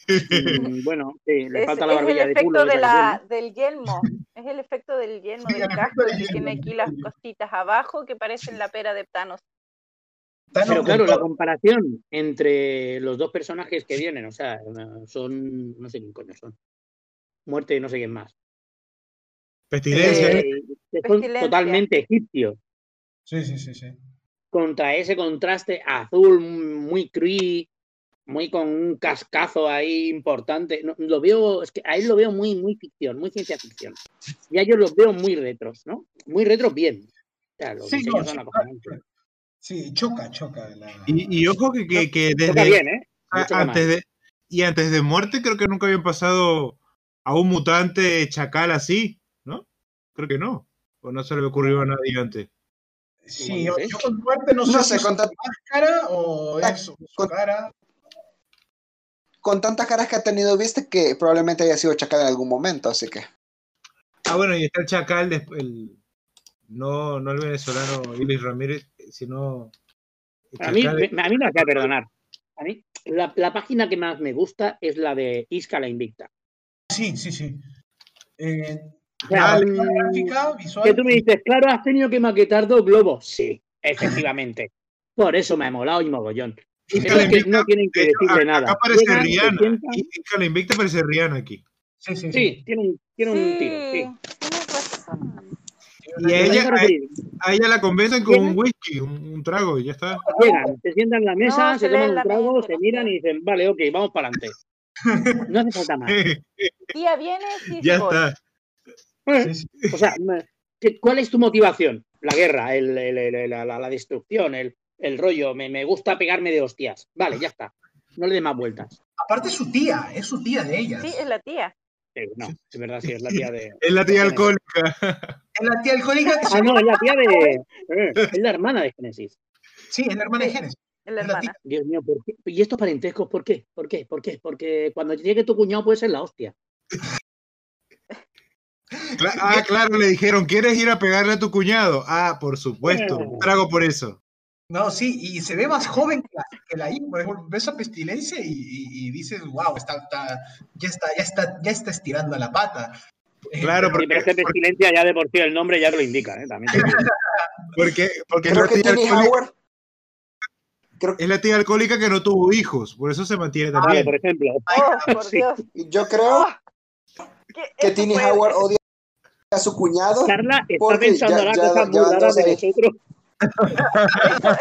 Mm, bueno, sí, le es, falta la barbilla es el efecto de, la, del yelmo, es el efecto del yelmo, del casco, que tiene aquí las cositas abajo que parecen la pera de Thanos. Pero claro, la comparación entre los dos personajes que vienen, o sea, son, no sé quién coño son. Muerte y no sé quién más. Pestilencia. Eh, son totalmente egipcios. Sí, sí, sí, sí. Contra ese contraste azul muy cruí, muy con un cascazo ahí importante. lo veo, es que a él lo veo muy, muy ficción, muy ciencia ficción. Y a ellos los veo muy retros, ¿no? Muy retros bien. O sea, los sí, no, Sí, choca, choca. Y, ojo que, que, desde. Bien, ¿eh? antes de, y antes de muerte, creo que nunca habían pasado a un mutante chacal así, ¿no? Creo que no. O no se le ocurrió a nadie antes. Sí, yo, con muerte no, sé si es máscara o es su cara. Con tantas caras que ha tenido, viste que probablemente haya sido chacal en algún momento, así que. Ah, bueno, y está el chacal, el, no, no el venezolano Ilis Ramírez, sino... A mí, a mí me hace perdonar. A mí, la, la, página que más me gusta es la de Isca la Invicta. Sí, sí, sí. Eh, Que tú me dices, claro, has tenido que maquetar dos globos. Sí, efectivamente. Por eso me ha molado y mogollón. Pero es que no tienen que decirle nada. Acá aparece Rihanna. Y la Invicta aparece Rihanna aquí. Sí, sí, sí. tiene un, tiene un tiro. Sí. Y a ella, a, ella la convencen con un whisky, un, trago, y ya está. Llegan, se sientan en la mesa, se, toman un trago, se miran y dicen, vale, ok, vamos para adelante. No hace falta más. Tía, viene y Ya está. O sea, ¿cuál es tu motivación? La guerra, el, la, la, destrucción, el, el rollo, me, me, gusta pegarme de hostias. Vale, ya está. No le dé más vueltas. Aparte es su tía, es su tía de ella. Sí, es la tía. Eh, no, es verdad, sí, es la tía de. Es la tía alcohólica. Es la tía alcohólica. Ah, no, es la tía de. Eh, es la hermana de Génesis. Sí, es la hermana de Génesis. Es la hermana. Dios mío, ¿por qué? ¿y estos parentescos por qué? ¿Por qué? ¿Por qué? Porque cuando llegue tu cuñado puede ser la hostia. ah, claro, le dijeron, ¿quieres ir a pegarle a tu cuñado? Ah, por supuesto, eh. trago por eso. No, sí, y se ve más joven que la, que por ejemplo, ves a Pestilencia y, dices, wow, está, ya, está, ya, está, ya está estirando la pata. Claro, porque, pero es que Pestilencia ya de por sí el nombre ya lo indica, ¿eh? También porque porque es, la tía alcohólica, es la tía alcohólica que no tuvo hijos, por eso se mantiene ah, también. por ejemplo. Oh, por Dios. Yo creo oh, que Tini Howard odia a su cuñado. Carla está pensando la cosa muy rara de nosotros.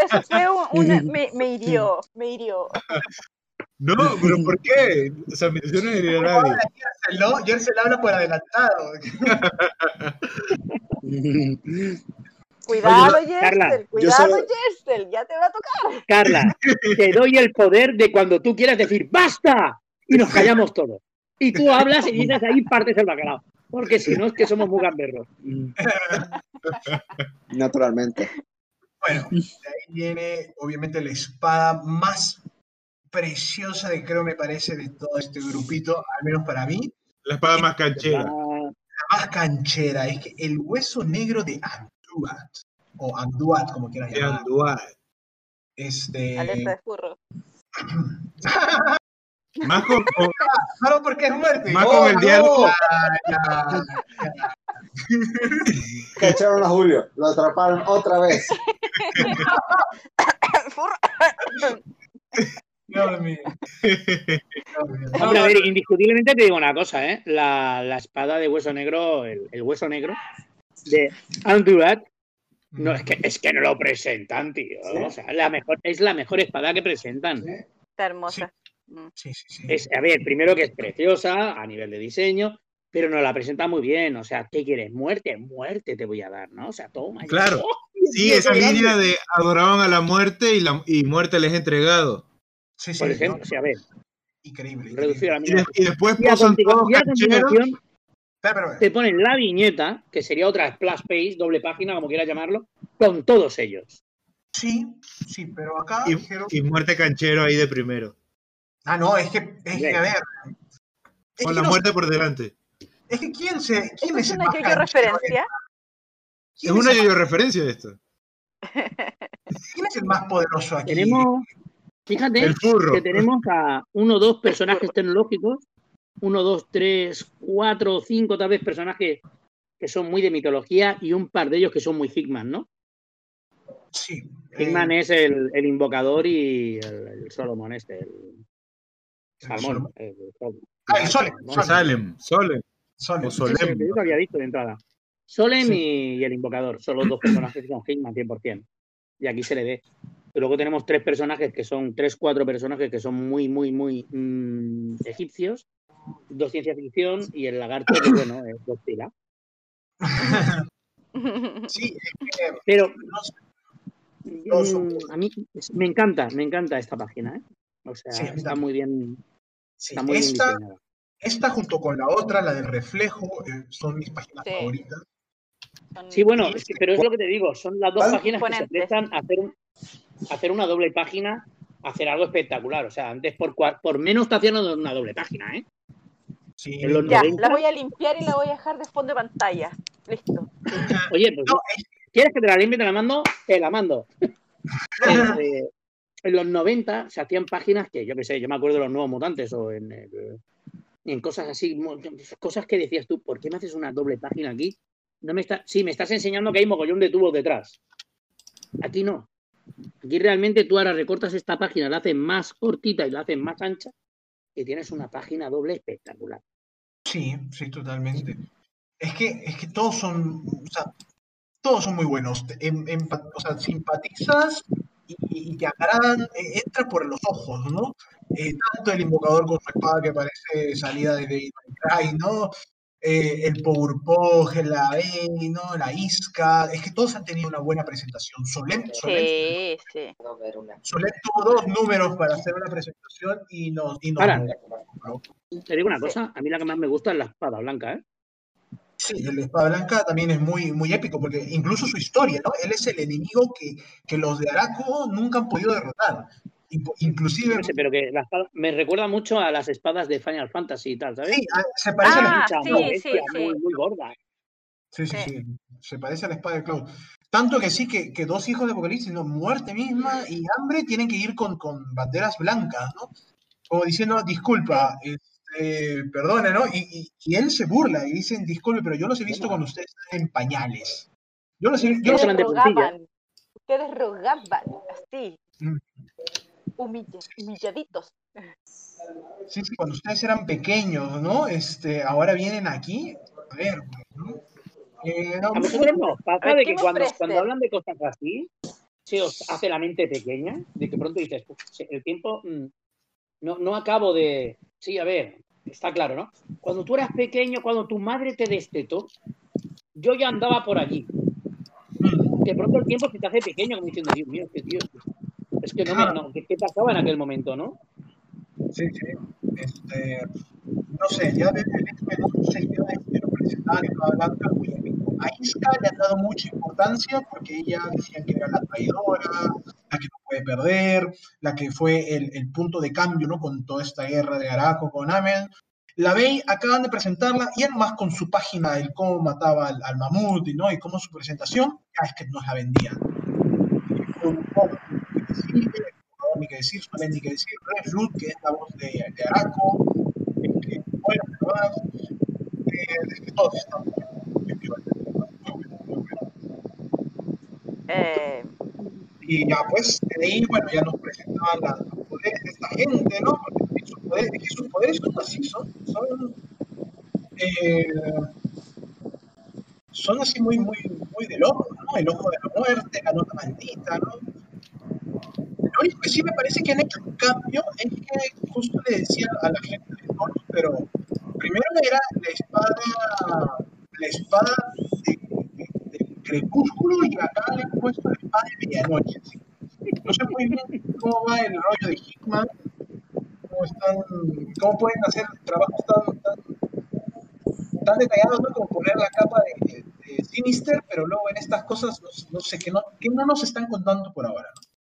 Eso, fue un, me, me, hirió, me hirió. No, pero ¿por qué? O sea, intención no es herir a nadie. Yo se le habla por adelantado. Cuidado, Yersel, cuidado, Yersel, ya te va a tocar. Carla, te doy el poder de cuando tú quieras decir ¡basta! Y nos callamos todos. Y tú hablas y dices ahí partes el bacalao. Porque si no es que somos muy gamberros. Naturalmente. Bueno, de ahí viene obviamente la espada más preciosa de creo me parece de todo este grupito, al menos para mí. La espada más canchera. La más canchera, es que el hueso negro de Anduat, o Anduat, como quieras llamarlo. Anduat. Este... Alerta de furro. Más con, Claro, porque es muerte. Más con el diálogo. Cacharon a Julio, lo atraparon otra vez. Hombre, a ver, indiscutiblemente te digo una cosa, ¿eh? La, la espada de hueso negro, el, el hueso negro de Andurat, no, es que, es que no lo presentan, tío. O sea, la mejor, es la mejor espada que presentan. Está hermosa. Sí, sí, sí. Es, a ver, primero que es preciosa a nivel de diseño, pero nos la presenta muy bien. O sea, ¿qué quieres? Muerte, muerte te voy a dar, ¿no? O sea, toma. Claro. ¡Oh! sí, esa línea de adoraban a la muerte y, la, y muerte les he entregado. Sí, sí. Por ejemplo, o sea, a ver. Increíble. Reducir y, después y pasan todos te ponen la viñeta, que sería otra splash page, doble página, como quieras llamarlo, con todos ellos. Sí, sí, pero acá. Y, y muerte canchero ahí de primero. Ah, no, es que, es que a ver. Con la muerte por delante. Es que quién se. ¿Quién es, es una referencia? Es una yo referencia de esto. ¿Quién es el más poderoso aquí? Tenemos, fíjate que tenemos a uno o dos personajes tecnológicos, uno, dos, tres, cuatro o cinco tal vez personajes que son muy de mitología y un par de ellos que son muy Hickman, ¿no? Sí. Hickman eh, es el, el, invocador y el, el Solomon este, el, Salmón. Eh, ah, el Solem. Solem. Solem. Solem. Solem. Yo había visto de entrada. Solem y el invocador son los dos personajes que son Hitman 100%. Y aquí se le ve. Y luego tenemos tres personajes que son, tres, cuatro personajes que son muy, muy, muy mmm, egipcios. Dos ciencia ficción y el lagarto, que bueno, es Godzilla. sí, pero mm, a mí me encanta, me encanta esta página. ¿eh? O sea, sí, está muy bien. Está muy esta, bien esta junto con la otra, la del reflejo, eh, son mis páginas sí. favoritas. Sí, bueno, es que, pero es lo que te digo, son las dos páginas que se prestan a hacer, un, a hacer una doble página, a hacer algo espectacular. O sea, antes por, por menos te hacían una doble página, ¿eh? Sí. ya, 90... la voy a limpiar y la voy a dejar de fondo de pantalla. Listo. Oye, pues, no, ¿quieres que te la limpie? Te la mando, te la mando. este, en los 90 se hacían páginas que, yo qué sé, yo me acuerdo de los nuevos mutantes o en en cosas así, cosas que decías tú, ¿por qué me haces una doble página aquí? No me está, sí, me estás enseñando que hay mogollón de tubos detrás. Aquí no. Aquí realmente tú ahora recortas esta página, la haces más cortita y la haces más ancha y tienes una página doble espectacular. Sí, sí, totalmente. Es que, es que todos son, o sea, todos son muy buenos. o sea, simpatizas y, te agradan, eh, entra por los ojos, ¿no? Eh, tanto el invocador con su espada que parece salida de David Cry, ¿no? Eh, el Powerpog, la Bey, ¿no? La Isca, es que todos han tenido una buena presentación. Solem, sí, sí. Solem tuvo dos números para hacer una presentación y nos... Y te digo una cosa, a mí la que más me gusta es la espada blanca, ¿eh? Sí, el Espada Blanca también es muy, muy épico, porque incluso su historia, ¿no? Él es el enemigo que, que los de Araco nunca han podido derrotar. Inclusive... pero que la espada me recuerda mucho a las espadas de Final Fantasy y tal, ¿sabes? Sí, se parece a la ah, sí, sí, muy, muy, gorda. Sí, sí, sí, se parece a la espada de Cloud. Tanto que sí, que, que dos hijos de Apocalipsis, ¿no? muerte misma y hambre, tienen que ir con, con banderas blancas, ¿no? Como diciendo, disculpa, este, perdone, ¿no? Y, y, él se burla y dicen, disculpe, pero yo los he visto con ustedes en pañales. Yo los he yo ustedes rogaban, ustedes rogaban, así. Mm humilladitos. Sí, sí, cuando ustedes eran pequeños, ¿no? Este, ahora vienen aquí, a ver, ¿no? Eh, a vosotros nos pasa de que cuando, cuando hablan de cosas así, se os hace la mente pequeña, de que pronto dices, el tiempo mm, no, no acabo de. Sí, a ver, está claro, ¿no? Cuando tú eras pequeño, cuando tu madre te destetó, yo ya andaba por allí. De pronto el tiempo se te hace pequeño, como diciendo, Dios mío, qué tío. Es que no, me, no ¿qué, pasaba en aquel momento, no? Sí, sí. Este, no sé, ya desde el X-Men 6 de lo presentaban en Blanca, a Iska le han dado mucha importancia porque ella decía que era la traidora, la que no puede perder, la que fue el, el punto de cambio ¿no? con toda esta guerra de Araco con Amel. La Bey acaban de presentarla y además con su página del cómo mataba al, al mamut ¿no? y cómo su presentación, ya es que nos la vendían ni que decir, solamente ni que decir, Red que es la voz de, de Araco, eh, bueno, además, eh, todos están eh... Y ya pues, de ahí, bueno, ya nos presentaban los poderes de esta gente, ¿no? Porque sus poderes, sus poderes son así, son, son, eh, son así muy, muy, muy de loco, ¿no? El ojo de la muerte, la nota maldita, ¿no? Lo único que sí me parece que han hecho un cambio es que justo le decía a la gente de pero primero era la espada, la espada de, crepúsculo y acá le han puesto la espada de medianoche. No sé muy bien cómo va el rollo de Hickman, cómo, están, cómo pueden hacer trabajos tan, tan, tan detallados ¿no? como poner la capa de, Sinister, pero luego en estas cosas no, sé, que no, que no nos están contando por ahora. ¿no?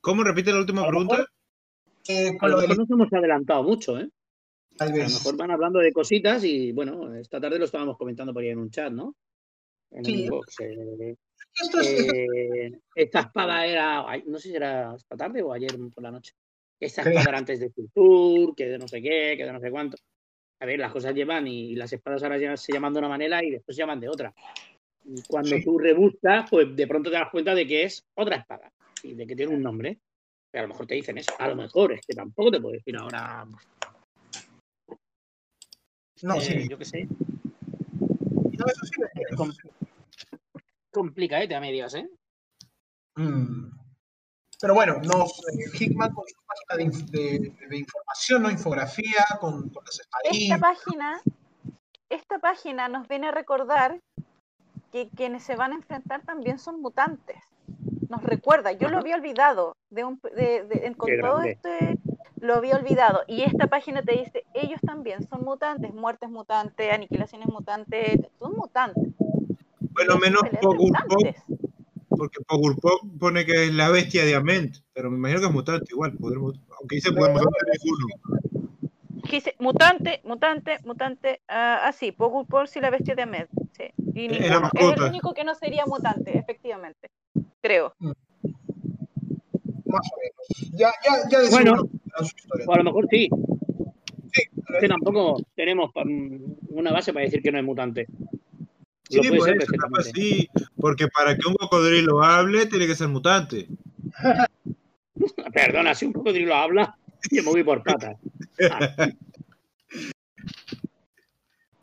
¿Cómo repite la última pregunta? Eh, a lo mejor nos hemos adelantado mucho, ¿eh? A lo mejor van hablando de cositas y bueno, esta tarde lo estábamos comentando por ahí en un chat, ¿no? En sí. Eh, eh, esta espada era, no sé si era esta tarde o ayer por la noche. Esta espada era antes de Culture, que de no sé qué, que de no sé cuánto. A ver, las cosas llevan y, las espadas ahora se llaman de una manera y después se llaman de otra. Y cuando tú rebuscas, pues de pronto te das cuenta de que es otra espada y de que tiene un nombre. Pero a lo mejor te dicen eso. A lo mejor es que tampoco te puedo decir ahora. No, eh, sí. Yo qué sé. No, eso sí es com complicadete a medias, ¿eh? Mm. Pero bueno, nos, eh, Hickman con su página de, de, información, ¿no? Infografía, con, con las Esta página, esta página nos viene a recordar que quienes se van a enfrentar también son mutantes nos recuerda. Yo lo había olvidado, de un, de, con todo este, lo había olvidado. Y esta página te dice, ellos también son mutantes, muertes mutantes, aniquilaciones mutantes, son mutantes. Bueno, menos Pogurpok, porque Pogurpok pone que es la bestia de Ament, pero me imagino que es mutante igual, podremos, aunque dice podemos uno. Dice, mutante, mutante, mutante, ah, sí, Pogurpok sí la bestia de Ament, sí. Y es, es el único que no sería mutante, efectivamente creo. Mm. Más o menos. Ya, ya, ya bueno, O a lo mejor sí. Sí, que tampoco tenemos una base para decir que no es mutante. Sí, pues, sí, porque para que un cocodrilo hable tiene que ser mutante. Perdona, si un cocodrilo habla, yo me voy por patas.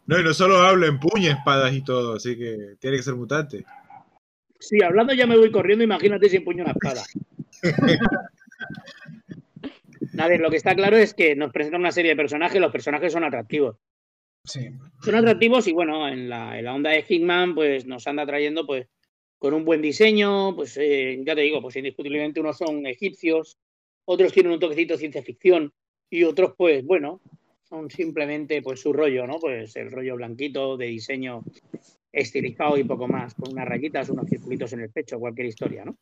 no, y no solo habla, empuña espadas y todo, así que tiene que ser mutante. Sí, hablando ya me voy corriendo, imagínate si empuño una espada. A ver, lo que está claro es que nos presentan una serie de personajes, los personajes son atractivos. Sí. Son atractivos y bueno, en la, onda de Hitman, pues nos anda trayendo pues con un buen diseño, pues eh, ya te digo, pues indiscutiblemente unos son egipcios, otros tienen un toquecito de ciencia ficción y otros pues bueno, son simplemente pues su rollo, ¿no? Pues el rollo blanquito de diseño estilizado y poco más, con unas rayitas, unos circulitos en el pecho, cualquier historia, ¿no?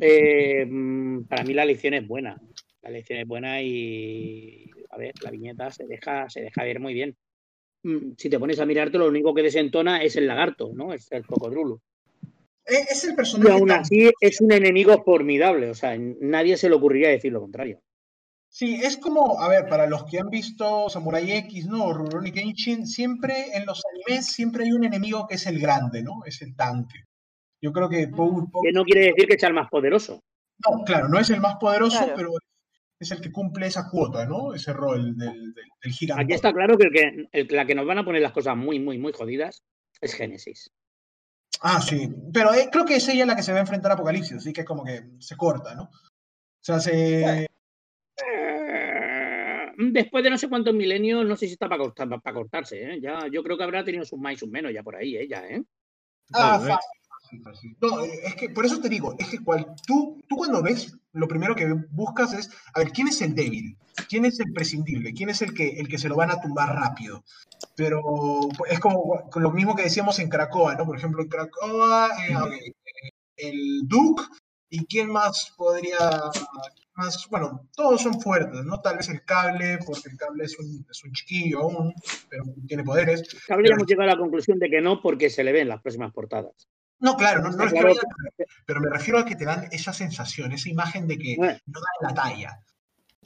Eh, mm, para mí la lección es buena, la lección es buena y a ver, la viñeta se deja, se deja ver muy bien. Mm, si te pones a mirarte, lo único que desentona es el lagarto, ¿no? Es el cocodrulo. Es el personaje. Y aún así es un enemigo formidable, o sea, nadie se le ocurriría decir lo contrario. Sí, es como, a ver, para los que han visto Samurai X, ¿no? O Rurouni Kenshin, siempre en los animes siempre hay un enemigo que es el grande, ¿no? Es el tanque. Yo creo que... que no quiere decir que sea el más poderoso. No, claro, no es el más poderoso, pero es el que cumple esa cuota, ¿no? Ese rol del, del, gigante. Aquí está claro que, la que nos van a poner las cosas muy, muy, muy jodidas es Génesis. Ah, sí. Pero eh, creo que es ella la que se va a enfrentar a Apocalipsis, así que es como que se corta, ¿no? O sea, se. Eh, después de no sé cuántos milenios, no sé si está para, para cortarse, ¿eh? Ya, yo creo que habrá tenido sus más y sus menos ya por ahí, ella, ¿eh? Ah, fácil. No, es que por eso te digo, es que cual, tú, tú cuando ves, lo primero que buscas es, a ver, ¿quién es el débil? ¿Quién es el prescindible? ¿Quién es el que, el que se lo van a tumbar rápido? Pero es como lo mismo que decíamos en Cracoa, ¿no? Por ejemplo, en Cracoa, eh, el Duke, ¿y quién más podría, más, bueno, todos son fuertes, ¿no? Tal vez el cable, porque el cable es un, es un chiquillo aún, pero tiene poderes. Cable hemos llegado a la conclusión de que no, porque se le ven las próximas portadas. No, claro, no, no pero me refiero a que te dan esa sensación, esa imagen de que no dan la talla.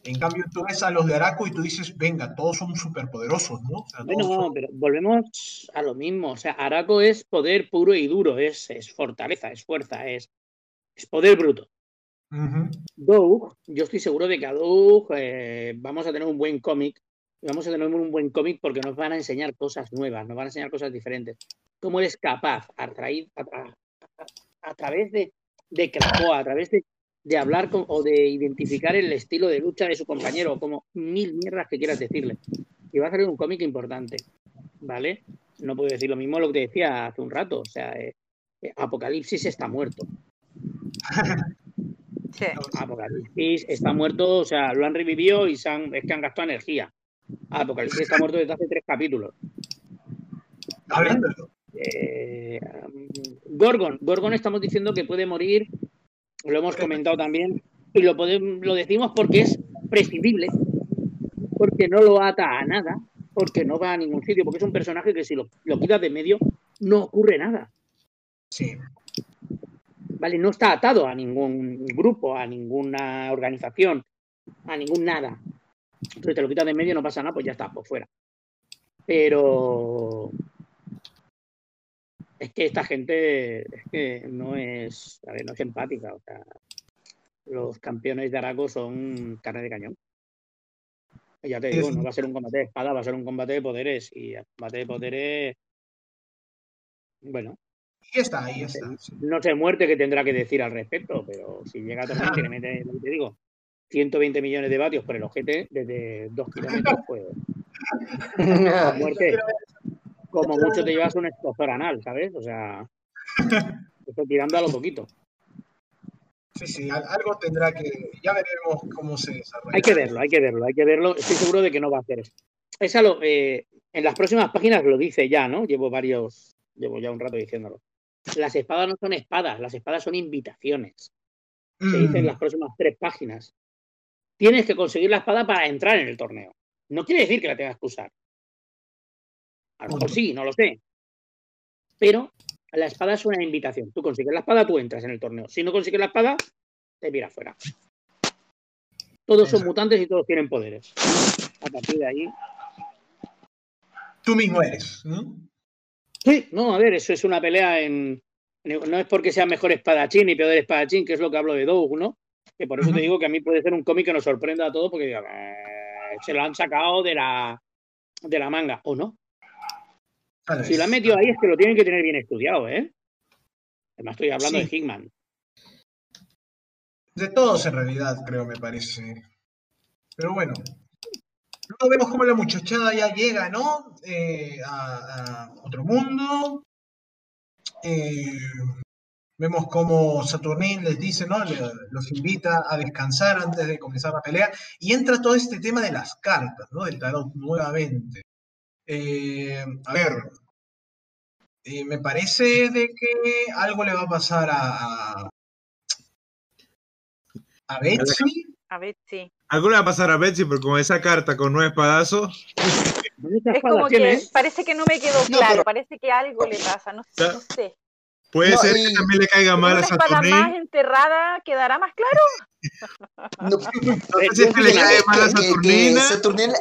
En cambio, tú ves a los de Araco y tú dices, venga, todos son superpoderosos, ¿no? bueno, pero volvemos a lo mismo. O sea, Araco es poder puro y duro, es, es fortaleza, es fuerza, es, es poder bruto. Doug, yo estoy seguro de que a Doug eh, vamos a tener un buen cómic. Vamos a tener un buen cómic porque nos van a enseñar cosas nuevas, nos van a enseñar cosas diferentes cómo eres capaz a, a, través de, de Krakoa, a través de, hablar o de identificar el estilo de lucha de su compañero, como mil mierdas que quieras decirle. Y va a ser un cómic importante, ¿vale? No puedo decir lo mismo lo que te decía hace un rato, o sea, eh, eh, Apocalipsis está muerto. Apocalipsis está muerto, o sea, lo han revivido y se han, es que han gastado energía. Apocalipsis está muerto desde hace tres capítulos. Hablando, eh, Gorgon. Gorgon estamos diciendo que puede morir, lo hemos comentado también, y lo, podemos, lo decimos porque es prescindible, porque no lo ata a nada, porque no va a ningún sitio, porque es un personaje que si lo, lo quitas de medio no ocurre nada. Sí. Vale, no está atado a ningún grupo, a ninguna organización, a ningún nada. Entonces te lo quitas de medio, no pasa nada, pues ya está, por fuera. Pero es que esta gente es que no es, a ver, no es empática. O sea, los campeones de Arago son carne de cañón. ya te digo, no va a ser un combate de espada, va a ser un combate de poderes. Y el combate de poderes. Bueno. Y está, ahí está. No sé muerte que tendrá que decir al respecto, pero si llega a tomar que le mete, te digo, 120 millones de vatios por el ojete desde dos kilómetros, pues. muerte como mucho te llevas un escozor anal, ¿sabes? O sea, estoy tirando a lo poquito. Sí, sí, algo tendrá que. Ya veremos cómo se desarrolla. Hay que verlo, hay que verlo, hay que verlo. Estoy seguro de que no va a hacer eso. Esa lo, eh, en las próximas páginas lo dice ya, ¿no? Llevo varios. Llevo ya un rato diciéndolo. Las espadas no son espadas, las espadas son invitaciones. Se dice en mm. las próximas tres páginas. Tienes que conseguir la espada para entrar en el torneo. No quiere decir que la tengas que usar. A lo mejor sí, no lo sé. Pero la espada es una invitación. Tú consigues la espada, tú entras en el torneo. Si no consigues la espada, te miras fuera. Todos son mutantes y todos tienen poderes. A partir de ahí. Tú mismo eres, ¿no? Sí, no, a ver, eso es una pelea en. No es porque sea mejor espadachín y peor espadachín, que es lo que hablo de Doug, ¿no? Que por eso te digo que a mí puede ser un cómic que nos sorprenda a todos porque eh, se lo han sacado de la, de la manga, ¿o no? Si lo han metido ahí es que lo tienen que tener bien estudiado, ¿eh? Además estoy hablando de Hickman. De todos en realidad, creo, me parece. Pero bueno. Luego vemos cómo la muchachada ya llega, ¿no? Eh, a, otro mundo. Eh, vemos cómo Saturnín les dice, ¿no? los invita a descansar antes de comenzar la pelea. Y entra todo este tema de las cartas, ¿no? Del tarot nuevamente. Eh, a ver, me parece de que algo le va a pasar a, a Betsy. A Betsy. Algo le va a pasar a Betsy, porque con esa carta con nueve espadazos. Es como que parece que no me quedó claro, parece que algo le pasa, no, sé. Puede ser que también le caiga mal a Saturnín. Una más enterrada quedará más claro? No, sé si es que le cae mal a Saturnina.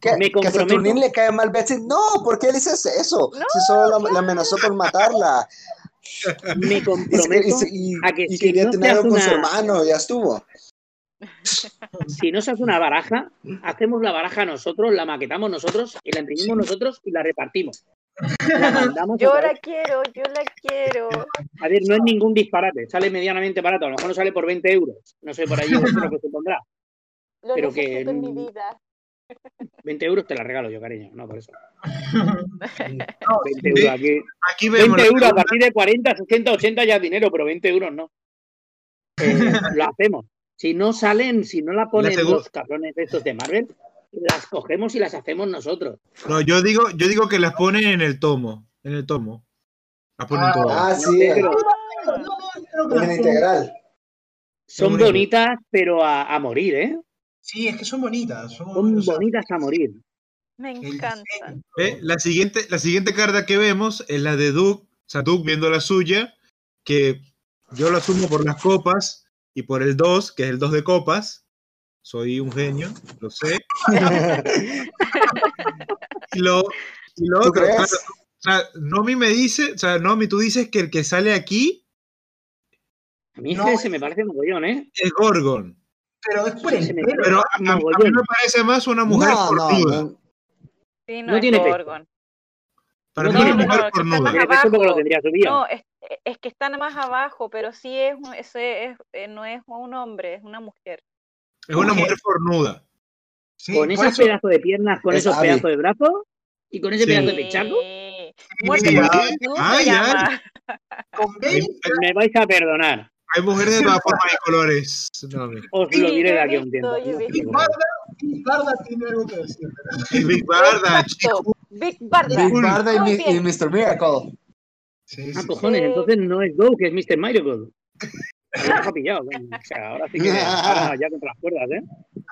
Que, me que a Saturnín le cae mal Betsy. No, ¿por qué él dice eso? Si solo la, amenazó con matarla. Me comprometo y, a que y si quería no tener con su hermano, ya estuvo. Si no se hace una baraja, hacemos la baraja nosotros, la maquetamos nosotros y la imprimimos nosotros y la repartimos. yo la quiero, yo la quiero. A ver, no es ningún disparate, sale medianamente barato, a lo mejor no sale por 20 euros, no sé por ahí lo que se pondrá. Lo pero que en mi vida. 20 euros te la regalo yo, cariño, no por eso. 20 euros aquí. aquí 20 euros a partir de 40, 60, 80 ya es dinero, pero 20 euros no. Eh, lo hacemos. Si no salen, si no la ponen los cabrones estos de Marvel, las cogemos y las hacemos nosotros. No, yo digo, yo digo que las ponen en el tomo. En el tomo. Las ponen ah, todas. Ah, sí. Pero... En integral. Son bonitas, pero a, a morir, ¿eh? Sí, es que son bonitas. Son, bonitas a morir. Me encantan. La, siguiente, la siguiente carta que vemos es la de Duke, o sea, Duke viendo la suya, que yo lo asumo por las copas y por el 2, que es el 2 de copas. Soy un genio, lo sé. y lo, y lo otro, o sea, Nomi me dice, o sea, Nomi, tú dices que el que sale aquí. A mí no, se me parece mogollón, ¿eh? Es Gorgon. Pero después. pero a, mí me parece más una mujer no, cornuda. No, sí, no, tiene Gorgon. Para mí es una mujer cornuda. No, es, es, que están más abajo, pero sí es, es, es, eh, no es un hombre, es una mujer. Es una mujer cornuda. Sí, con esos pedazos de piernas, con esos pedazos de brazos y con ese sí. pedazo de pechaco. Ay, ay. Me vais a perdonar. Hay mujeres de todas formas y colores. No, Os lo diré de aquí a un tiempo. Big Barda, tiene algo que decir. Big Barda, chico. Big Barda. Big Barda y, Mr. Miracle. Sí, ah, cojones, entonces no es Go, que es Mr. Miracle. ha pillado. O sea, ahora sí que ahora ya contra las cuerdas, ¿eh?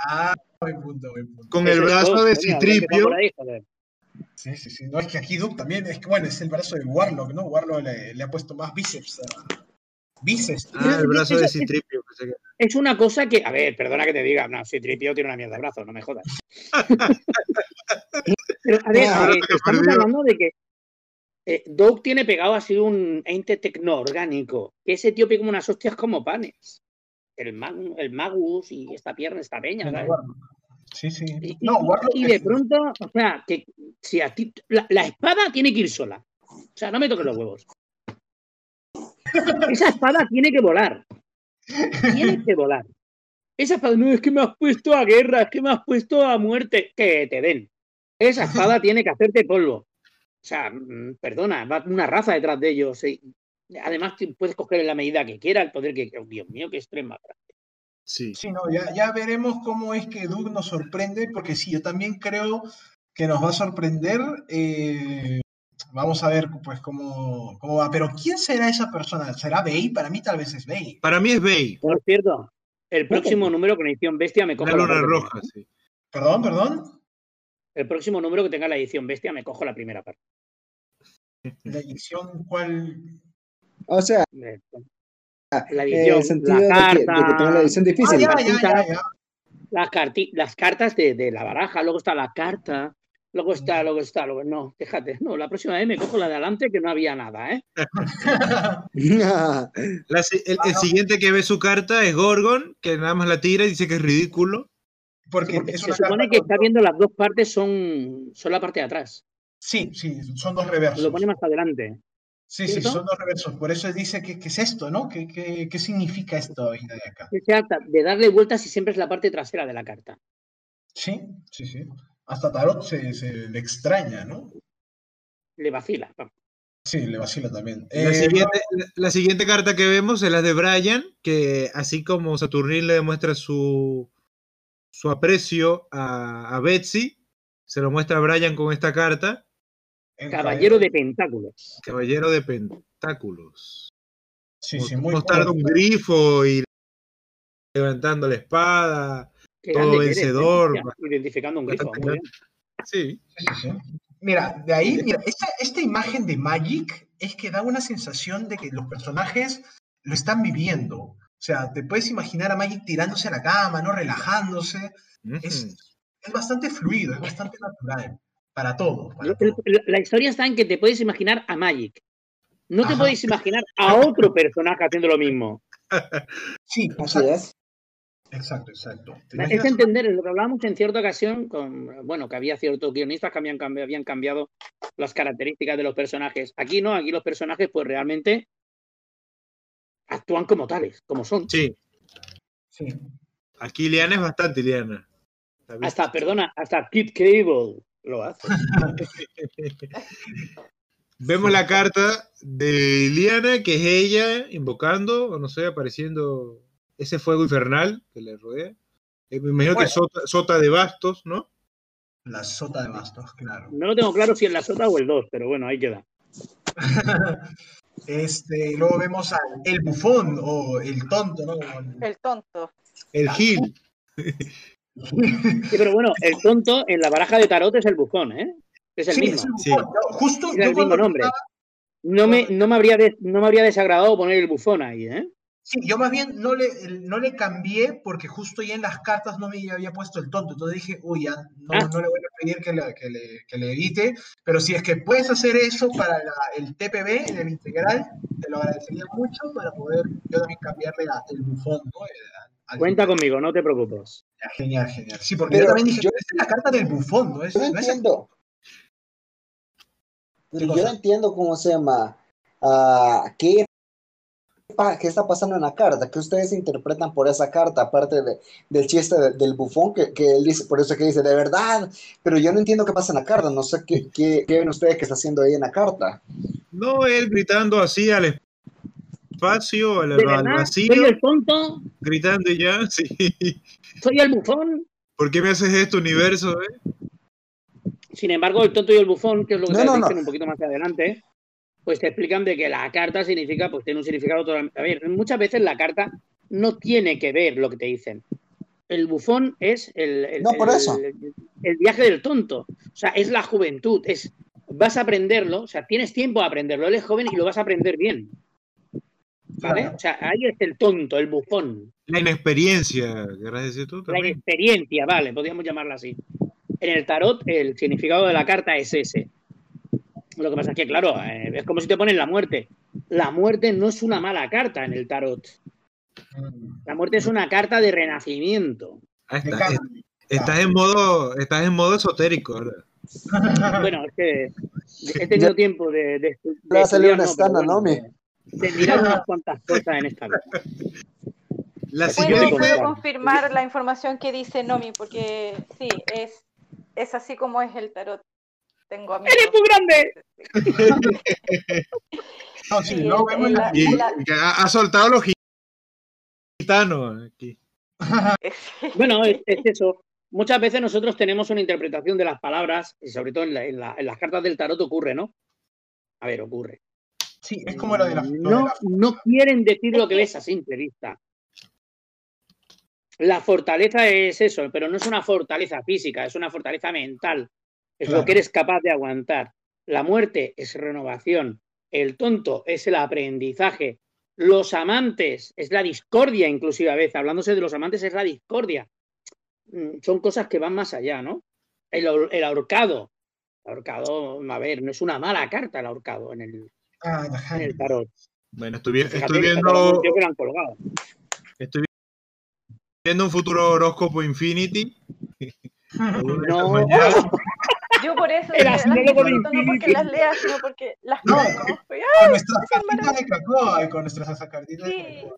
Ah, buen punto, buen punto. Con el brazo de Citripio. Sí, sí, sí. No, es que aquí Duke también, es que bueno, es el brazo de Warlock, ¿no? Warlock le, le ha puesto más bíceps a, Bices. Ah, el brazo de Citripio. Es una cosa que, a ver, perdona que te diga, no, Citripio tiene una mierda de brazo, no me jodas. Pero, a ver, eh, estamos hablando de que eh, Doug tiene pegado así un ente tecnoorgánico, que ese tío pega como unas hostias como panes. El, el Magus y esta pierna, esta peña, ¿sabes? Sí, sí. Y, no, y, de pronto, o sea, que si a ti, la, la, espada tiene que ir sola. O sea, no me toques los huevos. Esa espada tiene que volar. Tiene que volar. Esa espada no es que me has puesto a guerra, es que me has puesto a muerte. Que te den. Esa espada tiene que hacerte polvo. O sea, mm, perdona, va una raza detrás de ellos. Además, puedes coger en la medida que quiera el poder que. Oh, Dios mío, qué extrema. Sí. Sí, no, ya, ya veremos cómo es que Doug nos sorprende, porque sí, yo también creo que nos va a sorprender. Eh, Vamos a ver pues cómo, cómo va. Pero ¿quién será esa persona? ¿Será Bay? Para mí tal vez es Bay. Para mí es Bay. Por cierto, el próximo número con edición bestia me cojo la, luna roja. Sí. Perdón, perdón. El próximo número que tenga la edición bestia me cojo la primera parte. ¿La edición cuál? O sea, la edición, el sentido la carta, de, que, de, que, tenga la edición difícil. Ah, ya, ya, ya, las, las, cartas de, de, la baraja, luego está la carta, luego está, luego está, luego no, déjate, no, la próxima vez me cojo la de adelante que no había nada, ¿eh? la, el, el, siguiente que ve su carta es Gorgon, que nada más la tira y dice que es ridículo. Porque, Porque se supone que está viendo las dos partes son, son la parte de atrás. Sí, sí, son dos reversos. Lo pone más adelante. Sí, sí, son dos reversos. Por eso dice que, es esto, ¿no? ¿Qué, qué, qué significa esto de acá? De darle vueltas y siempre es la parte trasera de la carta. Sí, sí, sí. Hasta Tarot se, le extraña, ¿no? Le vacila. Sí, le vacila también. La, eh, siguiente, la, siguiente, carta que vemos es la de Brian, que así como Saturnín le demuestra su, su aprecio a, a Betsy, se lo muestra a Brian con esta carta Caballero de Pentáculos. Caballero de Pentáculos. Sí, sí, muy Mostrando un grifo y levantando la espada, todo vencedor. Identificando un grifo. Sí. Mira, de ahí, mira, esta, esta imagen de Magic es que da una sensación de que los personajes lo están viviendo. O sea, te puedes imaginar a Magic tirándose a la cama, ¿no? Relajándose. es, es, bastante fluido, es bastante natural para todo. La, historia está en que te puedes imaginar a Magic. No te puedes imaginar a otro personaje haciendo lo mismo. Sí, así es. Exacto, exacto. Es entender lo que hablábamos en cierta ocasión, con, bueno, que había ciertos guionistas que habían cambiado, habían cambiado las características de los personajes. Aquí no, aquí los personajes pues realmente actúan como tales, como son. Sí. sí. Aquí Liana es bastante Liana. Hasta, perdona, hasta Kid Cable lo hace. Vemos la carta de Liana, que es ella invocando, o no sé, apareciendo ese fuego infernal que le rodea. Eh, me imagino que sota, sota, de bastos, ¿no? La sota de bastos, claro. No lo tengo claro si es la sota o el 2, pero bueno, ahí queda. este, luego vemos al el bufón o el tonto, ¿no? El tonto. El gil. Sí, pero bueno, el tonto en la baraja de tarot es el bufón, ¿eh? Es el mismo. sí. Justo es el mismo nombre. No, me, no, me habría no me habría desagradado poner el bufón ahí, ¿eh? Sí, yo más bien no le, no le cambié porque justo ya en las cartas no me había puesto el tonto. Entonces dije, uy, ya no, ah. no le voy a pedir que le, que, le, que le, edite. Pero si es que puedes hacer eso para la, el TPB, el integral, te lo agradecería mucho para poder yo también cambiarle el bufón, ¿no? Cuenta conmigo, no te preocupes. genial, genial. Sí, porque yo también dije, yo, es la carta del bufón, ¿no? Es, yo no entiendo. yo no entiendo cómo se llama. Uh, ¿qué, ¿Qué está pasando en la carta? ¿Qué ustedes interpretan por esa carta? Aparte de, del chiste del bufón que, que, él dice, por eso que dice, de verdad, pero yo no entiendo qué pasa en la carta, no sé qué, qué, qué ven ustedes que está haciendo ahí en la carta. No, él gritando así al espacio, al, vacío. Soy el tonto. Gritando ya, sí. Soy el bufón. ¿Por qué me haces esto, universo? Eh? Sin embargo, el tonto y el bufón, que es lo que te dicen un poquito más adelante, pues te explican de que la carta significa, pues tiene un significado totalmente. A ver, muchas veces la carta no tiene que ver lo que te dicen. El bufón es el, el, el, viaje del tonto. O sea, es la juventud. Es, vas a aprenderlo, o sea, tienes tiempo a aprenderlo. Él es joven y lo vas a aprender bien. ¿Vale? O sea, ahí es el tonto, el bufón. La inexperiencia, querrás decir tú La inexperiencia, vale, podríamos llamarla así. En el tarot, el significado de la carta es ese. Lo que pasa es que, claro, eh, es como si te ponen la muerte. La muerte no es una mala carta en el tarot. La muerte es una carta de renacimiento. Ah, estás en modo, estás en modo esotérico, ¿verdad? Bueno, es que he tenido tiempo de, de, de a salir una ¿no? de mirar unas cuantas cosas en esta La ¿Puedo, ¿Puedo, confirmar la información que dice Nomi, porque sí, es, es así como es el tarot. Tengo amigos. ¡Eres muy grande! no, sí, no, vemos la, ha, soltado los gitanos aquí. bueno, es, eso. Muchas veces nosotros tenemos una interpretación de las palabras, y sobre todo en, en, la, en las cartas del tarot ocurre, ¿no? A ver, ocurre. Sí, es como lo de la. No, no quieren decir lo que ves a simple vista. La fortaleza es eso, pero no es una fortaleza física, es una fortaleza mental. Es lo que eres capaz de aguantar. La muerte es renovación. El tonto es el aprendizaje. los amantes, es la discordia inclusive a veces, hablándose de los amantes es la discordia. Mm, son cosas que van más allá, ¿no? El, ahorcado, el ahorcado, a ver, no es una mala carta el ahorcado en el, ah, en el tarot. Bueno, estoy, estoy viendo... Estoy viendo un futuro horóscopo Infinity. no. Yo por eso el las no porque las lea, sino porque las no, conozco. Con nuestras cartitas de cacao y con nuestras cartitas de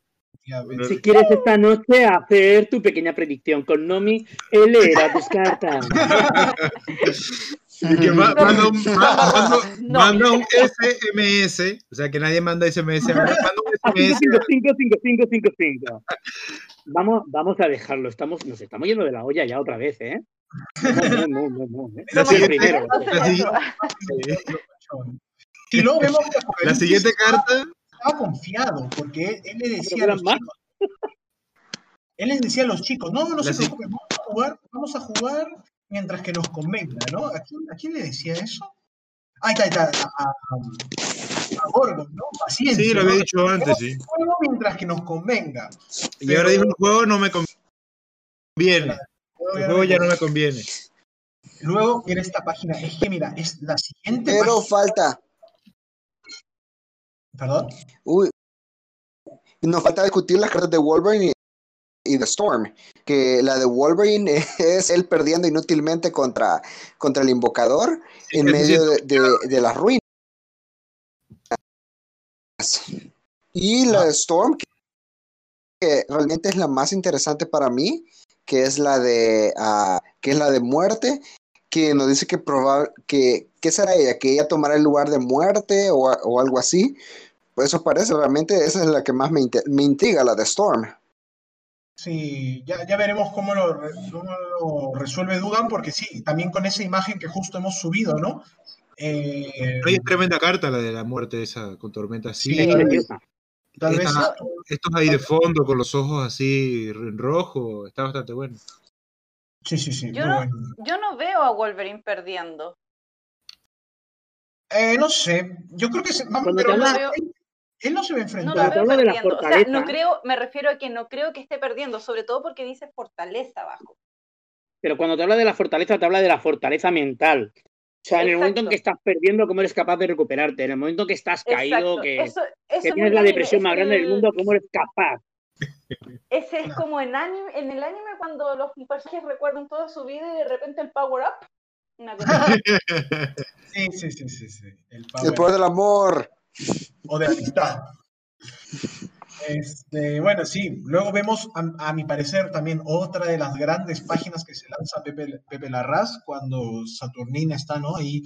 Si quieres esta noche hacer tu pequeña predicción con Nomi, él era tus cartas. que manda, un, manda, un, SMS, o sea que nadie manda SMS, manda un SMS. 5, Vamos, vamos a dejarlo, estamos, nos estamos yendo de la olla ya otra vez, ¿eh? No, no, no, no. ¿eh? La, siguiente, luego vemos la siguiente carta. Estaba confiado, porque él, le decía a los chicos. Él les decía a los chicos, no, no se preocupen, vamos a jugar, vamos a jugar mientras que nos convenga, ¿no? ¿A quién, a quién le decía eso? Ahí está, ahí está, a, a, Gorgon, ¿no? Paciencia. Sí, lo había dicho antes, sí. Juego mientras que nos convenga. Y ahora dijo, el juego no me conviene. El juego ya no me conviene. Luego viene esta página. Es que mira, es la siguiente. Pero falta. ¿Perdón? Uy. Nos falta discutir las cartas de Wolverine y de Storm, que la de Wolverine es él perdiendo inútilmente contra, contra el invocador en medio de, de, las ruinas. Y la de Storm, que realmente es la más interesante para mí, que es la de, uh, que es la de muerte, que nos dice que probable, que, ¿qué será ella? Que ella tomará el lugar de muerte o, o algo así. Pues eso parece, realmente esa es la que más me, me intriga, la de Storm. Sí, ya, ya veremos cómo lo, cómo resuelve Dudan, porque sí, también con esa imagen que justo hemos subido, ¿no? Eh, Hay tremenda carta la de la muerte esa, con tormenta así. Sí, tal vez estos ahí de fondo con los ojos así en rojo, está bastante bueno. Sí, sí, sí. Yo, no, yo no veo a Wolverine perdiendo. Eh, no sé, yo creo que se, pero él no se va a enfrentar. No, de o sea, no creo, me refiero a que no creo que esté perdiendo, sobre todo porque dice fortaleza abajo. Pero cuando te habla de la fortaleza, te habla de la fortaleza mental. O sea, en el momento en que estás perdiendo, ¿cómo eres capaz de recuperarte? En el momento en que estás caído, que, tienes la depresión más grande del mundo, ¿cómo eres capaz? Ese es como en, anime, en el anime cuando los personajes recuerdan toda su vida y de repente el power up. Una cosa sí, sí, sí, sí, sí. El power, del amor. O de amistad. Este, bueno, sí, luego vemos, a, mi parecer, también otra de las grandes páginas que se lanza Pepe, Pepe Larraz cuando Saturnina está ¿no? ahí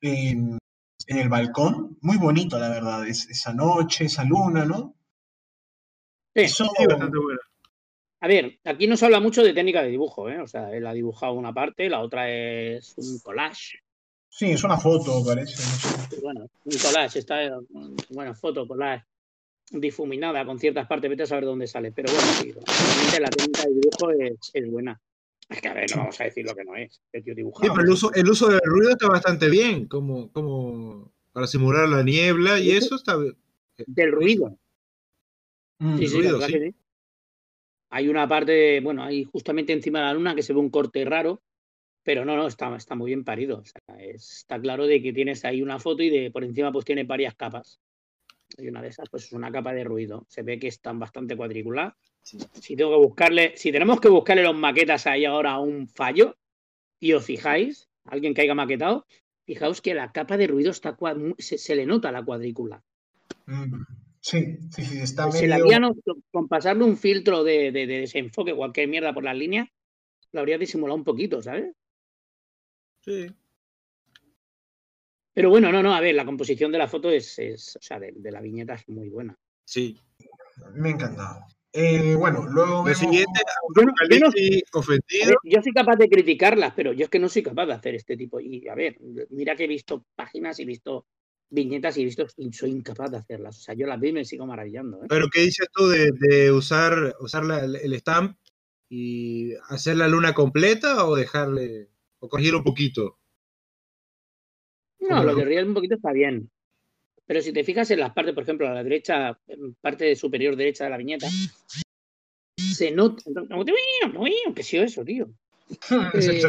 en, el balcón. Muy bonito, la verdad, esa noche, esa luna, ¿no? Sí, Eso... bastante bueno. A ver, aquí no se habla mucho de técnica de dibujo, ¿eh? O sea, él ha dibujado una parte, la otra es un collage. Sí, es una foto, parece. Bueno, un collage, está, bueno, foto, collage difuminada con ciertas partes, vete a saber dónde sale. Pero bueno, sí, la técnica de dibujo es, buena. Es que a ver, no vamos a decir lo que no es. El tío dibujado. Sí, pero el uso, el uso del ruido está bastante bien, como, como para simular la niebla y eso está. Del ruido. Mm, sí, sí, ruido, sí. Hay una parte, bueno, hay justamente encima de la luna que se ve un corte raro, pero no, no, está, está muy bien parido. está claro de que tienes ahí una foto y de por encima pues tiene varias capas. Y una de esas, pues es una capa de ruido. Se ve que están bastante cuadricular. Si tengo que buscarle, si tenemos que buscarle los maquetas ahí ahora a un fallo, y os fijáis, alguien que haya maquetado, fijaos que la capa de ruido está se, le nota la cuadrícula. Mm, sí, sí, sí, está pues medio... con pasarle un filtro de, de, desenfoque, cualquier mierda por las líneas, lo habría disimulado un poquito, ¿sabes? Sí. Pero bueno, no, no, a ver, la composición de la foto es, es o sea, de, la viñeta es muy buena. Sí. Me ha encantado. Eh, bueno, luego vemos... siguiente, yo, ofendido. yo soy capaz de criticarlas, pero yo es que no soy capaz de hacer este tipo. Y a ver, mira que he visto páginas y he visto viñetas y he visto y soy incapaz de hacerlas. O sea, yo las vi y me sigo maravillando. ¿eh? Pero ¿qué dices tú de, usar, usar el stamp y hacer la luna completa o dejarle, o corregir un poquito? No, lo que ríe un poquito está bien. Pero si te fijas en las partes, por ejemplo, a la derecha, parte superior derecha de la viñeta, se nota. ¿Qué ha eso, tío? Eh,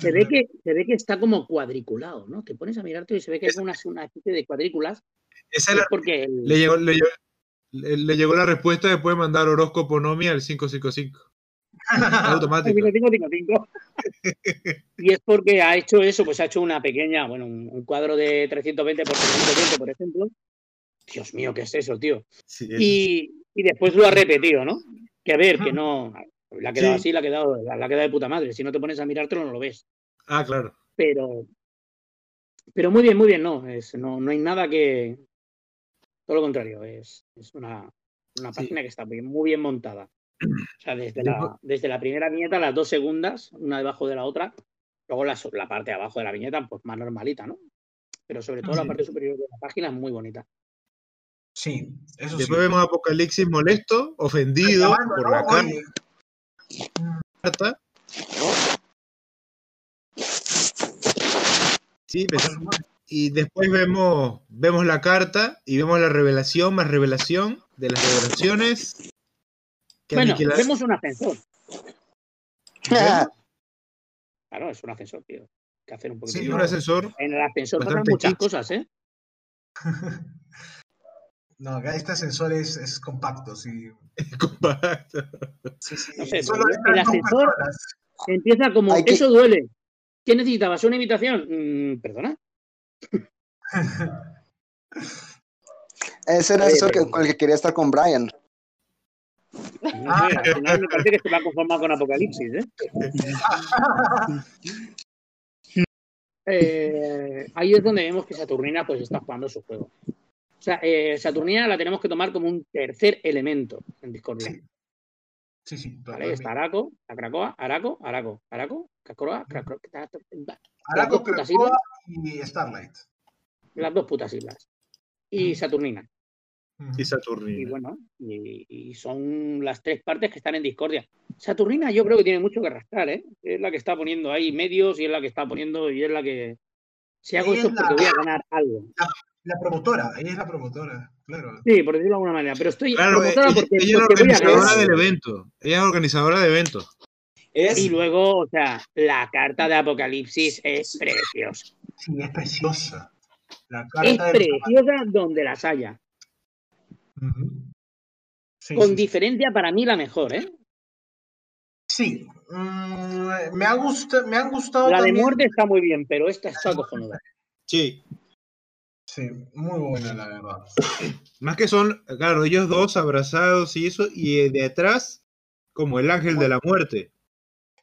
se, ve que, se ve que está como cuadriculado, ¿no? Te pones a mirarte y se ve que es una, una especie de cuadrículas. Esa es porque le, llegó, le, le, llegó, la respuesta después de mandar horóscopo Nomi al 555. Automático. y es porque ha hecho eso, pues ha hecho una pequeña, bueno, un, cuadro de 320 por 320, por ejemplo. Dios mío, ¿qué es eso, tío? y, y, después lo ha repetido, ¿no? Que a ver, que no, la ha quedado así, la ha quedado, la, ha quedado de puta madre. Si no te pones a mirártelo, no lo ves. Ah, claro. Pero, pero muy bien, muy bien, no. Es, no, no hay nada que. Todo lo contrario, es, es una, una página que está muy bien montada. O sea, desde la, desde la primera viñeta, las dos segundas, una debajo de la otra. Luego la, la parte de abajo de la viñeta, pues más normalita, ¿no? Pero sobre todo la parte superior de la página es muy bonita. Sí, eso Después vemos Apocalipsis molesto, ofendido por la carne. Sí, y después vemos, vemos la carta y vemos la revelación más revelación de las revelaciones. Bueno, vemos un ascensor. Claro, es un ascensor, tío. Que hacer un poquito. Sí, un ascensor. En el ascensor pasan muchas cosas, ¿eh? No, este ascensor es, es compacto, sí. compacto. Sí, sí. No sé, el ascensor empieza como, eso duele. ¿Qué necesitabas? ¿Una invitación? Mm, ¿Perdona? Ese era eso con el que quería estar con Brian. Ah, al final me parece que se va a conformar con Apocalipsis, ¿eh? eh ahí es donde vemos que Saturnina pues está jugando su juego. O sea, eh, Saturnina la tenemos que tomar como un tercer elemento en Discordia. Sí, sí. ¿Vale? Está Araco, Cracoa, Araco, Araco, Araco, Cracoa, Cracoa. Araco, Cracoa y Starlight. Las dos putas islas. Y Saturnina. Y Saturnina. Y bueno, y, son las tres partes que están en Discordia. Saturnina yo creo que tiene mucho que arrastrar, ¿eh? Es la que está poniendo ahí medios y es la que está poniendo y es la que... Si hago esto es porque voy a ganar algo. La promotora, ella es la promotora, claro. Sí, por decirlo de alguna manera, pero estoy promotora porque, ella es organizadora del evento. Ella es organizadora de evento. Y luego, o sea, la carta de Apocalipsis es preciosa. Sí, es preciosa. La carta es preciosa donde las haya. Con diferencia, para mí, la mejor, ¿eh? Sí. Mm, me, ha gustado, me han gustado. La de muerte está muy bien, pero esta está cojonuda. Sí. Sí, muy buena la verdad. Más que son, claro, ellos dos abrazados y eso, y de atrás, como el ángel de la muerte.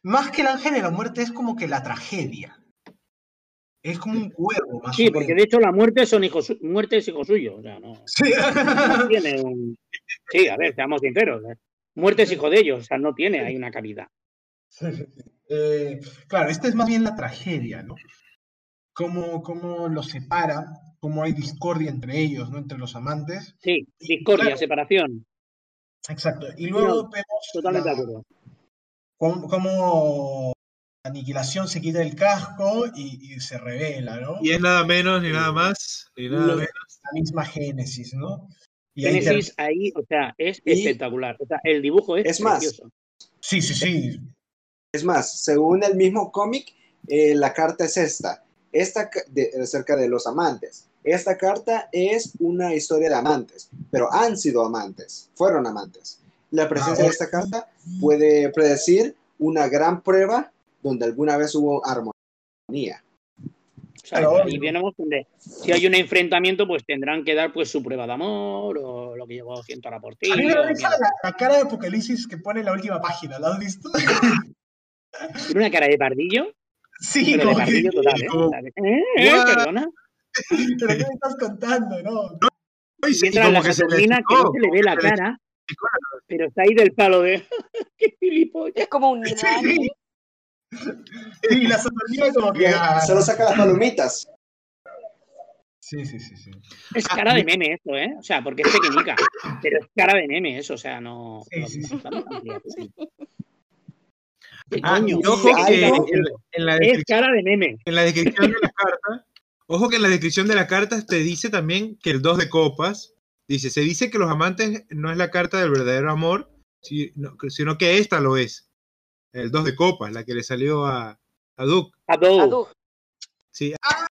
Más que el ángel de la muerte es como que la tragedia. Es como un cuervo, más Sí, porque de hecho la muerte son hijos, muerte es hijo suyo. O sea, no, sí. tiene un... Sí, a ver, seamos sinceros. ¿eh? Muerte es hijo de ellos, o sea, no tiene ahí una cavidad. Eh, claro, esta es más bien la tragedia, ¿no? Cómo, cómo los separa cómo hay discordia entre ellos, ¿no? Entre los amantes. Sí, discordia, separación. Exacto. Y luego vemos totalmente de acuerdo. Cómo, aniquilación se quita el casco y, se revela, ¿no? Y es nada menos ni nada más, ni nada menos. La misma Génesis, ¿no? Génesis ahí, o sea, es espectacular. O sea, el dibujo es, es más. Sí, sí, sí. Es más, según el mismo cómic, eh, la carta es esta. Esta de, acerca de los amantes. Esta carta es una historia de amantes, pero han sido amantes, fueron amantes. La presencia de esta carta puede predecir una gran prueba donde alguna vez hubo armonía. y vienemos donde si hay un enfrentamiento, pues tendrán que dar pues su prueba de amor o lo que llegó siento a la por A mí me la, cara de Apocalipsis que pone en la última página, ¿la has visto? ¿Tiene una cara de pardillo? Sí, como de pardillo total, ¿eh? ¿Eh? ¿Eh? ¿Perdona? ¿Pero qué me estás contando? No. Mientras la Saturnina que no se le ve la cara, pero está ahí del palo de. ¡Qué gilipollas! Es como un nani. Y la Saturnina como que. Ah, solo saca las palomitas. Sí, sí, sí, sí. Es cara de meme eso, ¿eh? O sea, porque es pequeñica. Pero es cara de meme eso, o sea, no. Sí, sí, sí. Ah, ojo que en, la es cara de meme. En la descripción de la carta Ojo que en la descripción de la carta te dice también que el 2 de copas, dice, se dice que los amantes no es la carta del verdadero amor, sino que esta lo es. El 2 de copas, la que le salió a, a Duke. A Duke. Sí. Ah,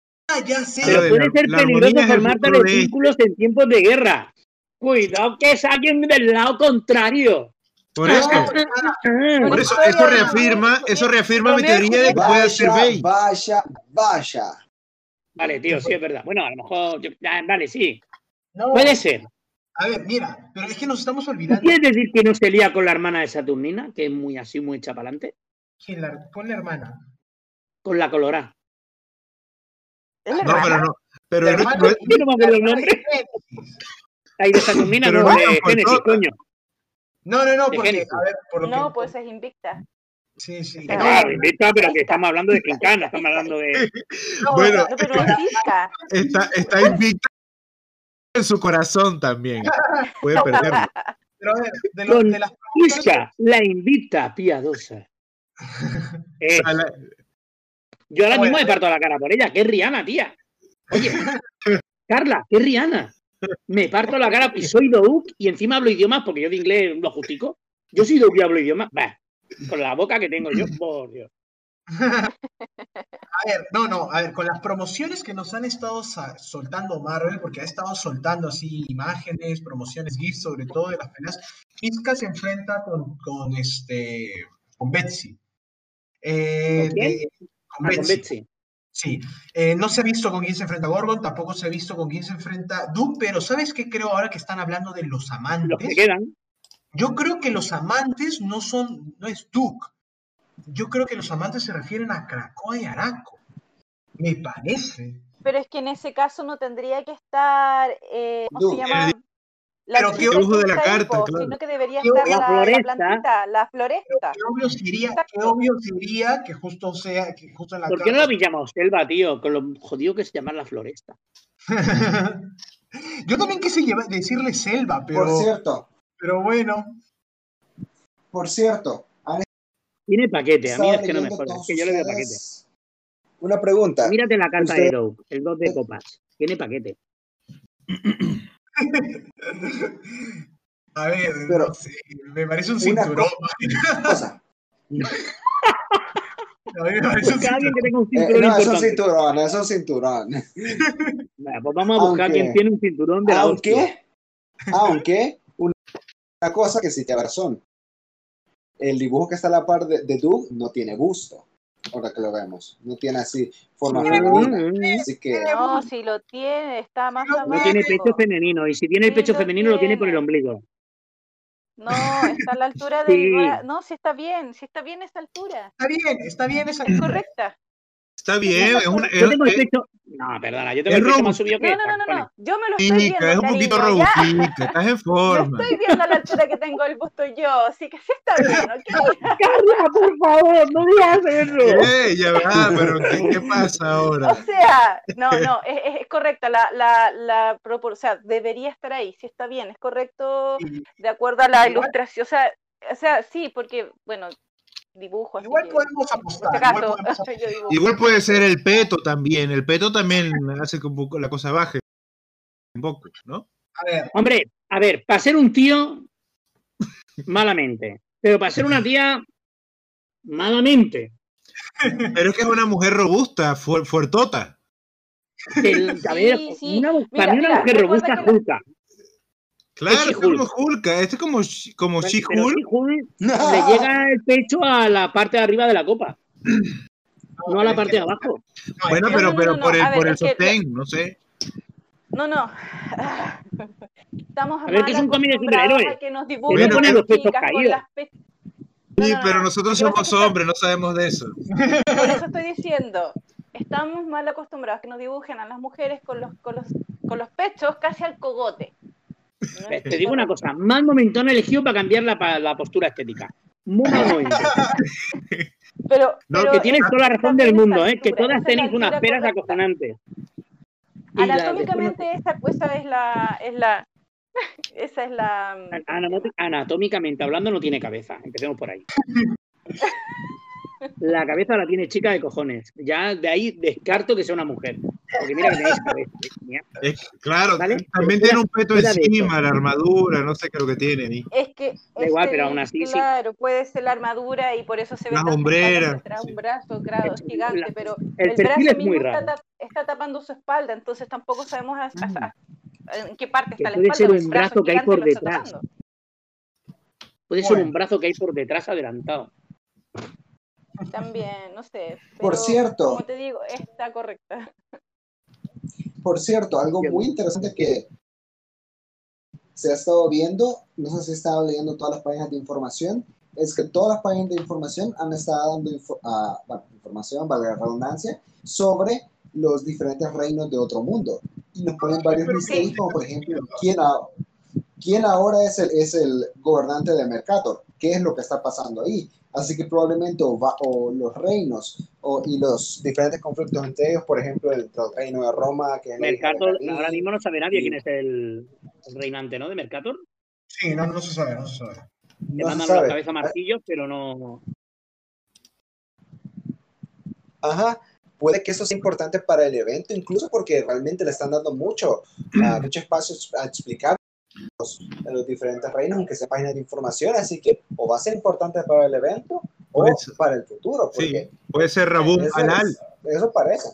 ya sé. Pero puede ser peligroso formarte los vínculos en tiempos de guerra. Cuidado que es alguien del lado contrario. Por eso, por eso, eso reafirma, eso reafirma mi teoría de que puede ser Bey. Vaya, vaya. Vale, tío, sí es verdad. Bueno, a lo mejor, vale, sí. Puede ser. A ver, mira, pero es que nos estamos olvidando. ¿Quieres decir que no se lía con la hermana de Saturnina, que es muy así, muy la, con la hermana? Con la colorada. No, pero no. Pero no, no, no me acuerdo el nombre. Ahí de Saturnina, no, de Génesis, coño. No, no, no, porque, a ver, por lo No, pues es Invicta. Sí, sí. No, Invicta, pero que estamos hablando de Quincana, estamos hablando de. No, bueno, no, pero Invicta. Está, está Invicta en su corazón también. Puede perder. Pero a ver, de, lo, de las Isca, la invita piadosa. Eh, yo ahora mismo me parto la cara por ella. ¡Qué Rihanna, tía! Oye, Carla, qué Rihanna. Me parto la cara y soy Douk y encima hablo idiomas porque yo de inglés lo justico. Yo soy Douk y hablo idiomas. Bah, con la boca que tengo yo, por Dios. A ver, no, no, a ver, con las promociones que nos han estado soltando Marvel, porque ha estado soltando así imágenes, promociones, GIFs, sobre todo de las penas, Kiska se enfrenta con, con, este, con Betsy. Eh, ¿Con, ah, Betsy. Sí, eh, no se ha visto con quién se enfrenta Gorgon, tampoco se ha visto con quién se enfrenta Duke, pero ¿sabes qué creo ahora que están hablando de los amantes? Los que quedan. Yo creo que los amantes no son, no es Duke, yo creo que los amantes se refieren a Krakoa y Araco. Me parece. Pero es que en ese caso no tendría que estar. Eh, ¿Cómo se llama? La pero qué ojo de la carta, claro. Sino que debería estar la, floresta. la plantita, la floresta. Qué obvio sería, qué obvio sería que justo sea, que justo en la ¿Por qué no la pillamos selva, tío? Con lo jodido que se llama la floresta. Yo también quise decirle selva, pero. Por cierto. Pero bueno. Por cierto, tiene paquete, a mí es que no me jodas, es que yo le doy paquete. Una pregunta. Mírate la carta de Rogue, el 2 de copas. Tiene paquete. A ver, Pero, me parece un cinturón. Cosa. A mí me parece un alguien que tenga un cinturón. Eh, no, es un cinturón, es un cinturón. Bueno, pues vamos a buscar aunque, quien tiene un cinturón de la Aunque, hostia. aunque, una, una cosa que sí te razón el dibujo que está a la par de, de Doug no tiene gusto. Ahora que lo vemos, no tiene así forma femenina. Así que... No, si lo tiene, está más No tiene pecho femenino, y si tiene el pecho femenino, lo tiene por el ombligo. No, está a la altura del. Sí. No, si está bien, si está bien esa altura. Está bien, está bien esa altura. Es correcta. Está bien, es una. Yo tengo el pecho. No, perdona, yo tengo el pecho más subido que. No, no, no, no, yo me lo estoy viendo. Es un poquito robustito, estás en forma. Yo estoy viendo a la altura que tengo el busto yo, así que sí está bien, ¿ok? Carla, por favor, no digas eso. Eh, ya va, pero ¿qué, ¿qué, pasa ahora? O sea, no, no, es, es correcta la, la, la proporción, o sea, debería estar ahí, sí está bien, es correcto de acuerdo a la ilustración, o sea, o sea, sí, porque, bueno, dibujo. Igual podemos apostar. Igual, podemos apostar. igual, puede ser el peto también. El peto también hace que un poco la cosa baje. Un poco, ¿no? A ver. Hombre, a ver, para ser un tío, malamente. Pero para ser una tía, malamente. Pero es que es una mujer robusta, fu fuertota. El, a ver, sí, sí. Una, mira, para mí una mira, mujer robusta es justa. Claro, es como Hulk, este es como, como She-Hulk. No. le llega el pecho a la parte de arriba de la copa. No a la parte de abajo. Bueno, pero, pero por el, por el sostén, no sé. No, no. Estamos a ver, que es un cómic de superhéroes. Que nos dibujen no ponen los pechos caídos. Sí, pero nosotros somos hombres, no sabemos de eso. Por eso estoy diciendo, estamos mal acostumbrados a que nos dibujen a las mujeres con los, con los, con los pechos casi al cogote. Te digo una cosa, mal momentón elegido para cambiar la, la postura estética. Muy mal momento. Pero, pero que tienes toda la razón del mundo, ¿eh? que todas tenéis unas peras acojonantes. Anatómicamente esa, esa es la, es la esa es la anatómicamente hablando no tiene cabeza, empecemos por ahí. La cabeza la tiene chica de cojones. Ya de ahí descarto que sea una mujer. Porque mira que tenéis cabeza. claro, también tiene un peto encima, la armadura, no sé qué es lo que tiene ahí. Es que. Da igual, pero aún así. Claro, puede ser la armadura y por eso se ve. Una hombrera. un brazo claro, gigante, pero el, perfil brazo es muy raro. Está, está, tapando su espalda, entonces tampoco sabemos en qué parte está la espalda. Puede ser un brazo que hay por detrás. Puede ser un brazo que hay por detrás adelantado. También, no sé. por cierto. Como te digo, está correcta. Por cierto, algo muy interesante que se ha estado viendo, no sé si he estado leyendo todas las páginas de información, es que todas las páginas de información han estado dando uh, información, valga la redundancia, sobre los diferentes reinos de otro mundo. Y nos ponen varios misterios, como por ejemplo, ¿quién, quién ahora es el, es el gobernante de Mercator? ¿Qué es lo que está pasando ahí? Así que probablemente o, los reinos o, y los diferentes conflictos entre ellos, por ejemplo, el, reino de Roma, que Mercator, ahora mismo no sabe nadie quién es el, reinante, ¿no? De Mercator. Sí, no, no se sabe, no se sabe. Le mandan la cabeza martillos, pero no. Ajá, puede que eso sea importante para el evento, incluso porque realmente le están dando mucho, uh, mucho espacio a explicar los, los, diferentes reinos, aunque sea páginas de información, así que o va a ser importante para el evento o para el futuro. Sí, puede ser Rabun Anal. eso parece.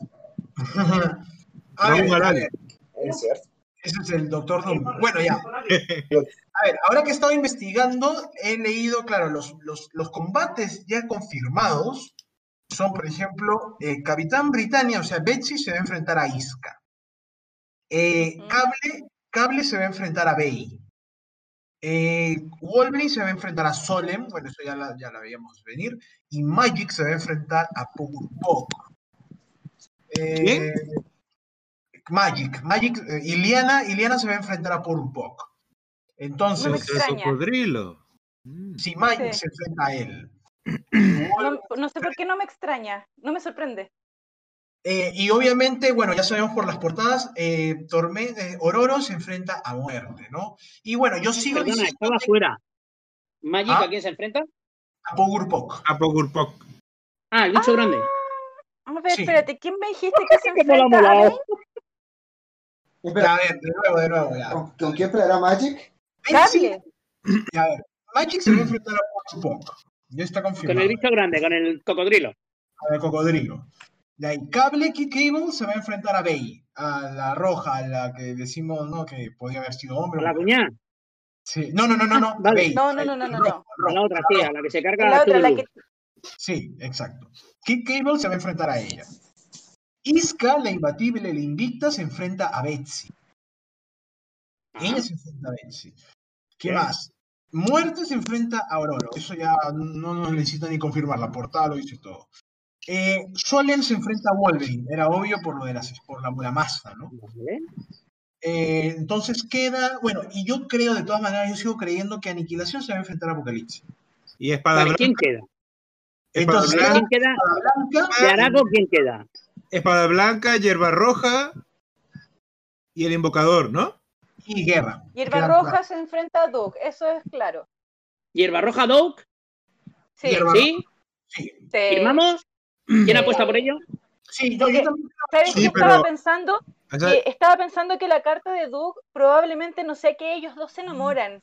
Rabun Anal. Es cierto. Ese es el doctor Doom. Bueno, ya. A ver, ahora que he estado investigando, he leído, claro, los, los, los combates ya confirmados son, por ejemplo, eh, Capitán Britannia, o sea, Betsy se va a enfrentar a Iska. Eh, Cable Cable se va a enfrentar a Bey. Eh, Wolverine se va a enfrentar a Solem, bueno, eso ya la, ya la veíamos venir. Y Magic se va a enfrentar a Pugurpok. Eh, Magic, Magic, eh, Iliana, Iliana se va a enfrentar a Pugurpok. Entonces. No cocodrilo. Si Magic se enfrenta a él. no sé por qué no me extraña, no me sorprende. Eh, y obviamente, bueno, ya sabemos por las portadas, eh, eh, Ororo se enfrenta a muerte, ¿no? Y bueno, yo sigo Perdona, diciendo. Estaba fuera. ¿Magic ¿Ah? a quién se enfrenta? A Pogurpok. A Pogurpok. Ah, el bicho ah, grande. A ver, sí. espérate, ¿quién me dijiste que se enfrenta a A ver, de nuevo, de nuevo, ya. ¿Con, ¿con quién peleará Magic? A ver, Magic se va a enfrentar a Pogurpok. Ya está confirmado. Con el bicho grande, con el cocodrilo. Con el cocodrilo. De ahí, Cable Kid Cable se va a enfrentar a Bey, a la roja, a la que decimos, ¿no? Que podía haber sido hombre. ¿La cuñada? Sí. No, no, no, no, no. Vale. No, no, no, no, no. no. La otra, sí, a la que se carga la otra, la que... Sí, exacto. Kid Cable se va a enfrentar a ella. Iska, la imbatible, la invicta, se enfrenta a Betsy. Ella se enfrenta a Betsy. ¿Qué más? Muerte se enfrenta a Aurora. Eso ya no nos necesita ni confirmar. La portada lo dice todo. Eh, Solen se enfrenta a Wolverine, era obvio por lo de la, por la, masa, ¿no? Eh, entonces queda, bueno, y yo creo, de todas maneras, yo sigo creyendo que Aniquilación se va a enfrentar a Apocalipsis. ¿Y Espada Blanca? ¿Quién queda? Entonces, ¿quién queda? Blanca, ¿De Arago quién queda? Espada Blanca, Hierba Roja y el Invocador, ¿no? Y Guerra. Hierba Roja se enfrenta a Doug, eso es claro. ¿Hierba Roja Doug? Sí. ¿Sí? Sí. ¿Firmamos? ¿Quién mm. apuesta por ello? Sí, yo, yo también. Sí, pero... estaba pensando? Que estaba pensando que la carta de Doug probablemente no sea que ellos dos se enamoran,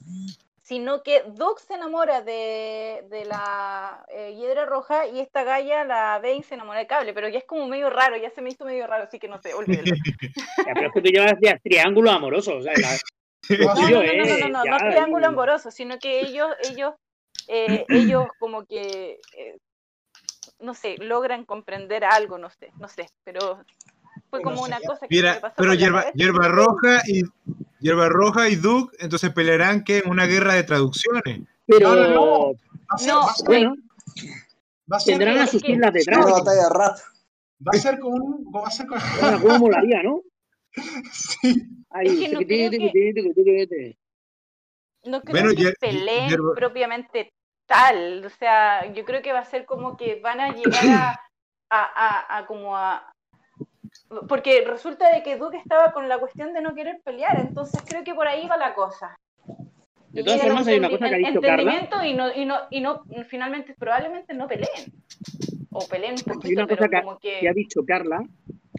sino que Doug se enamora de, de la eh, hiedra roja y esta galla, la Bane, se enamora de cable, pero ya es como medio raro, ya se me hizo medio raro, así que no sé, olvídalo. Ya, pero es que tú llevas ya triángulo amoroso, o sea, la... No, no, no, no, no, no, no, no, triángulo amoroso, sino que ellos, ellos, eh, ellos como que eh, no sé, logran comprender algo, no sé, no sé, pero fue como una cosa que Mira, me pasó pero hierba, hierba roja y hierba roja y Duke entonces pelearán que en una guerra de traducciones. Pero no, no, no. bueno, va a ser tendrán a sus islas detrás. Una batalla rap. Va a ser con un, va a ser con bueno, ¿Cómo molaría, no? sí. Ahí, es que no creo que, no creo bueno, que peleen hierba... propiamente o sea, yo creo que va a ser como que van a llegar a, a, como a... Porque resulta de que Duke estaba con la cuestión de no querer pelear, entonces creo que por ahí va la cosa. De todas formas, hay una cosa que ha dicho Carla. Y no, y no, y no, finalmente, probablemente no peleen. O peleen un poquito, hay una cosa pero como que... que ha dicho Carla,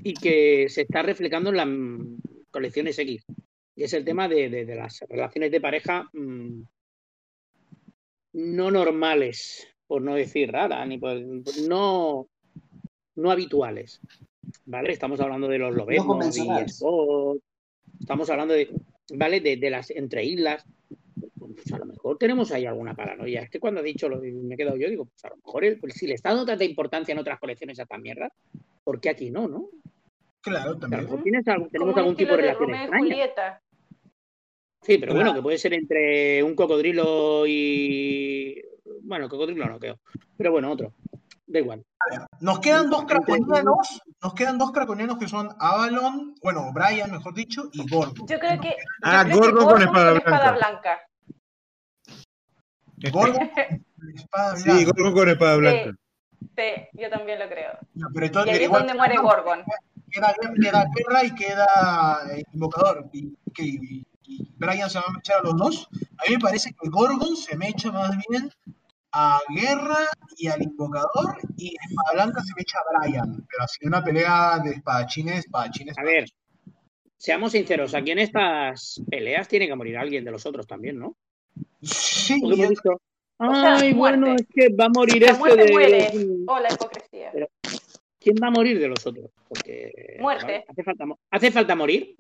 y que se está reflejando en las colecciones X. Y es el tema de, las relaciones de pareja mm, no normales, por no decir raras, ni no, no habituales. ¿Vale? Estamos hablando de los lobesnos y estamos hablando de, ¿vale? De, las entre islas. Pues a lo mejor tenemos ahí alguna paranoia. Es que cuando ha dicho lo me he quedado yo, digo, pues a lo mejor pues si le está dando tanta importancia en otras colecciones a esta mierda, ¿por qué aquí no, no? Claro, también. tenemos algún tipo de relación extraña. Sí, pero bueno, que puede ser entre un cocodrilo y. Bueno, cocodrilo no creo. Pero bueno, otro. Da igual. Nos quedan dos craconianos. Nos quedan dos craconianos que son Avalon, bueno, Brian, mejor dicho, y Gorgo. Yo creo que. Ah, Gorgo, con espada blanca. Gorgo con espada blanca. Sí, Gorgo con espada blanca. Sí, yo también lo creo. pero y ahí es donde muere Gorgon. Queda, queda Guerra y queda eh, Invocador. Y, y, Brian se va a echar a los dos. A mí me parece que Gorgon se me echa más bien a Guerra y al Invocador y Espada Blanca se me echa a Brian. Pero así una pelea de espadachines, espadachines. A ver, seamos sinceros, aquí en estas peleas tiene que morir alguien de los otros también, ¿no? Sí. Ay, bueno, es que va a morir este de. Muere. Oh, la hipocresía. ¿Quién va a morir de los otros? Porque. Muerte. ¿hace, falta, ¿Hace falta morir?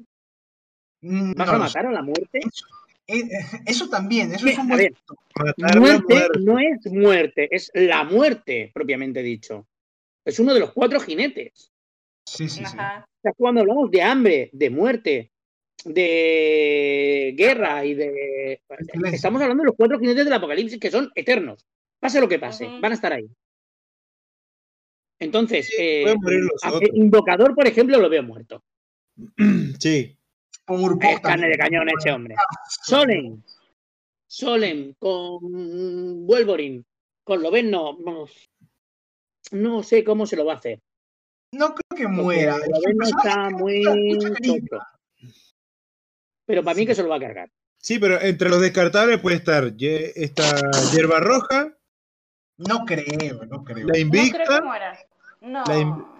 Mm, ¿Vas a matar a la muerte? Eh, eh, eso, también, eso es un muerte, muerte no es muerte, es la muerte, propiamente dicho. Es uno de los cuatro jinetes. Sí, sí, sí. cuando hablamos de hambre, de muerte, de guerra y de. Estamos hablando de los cuatro jinetes del apocalipsis que son eternos. Pase lo que pase, van a estar ahí. Entonces, eh, Invocador, por ejemplo, lo veo muerto. Sí. Es carne de cañón ese hombre. Solen. Solen con Wolverine. Con Loven no, no. sé cómo se lo va a hacer. No creo que muera. Loven no está muy Pero para mí que se lo va a cargar. Sí, pero entre los descartables puede estar esta hierba roja. No creo, no creo. La invicta. No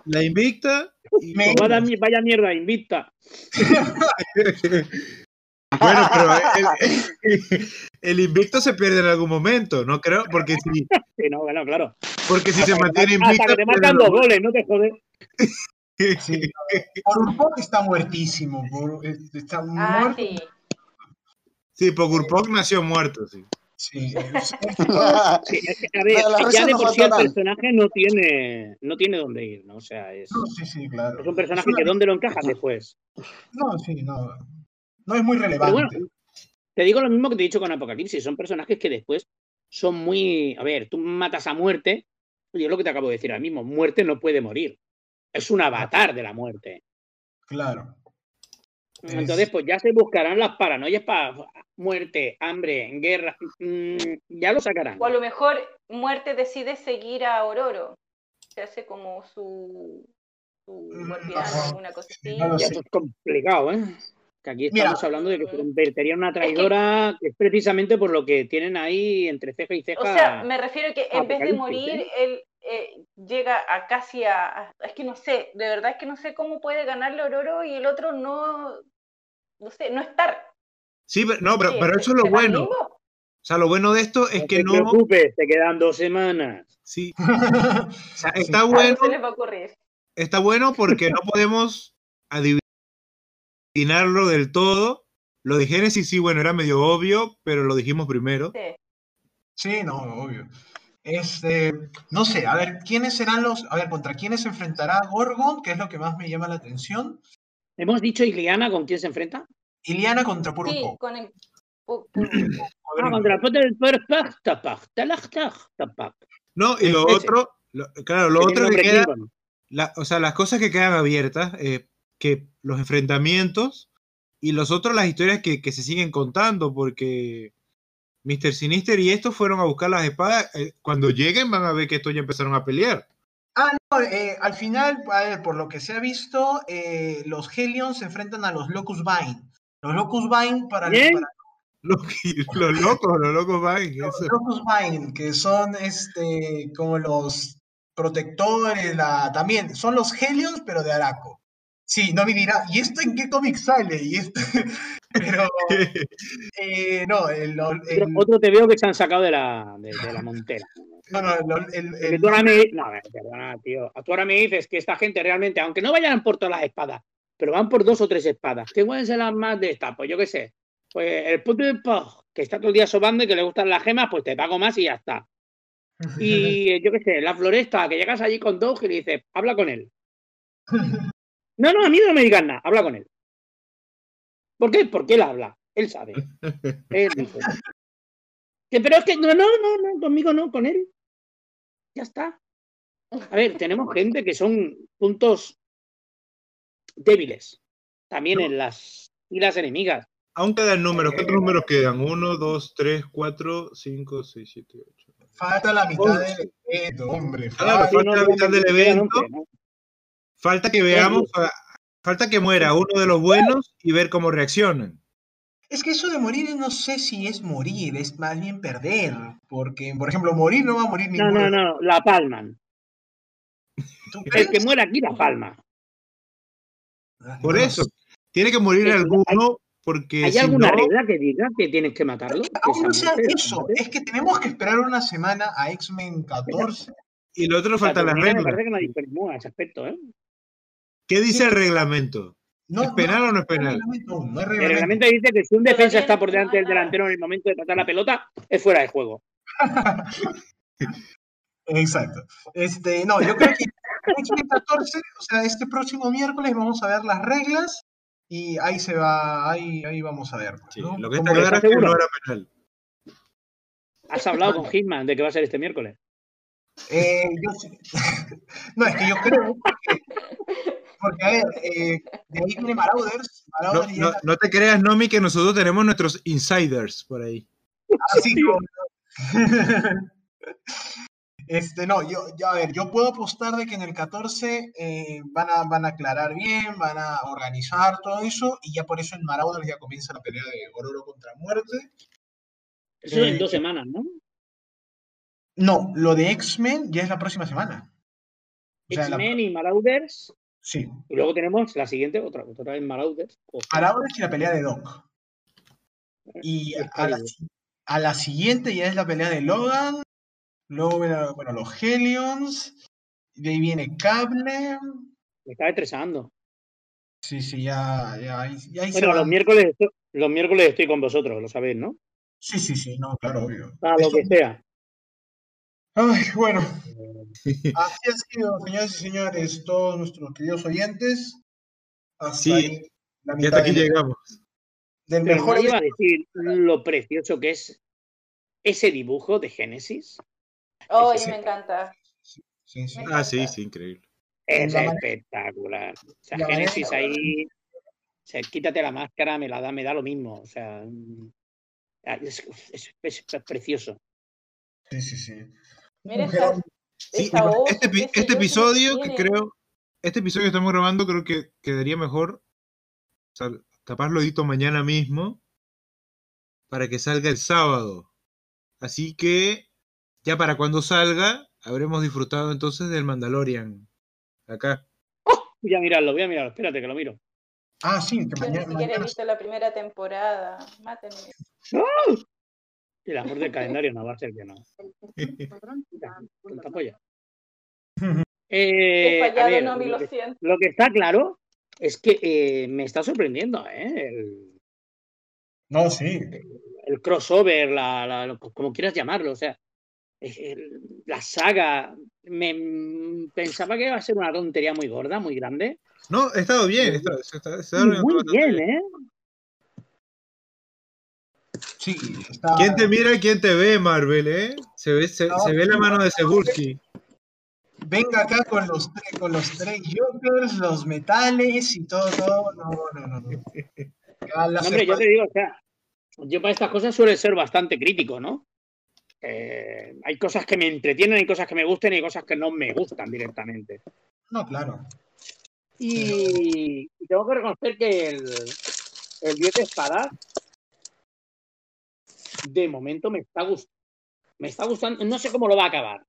La, invicta. Vaya, vaya, mierda, invicta. bueno, pero el, invicto se pierde en algún momento, ¿no creo? Porque si. Sí, no, bueno, claro. Porque si se mantiene invicto. Hasta que te marcan dos goles, no te jodes. Sí. Por un poco está muertísimo. Por, está ah, muerto. Sí. sí, Pogurpok nació muerto, sí. Sí, a ver, ya de por sí el personaje no tiene, no tiene dónde ir, ¿no? O sea, es, sí, sí, claro. es un personaje que dónde lo encajas después. No, sí, no. No es muy relevante. te digo lo mismo que te he dicho con Apocalipsis. Son personajes que después son muy. A ver, tú matas a muerte. Yo es lo que te acabo de decir ahora mismo. Muerte no puede morir. Es un avatar de la muerte. Claro. Entonces, pues ya se buscarán las paranoias para muerte, hambre, guerra, mm, ya lo sacarán. O a lo mejor muerte decide seguir a Auroro. Se hace como su, su mm, guardián, una cosa así. Ya es complicado, ¿eh? Que aquí estamos hablando de que se convertiría en una traidora, que es precisamente por lo que tienen ahí entre ceja y ceja. O sea, me refiero que en vez de morir, ¿eh? él eh, llega a casi a, Es que no sé, de verdad es que no sé cómo puede ganarle Auroro y el otro no no sé, no estar. Sí, pero, no, pero, pero eso es lo bueno. O sea, lo bueno de esto es que no. No te preocupes, te quedan dos semanas. Sí. o sea, está bueno. Se les va a ocurrir. Está bueno porque no podemos adivinarlo del todo. Lo de Génesis, sí, bueno, era medio obvio, pero lo dijimos primero. Sí, sí no, obvio. Este, no sé, a ver, ¿quiénes serán los. A ver, ¿contra quiénes se enfrentará Gorgon? Que es lo que más me llama la atención. ¿Hemos dicho Iliana con quién se enfrenta? Iliana contra Puro Sí, con el. ah, contra No, y lo otro, claro, lo otro que queda, o sea, las cosas que quedan abiertas, eh, que los enfrentamientos y los otros las historias que, que, se siguen contando, porque Mr. Sinister y estos fueron a buscar las espadas, eh, cuando lleguen van a ver que estos ya empezaron a pelear. Ah, no, eh, al final, por lo que se ha visto, eh, los Helions se enfrentan a los Locus Vine. Los Locus Vine para, Los, locos, los Locus Vine. Los Locus Vine, que son este como los protectores, la, también son los Helions, pero de Araco. Sí, no me dirá, ¿y esto en qué cómic sale? Y esto... Pero, eh, no, el, Otro te veo que se han sacado de la, de, la montera. No, no, el, el, tú ahora me... No, perdona, tío. Tú ahora me dices que esta gente realmente, aunque no vayan por todas las espadas, pero van por dos o tres espadas, ¿qué pueden ser las más de estas? Pues yo qué sé. Pues el puto que está todo el día sobando y que le gustan las gemas, pues te pago más y ya está. Y yo qué sé, la floresta, que llegas allí con Doug y le dices, habla con él. No, no, a mí no me digas nada, habla con él. ¿Por qué? Porque él habla, él sabe. Él dice. pero es que no, no, no, no, conmigo no, con él. Ya está. A ver, tenemos gente que son puntos débiles. También en las filas enemigas. Aún quedan números. ¿Cuántos números quedan? Uno, dos, tres, cuatro, cinco, seis, siete, ocho. Falta la mitad del evento, hombre. Falta, la mitad del evento. Falta que veamos, falta que muera uno de los buenos y ver cómo reaccionan. Es que eso de morir no sé si es morir, es más bien perder. Porque, por ejemplo, morir no va a morir ninguno. No, no, no, la palman. El que muera aquí la palma. Por eso, tiene que morir alguno porque ¿Hay alguna regla que diga que tienes que matarlo? Aún no sea eso, es que tenemos que esperar una semana a X-Men 14. Y lo otro falta la regla. Me parece que no hay ese aspecto, ¿eh? ¿Qué dice el reglamento? ¿Es penal o no es penal? El reglamento dice que si un defensa está por delante del delantero en el momento de tratar la pelota, es fuera de juego. Exacto. Este, no, yo creo que 14, o sea, este próximo miércoles vamos a ver las reglas y ahí se va, ahí, ahí vamos a ver. lo que está claro es que no era penal. ¿Has hablado con Hitman de que va a ser este miércoles? Eh, no, es que yo creo que, porque a ver, eh, de ahí viene Marauders. no, te creas, Nomi, que nosotros tenemos nuestros insiders por ahí. Así Este, no, yo, yo, a ver, yo puedo apostar de que en el 14 eh, van, a, van a aclarar bien, van a organizar todo eso, y ya por eso en Marauders ya comienza la pelea de Ororo contra Muerte. Eso en dos semanas, ¿no? No, lo de X-Men ya es la próxima semana. X-Men y Marauders. Sí. Y luego tenemos la siguiente, otra, otra vez Marauders. Marauders y la pelea de Doc. Y a la, a la, siguiente ya es la pelea de Logan. Luego, bueno, los Helions. De ahí viene Cable. Me está estresando. Sí, sí, ya, ya, ya Bueno, los miércoles, los miércoles estoy con vosotros, lo sabéis, ¿no? Sí, sí, sí, no, claro, obvio. Para lo que sea. Ay, bueno. Así ha sido, señores y señores, todos nuestros queridos oyentes. Hasta sí, la mitad hasta aquí llegamos. Del mejor. iba a decir lo precioso que es ese dibujo de Génesis. Oh, me encanta. ah, sí, sí, increíble. Es espectacular. O sea, Génesis ahí. O sea, quítate la máscara, me la da, me da lo mismo. O sea, es, es precioso. Sí, sí, sí. Mira este, este episodio que creo, este episodio que estamos grabando creo que quedaría mejor, o sea, capaz lo edito mañana mismo para que salga el sábado. Así que ya para cuando salga habremos disfrutado entonces del Mandalorian acá. voy a mirarlo, voy a mirarlo, espérate que lo miro. Ah, sí, que mañana. Ni siquiera he visto la primera temporada. Mátenme. El amor del calendario no va a ser que no. Eh, lo, que, está claro es que eh, me está sorprendiendo, ¿eh? El, no, sí. El, crossover, la, como quieras llamarlo, o sea, la saga. Me, pensaba que iba a ser una tontería muy gorda, muy grande. No, ha estado bien. Está, muy bien, ¿eh? ¿Quién te mira y quién te ve, Marvel, eh? Se ve, se, ve la mano de Cebulski. Venga acá con los, con los tres Jokers, los metales y todo, todo. No, no, no. no. hombre, yo te digo, o sea, yo para estas cosas suele ser bastante crítico, ¿no? Eh, hay cosas que me entretienen, hay cosas que me gusten y hay cosas que no me gustan directamente. No, claro. Y, tengo que reconocer que el, el 10 de espadas de momento me está gustando. Me está gustando, no sé cómo lo va a acabar.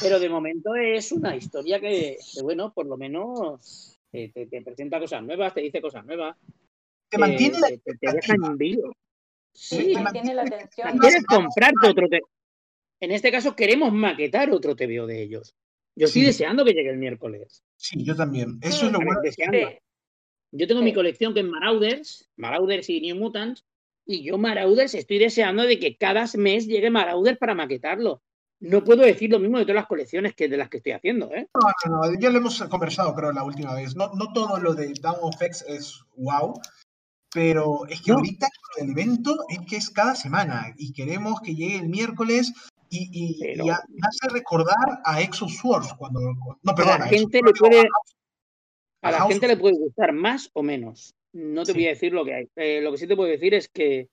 Pero de momento es una historia que, bueno, por lo menos te, presenta cosas nuevas, te dice cosas nuevas. Te mantiene la te, te deja en vivo. Sí, mantiene la atención. Quieres comprarte otro En este caso queremos maquetar otro TVO de ellos. Yo estoy deseando que llegue el miércoles. Sí, yo también. Eso es lo bueno. Yo tengo mi colección que es Marauders, Marauders y New Mutants, y yo Marauders estoy deseando de que cada mes llegue Marauders para maquetarlo. No puedo decir lo mismo de todas las colecciones que de las que estoy haciendo, ¿eh? No, no, ya lo hemos conversado, creo, la última vez. No, no todo lo de Down of X es wow, pero es que ahorita el evento es que es cada semana y queremos que llegue el miércoles y, y, hace recordar a Exos Swords cuando... No, perdón, a la gente le puede... A la gente le puede gustar más o menos. No te voy a decir lo que hay. Eh, lo que sí te puedo decir es que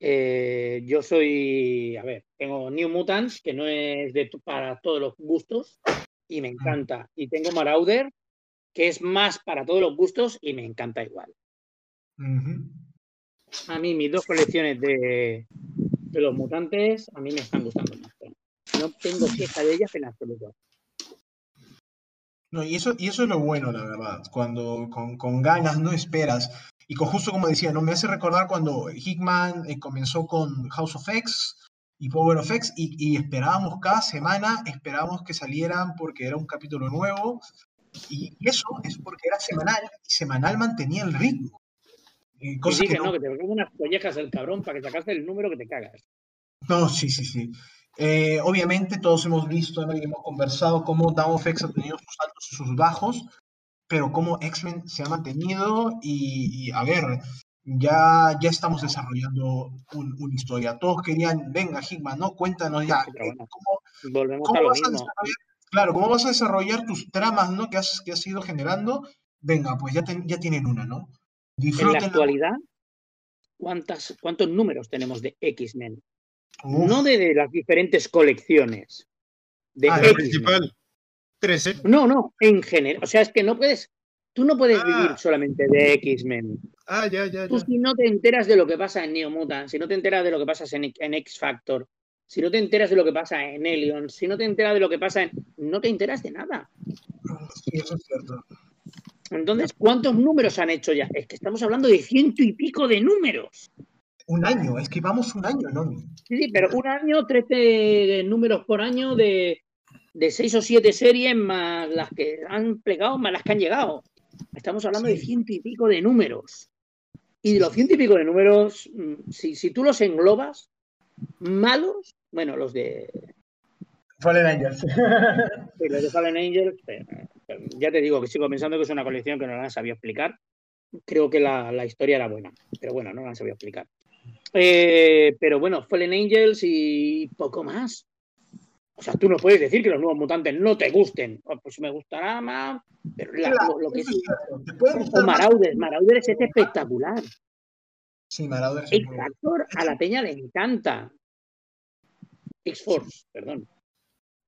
eh, yo soy, a ver, tengo New Mutants, que no es de, para todos los gustos, y me encanta. Y tengo Marauder, que es más para todos los gustos y me encanta igual. A mí mis dos colecciones de, de, los mutantes, a mí me están gustando más. No tengo queja de ellas en absoluto. No, y eso, y eso es lo bueno, la verdad. Cuando con, con ganas no esperas y justo como decía, ¿no? me hace recordar cuando Hickman eh, comenzó con House of X y Power of X y, esperábamos cada semana, esperábamos que salieran porque era un capítulo nuevo. Y eso es porque era semanal y semanal mantenía el ritmo. Eh, cosa que, no, que te unas collejas el cabrón para que sacaste el número que te cagas. No, sí, sí, sí. Eh, obviamente todos hemos visto y hemos conversado cómo Down of X ha tenido sus altos y sus bajos, pero cómo X-Men se ha mantenido y, a ver, ya, ya estamos desarrollando una historia. Todos querían, venga, Hickman, ¿no? Cuéntanos ya. ¿cómo, Volvemos a lo mismo. claro, ¿cómo vas a desarrollar tus tramas, ¿no? Que has, que has ido generando. Venga, pues ya, ya tienen una, ¿no? En la actualidad, ¿cuántas, ¿cuántos números tenemos de X-Men? No de, las diferentes colecciones. De ah, el principal. No, no, en general. O sea, es que no puedes. Tú no puedes vivir ah. solamente de X-Men. Ah, ya, ya, Tú si no te enteras de lo que pasa en Neo Mutant, si no te enteras de lo que pasa en, en X Factor, si no te enteras de lo que pasa en Alien, si no te enteras de lo que pasa en. No te enteras de nada. Sí, eso es cierto. Entonces, ¿cuántos números han hecho ya? Es que estamos hablando de ciento y pico de números. Un año, es que vamos un año, ¿no? Sí, sí, pero un año, 13 números por año de, de seis o siete series más las que han plegado, más las que han llegado. Estamos hablando de ciento y pico de números. Y de los ciento y pico de números, mm, si, si tú los englobas, malos, bueno, los de. Fallen Angels. Sí, los de Fallen Angels, ya te digo que sigo pensando que es una colección que no la han sabido explicar. Creo que la, la historia era buena, pero bueno, no la han sabido explicar. Eh, pero bueno, Fallen Angels y poco más. O sea, tú no puedes decir que los nuevos mutantes no te gusten. Oh, pues me gustará más, pero lo, que sí. O Marauder, Marauder es espectacular. Sí, Marauder es X-Factor a la peña le encanta. X-Force, perdón.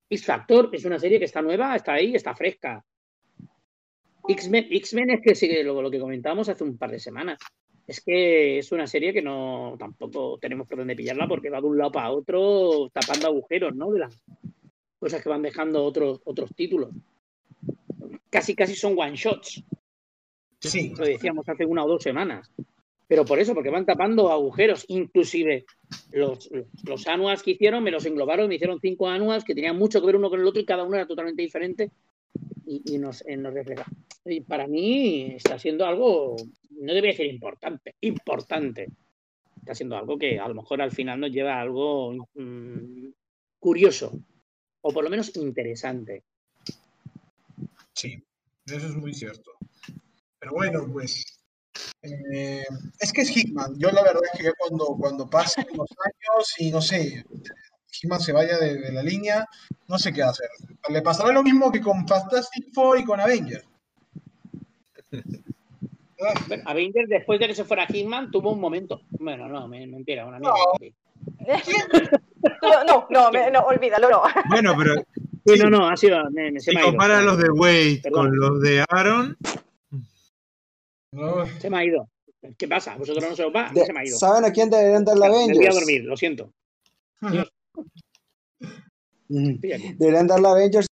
X-Factor es una serie que está nueva, está ahí, está fresca. X-Men es que sigue lo, lo que comentábamos hace un par de semanas es que es una serie que no tampoco tenemos por dónde pillarla porque va de un lado para otro tapando agujeros, ¿no? De las cosas que van dejando otros otros títulos. Casi casi son one shots. Sí. Lo decíamos hace una o dos semanas. Pero por eso, porque van tapando agujeros. Inclusive los, los anuals que hicieron, me los englobaron, me hicieron cinco anuals que tenían mucho que ver uno con el otro y cada uno era totalmente diferente y, nos, refleja. Y para mí está siendo algo, no debe ser importante, importante. Está siendo algo que a lo mejor al final nos lleva a algo mm, curioso o por lo menos interesante. Sí, eso es muy cierto. Pero bueno, pues eh, es que es Hitman. Yo la verdad es que cuando, cuando pasen los años y no sé, Hitman se vaya de, la línea, no sé qué hacer. Le pasará lo mismo que con Fantastic Four y con Avengers. Avengers, después de que se fuera Hitman, tuvo un momento. Bueno, no, mentira, una mierda. No, no, no, no, olvídalo, no. Bueno, pero. Sí, no, no, ha sido. Me, si compara los de Wade con los de Aaron. Se me ha ido. ¿Qué pasa? ¿Vosotros no se os va? se me ha ido. ¿Saben a quién deberían dar la Avengers? Me voy a dormir, lo siento. Deberían dar la Avengers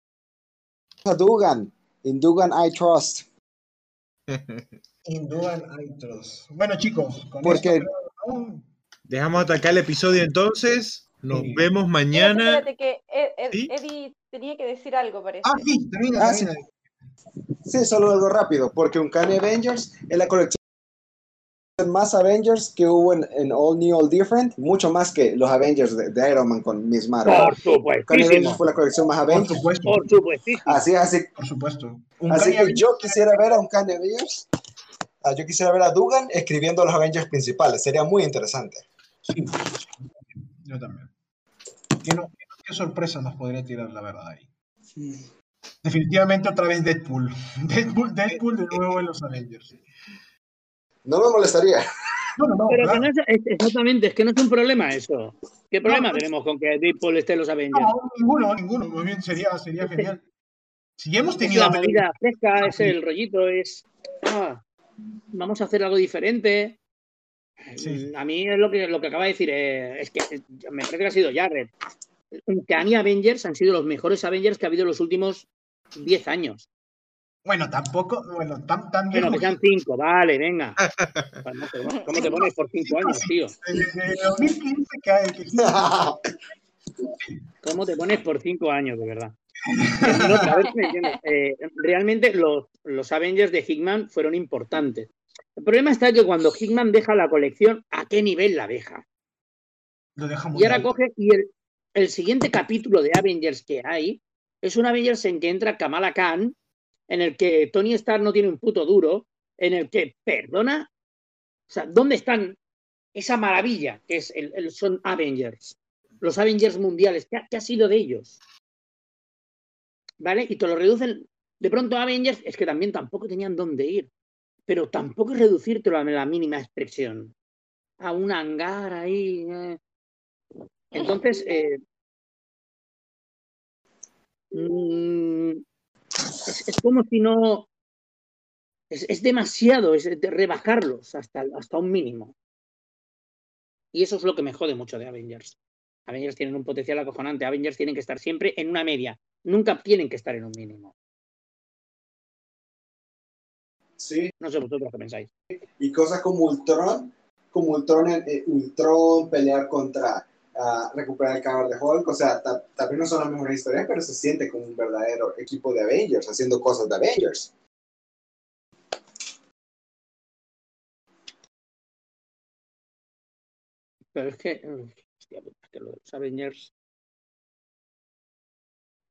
a Dugan. In Dugan I trust. In Dugan I trust. Bueno, chicos, con Porque... Dejamos atacar el episodio entonces. Nos vemos mañana. Espérate, que Eddie tenía que decir algo, parece. Ah, sí, termina, ah. Sí. sí. solo algo rápido, porque un Kanye Avengers es la colección más Avengers que hubo en, All New, All Different, mucho más que los Avengers de, Iron Man con Miss Marvel. Por supuesto. Avengers fue la colección más Avengers. Por supuesto. Por supuesto. Así, así. Por supuesto. así que yo quisiera ver a un Kanye Avengers. Ah, yo quisiera ver a Dugan escribiendo los Avengers principales. Sería muy interesante. Sí. Yo también. ¿Qué, qué sorpresa nos podría tirar la verdad ahí? Definitivamente otra vez Deadpool. Deadpool, Deadpool de nuevo en los Avengers. No me molestaría. No, no, Pero que no es, exactamente, es que no es un problema eso. ¿Qué problema tenemos con que Deadpool esté en los Avengers? No, ninguno, ninguno. Muy bien, sería, sería genial. Si hemos tenido. Es la movida fresca, es el rollito, es. Ah, vamos a hacer algo diferente. A mí es lo que, lo que acaba de decir, eh, es que me parece que ha sido Jared. Que a mí Avengers han sido los mejores Avengers que ha habido en los últimos 10 años. Bueno, tampoco, bueno, tan, tan Bueno, que sean cinco, vale, venga. ¿Cómo te pones por cinco años, tío? Desde 2015 que hay que... ¿Cómo te pones por cinco años, de verdad? a ver si me entiendes. Eh, realmente los, los Avengers de Hickman fueron importantes. El problema está que cuando Hickman deja la colección, ¿a qué nivel la deja? Lo deja muy y ahora coge y el, el siguiente capítulo de Avengers que hay es un Avengers en que entra Kamala Khan en el que Tony Stark no tiene un puto duro, en el que, perdona, o sea, ¿dónde están esa maravilla que es el, son Avengers? Los Avengers mundiales, ¿qué ha, sido de ellos? ¿Vale? Y te lo reducen, de pronto Avengers es que también tampoco tenían dónde ir, pero tampoco es reducírtelo a la mínima expresión, a un hangar ahí. Eh. Entonces, eh, mm, es, como si no. Es, demasiado, es de rebajarlos hasta, hasta un mínimo. Y eso es lo que me jode mucho de Avengers. Avengers tienen un potencial acojonante. Avengers tienen que estar siempre en una media. Nunca tienen que estar en un mínimo. Sí. No sé vosotros qué pensáis. Y cosas como Ultron, como Ultron, eh, Ultron pelear contra recuperar el cadáver de Hulk. O sea, también no son las mejores historias, pero se siente como un verdadero equipo de Avengers haciendo cosas de Avengers. Pero es que, hostia, es que los Avengers.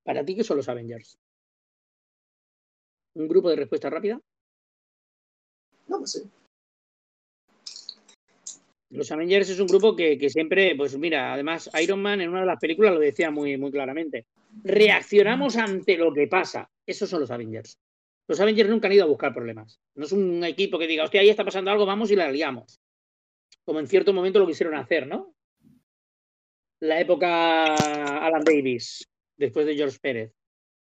¿Para ti qué son los Avengers? ¿Un grupo de respuesta rápida? No, pues sí. Los Avengers es un grupo que, siempre, pues mira, además Iron Man en una de las películas lo decía muy, muy claramente. Reaccionamos ante lo que pasa. Esos son los Avengers. Los Avengers nunca han ido a buscar problemas. No es un equipo que diga, hostia, ahí está pasando algo, vamos y la liamos. Como en cierto momento lo quisieron hacer, ¿no? La época Alan Davis, después de George Pérez,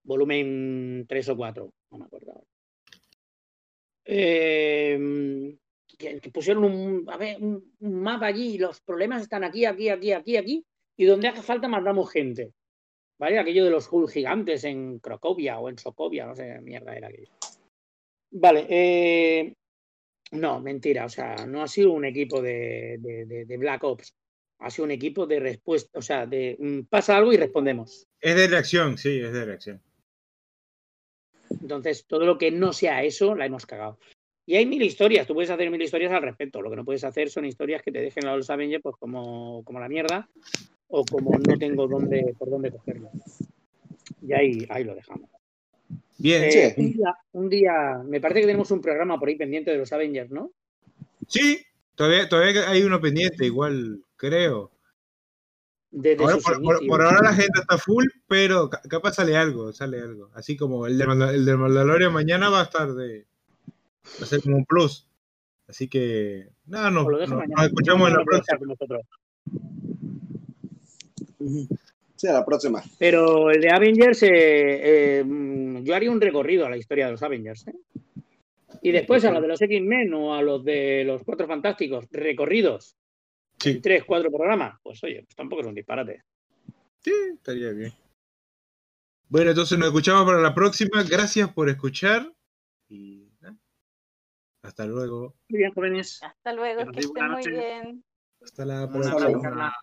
volumen 3 o 4, no me acuerdo. Eh, que, pusieron un, a ver, un, mapa allí y los problemas están aquí, aquí, aquí, aquí, aquí, y donde haga falta mandamos gente. ¿Vale? Aquello de los Hulk gigantes en Crocovia o en Sokovia, no sé, mierda era aquello. Vale, eh, no, mentira, o sea, no ha sido un equipo de, de, Black Ops, ha sido un equipo de respuesta, o sea, de mm, pasa algo y respondemos. Es de reacción, sí, es de reacción. Entonces, todo lo que no sea eso, la hemos cagado. Y hay mil historias, tú puedes hacer mil historias al respecto. Lo que no puedes hacer son historias que te dejen a los Avengers pues como, como la mierda o como no tengo dónde, por dónde cogerlo. Y ahí, ahí lo dejamos. Bien. Eh, un, día, me parece que tenemos un programa por ahí pendiente de los Avengers, ¿no? Sí, todavía, todavía hay uno pendiente, igual, creo. por, ahora la gente está full, pero capaz sale algo, sale algo. Así como el de, el de Mandalorian mañana va a estar de, Va a ser como un plus. Así que, nada, no, nos escuchamos en la próxima. Sí, a la próxima. Pero el de Avengers, eh, eh, mm, yo haría un recorrido a la historia de los Avengers. ¿eh? Y después a los de los X-Men o a los de los Cuatro Fantásticos, recorridos. Sí. tres, cuatro programas. Pues oye, pues tampoco es un disparate. Sí, estaría bien. Bueno, entonces nos escuchamos para la próxima. Gracias por escuchar. Y hasta luego. Muy bien, jóvenes. Hasta luego, que estén muy bien. Hasta la próxima.